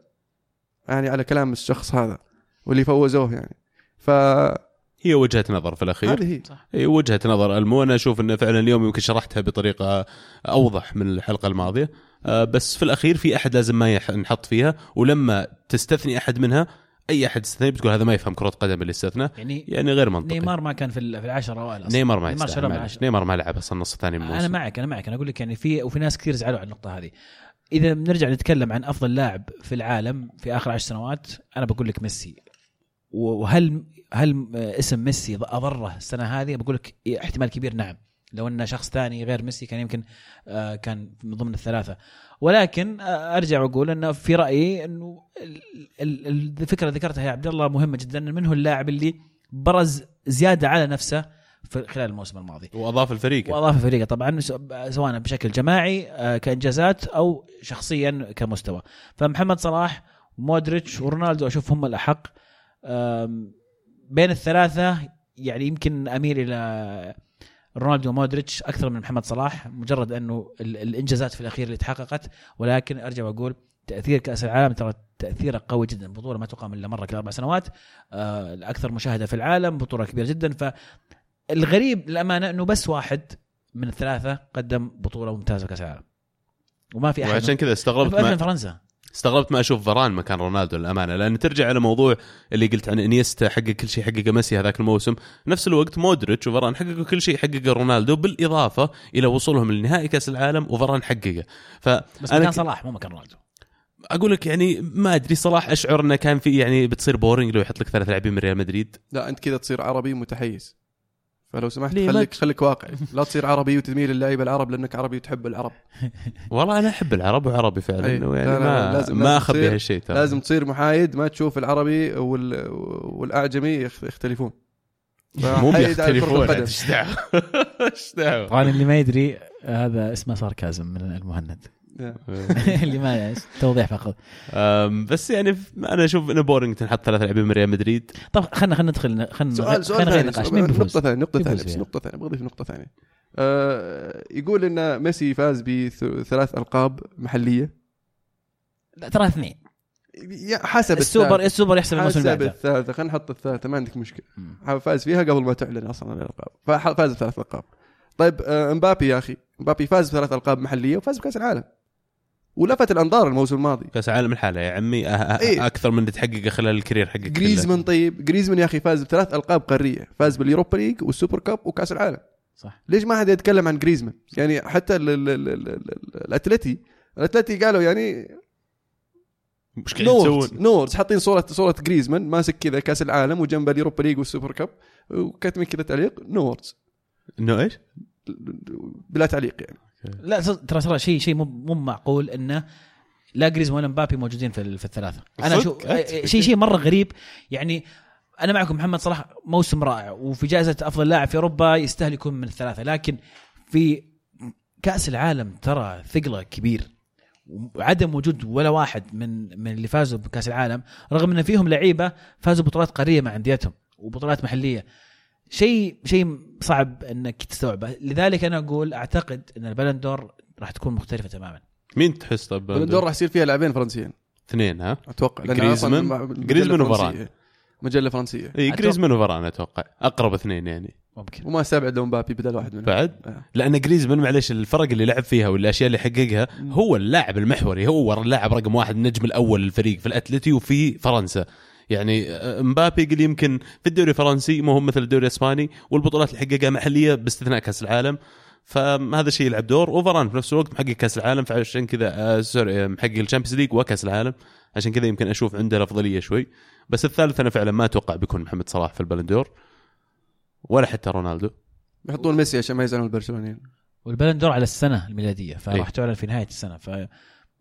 يعني على كلام الشخص هذا واللي فوزوه يعني. فهذه هي وجهة نظر في الأخير. هي. هي وجهة نظر ألمو. أنا أشوف أنه فعلا اليوم يمكن شرحتها بطريقة أوضح من الحلقة الماضية. آه، بس في الأخير في أحد لازم ما يح- نحط فيها ولما تستثني أحد منها أي أحد استثني بتقول هذا ما يفهم كرة قدم اللي استثنى. يعني يعني غير منطقي. نيمار ما كان في ال- في العشره أوائل أصلاً. نيمار ما نيمار. العشرة. نيمار ما لعب أصلا النص الثاني من أنا معك أنا معك. أنا أقول لك يعني في وفي ناس كثير زعلوا على النقطة هذه. إذا بنرجع نتكلم عن أفضل لاعب في العالم في آخر عشر سنوات أنا بقول لك ميسي. وهل هل اسم ميسي أضره السنة هذه؟ بقول لك احتمال كبير نعم. لو إن شخص ثاني غير ميسي كان يمكن آه، كان من ضمن الثلاثة. ولكن آه، أرجع وأقول إنه في رأيي إنه ال- ال- ال- الفكرة اللي ذكرتها يا عبد الله مهمة جدا منه اللاعب اللي برز زيادة على نفسه في خلال الموسم الماضي. وأضاف الفريق. وأضاف فريقه طبعا سواء بشكل جماعي آه، كإنجازات أو شخصيا كمستوى. فمحمد صلاح ومودريتش ورونالدو أشوف هم الأحق. بين الثلاثة يعني يمكن أميل إلى رونالدو ومودريتش أكثر من محمد صلاح مجرد أنه ال- الإنجازات في الأخير اللي تحققت ولكن أرجع وأقول تأثير كأس العالم ترى تاثيره قوي جدا. بطوله ما تقام إلا مرة كل أربع سنوات آه، الأكثر مشاهدة في العالم بطولة كبيرة جدا. فالغريب للأمانة أنه بس واحد من الثلاثة قدم بطولة ممتازة كأس العالم. وما في أحد وعشان كذا استغربت من ما فرنسا. استغربت ما أشوف فران مكان رونالدو للأمانة لأن ترجع على موضوع اللي قلت عن إنيستا حقق كل شيء حققه ميسي هذاك الموسم. نفس الوقت مودريتش وفران حققوا كل شيء حققه رونالدو بالإضافة إلى وصولهم لنهائي كأس العالم وفران حققه. ف بس مكان صلاح مو مكان رونالدو. أقول لك يعني ما أدري صلاح أشعر إنه كان في يعني بتصير boring لو يحط لك ثلاث لاعبين من ريال مدريد. لا أنت كذا تصير عربي متحيز. فلو سمحت خليك خليك واقعي. لا تصير عربي وتميل للعيبه العرب لأنك عربي وتحب العرب. والله أنا أحب العرب وعربي فعلا أي. يعني لا، لا، ما لازم- ما لازم اخبي تصير- هالشيء ترى. لازم تصير محايد ما تشوف العربي وال... والأعجمي يخ- يختلفون. <laughs> مو بيختلفون. القدم. إيش دعوة؟ <laughs> إيش دعوة؟ طبعا اللي ما يدري هذا اسمه ساركازم من المهند. <laughs> اللي ما توضيح فقط. بس يعني أنا أشوف إنه boring تنحط ثلاث لاعبين من ريال مدريد. طب خلينا خلينا ندخل خلينا سؤال سؤال خلينا نغير ثاني بيفوز؟ نقطة ثانية نقطة ثانية بس؟ نقطة ثانية بضيف نقطة ثانية. يقول إن ميسي فاز بثلاث ألقاب محلية. لا ترى اثنين. حسب السوبر الثالثة. السوبر يحسب الموسم اللي حسب بعده. الثالثة خلينا نحط الثالثة ما عندك مشكلة. مم. فاز فيها قبل ما تعلن أصلا الألقاب. فاز بثلاث ألقاب. طيب امبابي يا أخي. امبابي فاز بثلاث ألقاب محلية وفاز بكأس العالم. ولفت الأنظار الموسم الماضي. كأس العالم الحالة يا عمي. أه- أه- إيه. أكثر من اللي تحققه خلال ال career حقك. جريزمان طيب. جريزمان يا أخي فاز بثلاث ألقاب قارية. فاز بال Europa League وال Super Cup وكأس العالم. صح. ليش ما حد يتكلم عن جريزمان؟ يعني حتى ال- ال- ال- ال- ال- الأتلتي. الأتلتي قالوا يعني مش قاعدين نورز تسوون نورز حاطين صوره صورة جريزمان ماسك كذا كأس العالم وجنبه ال Europa League وال Super Cup وكاتبين كذا تعليق نورز إنه إيش؟ بلا تعليق يعني. لا ترى ترى شيء شيء مو مو معقول إنه لا جريزمان ولا مبابي موجودين في في الثلاثة أنا؟ أشوف أنت؟ شيء شيء مرة غريب يعني أنا معكم محمد صلاح موسم رائع وفي جائزة أفضل لاعب في أوروبا يستاهل يكون من الثلاثة لكن في كأس العالم ترى ثقلة كبير وعدم وجود ولا واحد من من اللي فازوا بكأس العالم رغم إن فيهم لعيبة فازوا بطولات قارية مع أنديتهم وبطولات محلية شيء شيء صعب إنك تستوعبه. لذلك أنا أقول أعتقد إن البلندور راح تكون مختلفة تماما. مين تحس طب الدور راح يصير فيها لاعبين فرنسيين. اثنين ها؟ أتوقع جريزمان- جريزمان فرنسية. وفاران. مجلة فرنسية. إي أتوقع- جريزمان وفران أتوقع. أقرب اثنين يعني. ممكن. وما استبعد لو مبابي بدل واحد منهم. بعد؟ آه. لأن جريزمان معلش الفرق اللي لعب فيها والأشياء اللي حققها هو اللاعب المحوري هو اللاعب رقم واحد النجم الأول للفريق في الاتلتي وفي فرنسا. يعني آه، مبابي قل يمكن في الدوري الفرنسي مو هو مثل الدوري الإسباني والبطولات اللي حققها محلية باستثناء كأس العالم. فهذا الشيء يلعب دور. وفران في نفس الوقت محقق كأس العالم فعشان كذا آه sorry آه، محقق ال Champions League وكأس العالم. عشان كذا يمكن أشوف عنده الأفضلية شوي. بس الثالث أنا فعلا ما أتوقع بيكون محمد صلاح في البلندور ولا حتى رونالدو. يحطون ميسي عشان ما يزعلون البرشلونيين. والبلندور على السنة الميلادية فراح إيه. تعلن في نهاية السنة فما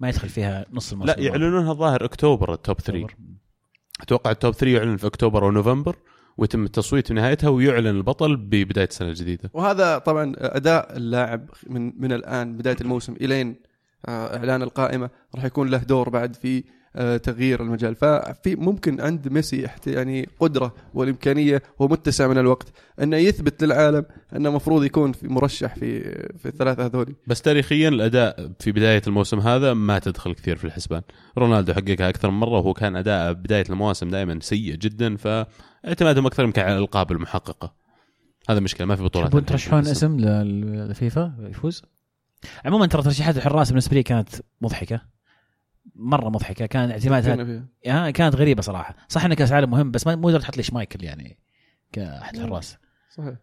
يدخل فيها نص الموسم. لا يعلنونها الظاهر أكتوبر ال top 3 أتوقع ال top 3 يعلن في أكتوبر أو نوفمبر ويتم التصويت في نهايتها ويعلن البطل ببداية السنة الجديدة. وهذا طبعا أداء اللاعب من من الآن بداية الموسم إلين آه، إعلان القائمة راح يكون له دور بعد في تغيير المجال. ففي ممكن عند ميسي احت- يعني قدرة والإمكانية ومتسع من الوقت. انه يثبت للعالم انه المفروض يكون في مرشح في في الثلاثة هذول بس تاريخيا الأداء في بداية الموسم هذا ما تدخل كثير في الحسبان. رونالدو حققها أكثر من مرة وهو كان أداء بداية المواسم دائما سيء جدا فاعتمادهم أكثر يمكن على الالقاب المحققة. هذا مشكلة ما في بطولات تحبون ترشحون اسم لل- للفيفا يفوز؟ عموما ترى ترشيحات الحراس بالنسبة لي كانت مضحكة. مرة مضحكة كان اعتمادها. يعني كانت غريبة صراحة. صح ان كاس العالم مهم بس ما مو تحط لي شمايكل يعني كأحد الحراس. صحيح.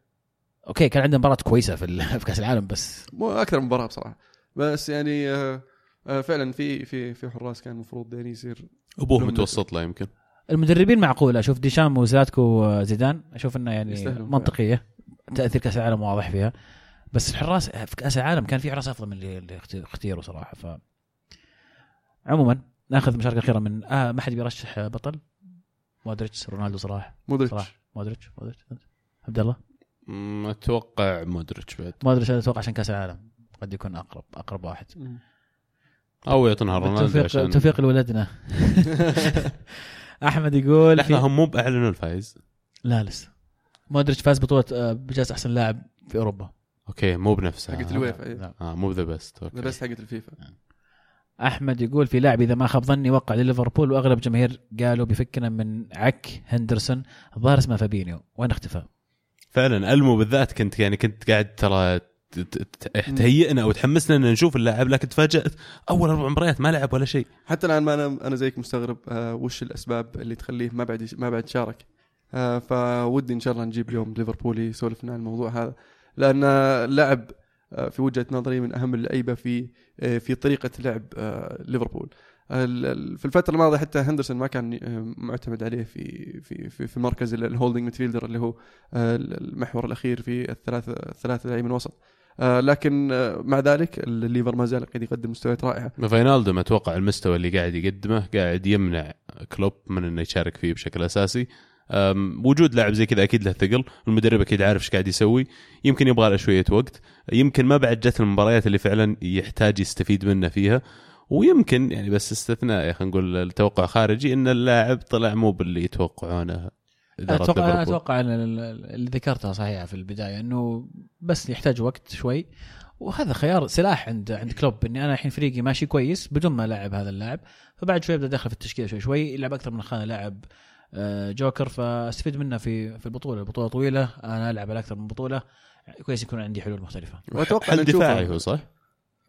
أوكي كان عنده مباراة كويسة في, ال- <laughs> في كاس العالم بس مو أكثر من مباراة بصراحة. بس يعني آه، آه، فعلا في في في حراس كان المفروض يعني يصير أبوه متوسط له يمكن. المدربين معقولة. أشوف ديشام وزلاتكو وزيدان أشوف إنه يعني منطقيه تأثير كاس العالم واضح فيها. بس الحراس في كاس العالم كان في حراس أفضل من اللي اللي اخت- اختيروا صراحة ف عموما ناخذ مشاركة أخيرة من آه ما حد بيرشح بطل؟ مودريتش رونالدو صلاح مودريتش. صلاح مودريتش مودريتش. عبد الله؟ أتوقع مودريتش بعد. مودريتش أتوقع عشان كأس العالم. قد يكون أقرب أقرب واحد. أو يعطونها رونالدو توفيق عشان توفيق لولدنا <laughs> أحمد يقول لحظة في... هم مو بأعلنوا الفائز لا لسه. مودريتش فاز بطولة آه، بجائزه أحسن لاعب في أوروبا. okay مو بنفسها حقت الويفا. لا. آه مو the best the بس حقت الفيفا. أحمد يقول في لاعب إذا ما خاب ظني وقع لليفربول وأغلب الجماهير قالوا بيفكنا من عك هندرسون الظاهر اسمه فابينيو. وين اختفى؟ فعلا ألمو بالذات كنت يعني كنت قاعد ترى ت- ت- ت- تهيئنا أو تحمسنا إن نشوف اللاعب لكن تفاجأت أول أربع مباريات ما لعب ولا شيء. حتى الآن ما أنا أنا زيك مستغرب آه وش الأسباب اللي تخليه ما بعد ما بعد شارك؟ آه فودي إن شاء الله نجيب اليوم ليفربول يسولف لنا عن الموضوع هذا. لأن اللاعب في وجهة نظري من أهم اللعيبة في آه في طريقة لعب آه ليفربول. في الفترة الماضية حتى هندرسون ما كان آه، معتمد عليه في في في, في مركز ال- ال holding midfielder اللي هو آه، المحور الأخير في الثلاثه الثلاثه لاعبين الوسط آه، لكن آه، مع ذلك الليفر ما زال قاعد يقدم مستويات رائعة. فاينالدوم أتوقع المستوى اللي قاعد يقدمه قاعد يمنع كلوب من إنه يشارك فيه بشكل أساسي. وجود لاعب زي كذا أكيد له ثقل. المدرب أكيد عارف إيش قاعد يسوي. يمكن يبغى له شوية وقت. يمكن ما بعد جت المباريات اللي فعلا يحتاج يستفيد منها فيها ويمكن يعني بس استثناء خلينا نقول التوقع خارجي إن اللاعب طلع مو باللي يتوقعونه أتوقع. أتوقع اللي ذكرتها صحيحه في البداية إنه بس يحتاج وقت شوي. وهذا خيار سلاح عند عند كلوب إني أنا الحين فريقي ماشي كويس بدون ما العب هذا اللاعب. فبعد شوي ابدا ادخل في التشكيلة شوي شوي يلعب أكثر من خانة لاعب آه، جوكر فأستفيد منه في في البطولة. البطولة طويلة أنا ألعب على أكثر من بطولة. كويس يكون عندي حلول مختلفة. وأتوقع حل دفاعي هو صح؟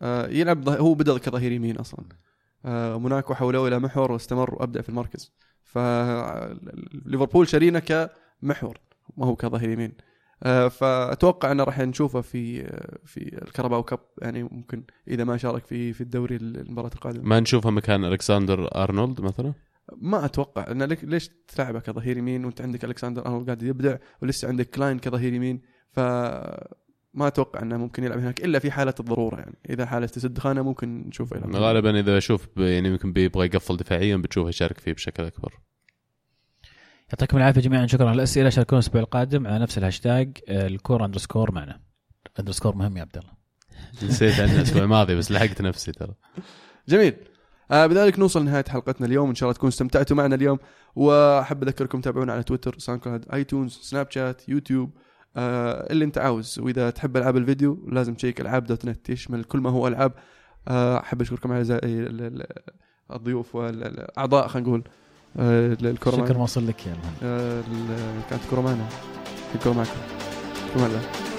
آه، يلعب هو بدأ كظهير يمين أصلا. آه، موناكو حولوه إلى محور واستمر وابدع في المركز. فليفربول شارينه كمحور ما هو كظهير يمين. آه، فأتوقع إنه راح نشوفه في في الكرباو كاب يعني ممكن إذا ما شارك في في الدوري المباراة القادمة. ما نشوفه مكان الكسندر أرنولد مثلا؟ ما أتوقع. ان لك- ليش تلعبه كظهير يمين وأنت عندك الكسندر أرنولد قاعد يبدع ولسه عندك كلاين كظهير يمين؟ ف ما أتوقع إنه ممكن يلعب هناك إلا في حالة الضرورة يعني. إذا حالة تسد خانة ممكن نشوفه يلعب غالبا إذا أشوف يعني يمكن بيبغى يقفل دفاعيا بتشوفه يشارك فيه بشكل أكبر. يعطيكم العافية جميعا. شكرا على الأسئلة. شاركونا الأسبوع القادم على نفس الهاشتاج آه، الكورة underscore معنا. underscore مهم يا عبد الله. نسيت عنه <laughs> الأسبوع الماضي بس لحقت نفسي ترى. جميل. آه بذلك نوصل لنهاية حلقتنا اليوم. إن شاء الله تكونوا استمتعتوا معنا اليوم. وأحب أذكركم تابعونا على تويتر SoundCloud iTunes Snapchat يوتيوب. آه اللي انت عاوز. وإذا تحب ألعاب الفيديو لازم تشيك ألعاب dot net يشمل كل ما هو ألعاب. آه، أحب أشكركم على الضيوف والأعضاء خلينا نقول آه الكره شكرا ما وصل لك يا آه كانت كره معنا الكره معكم. لا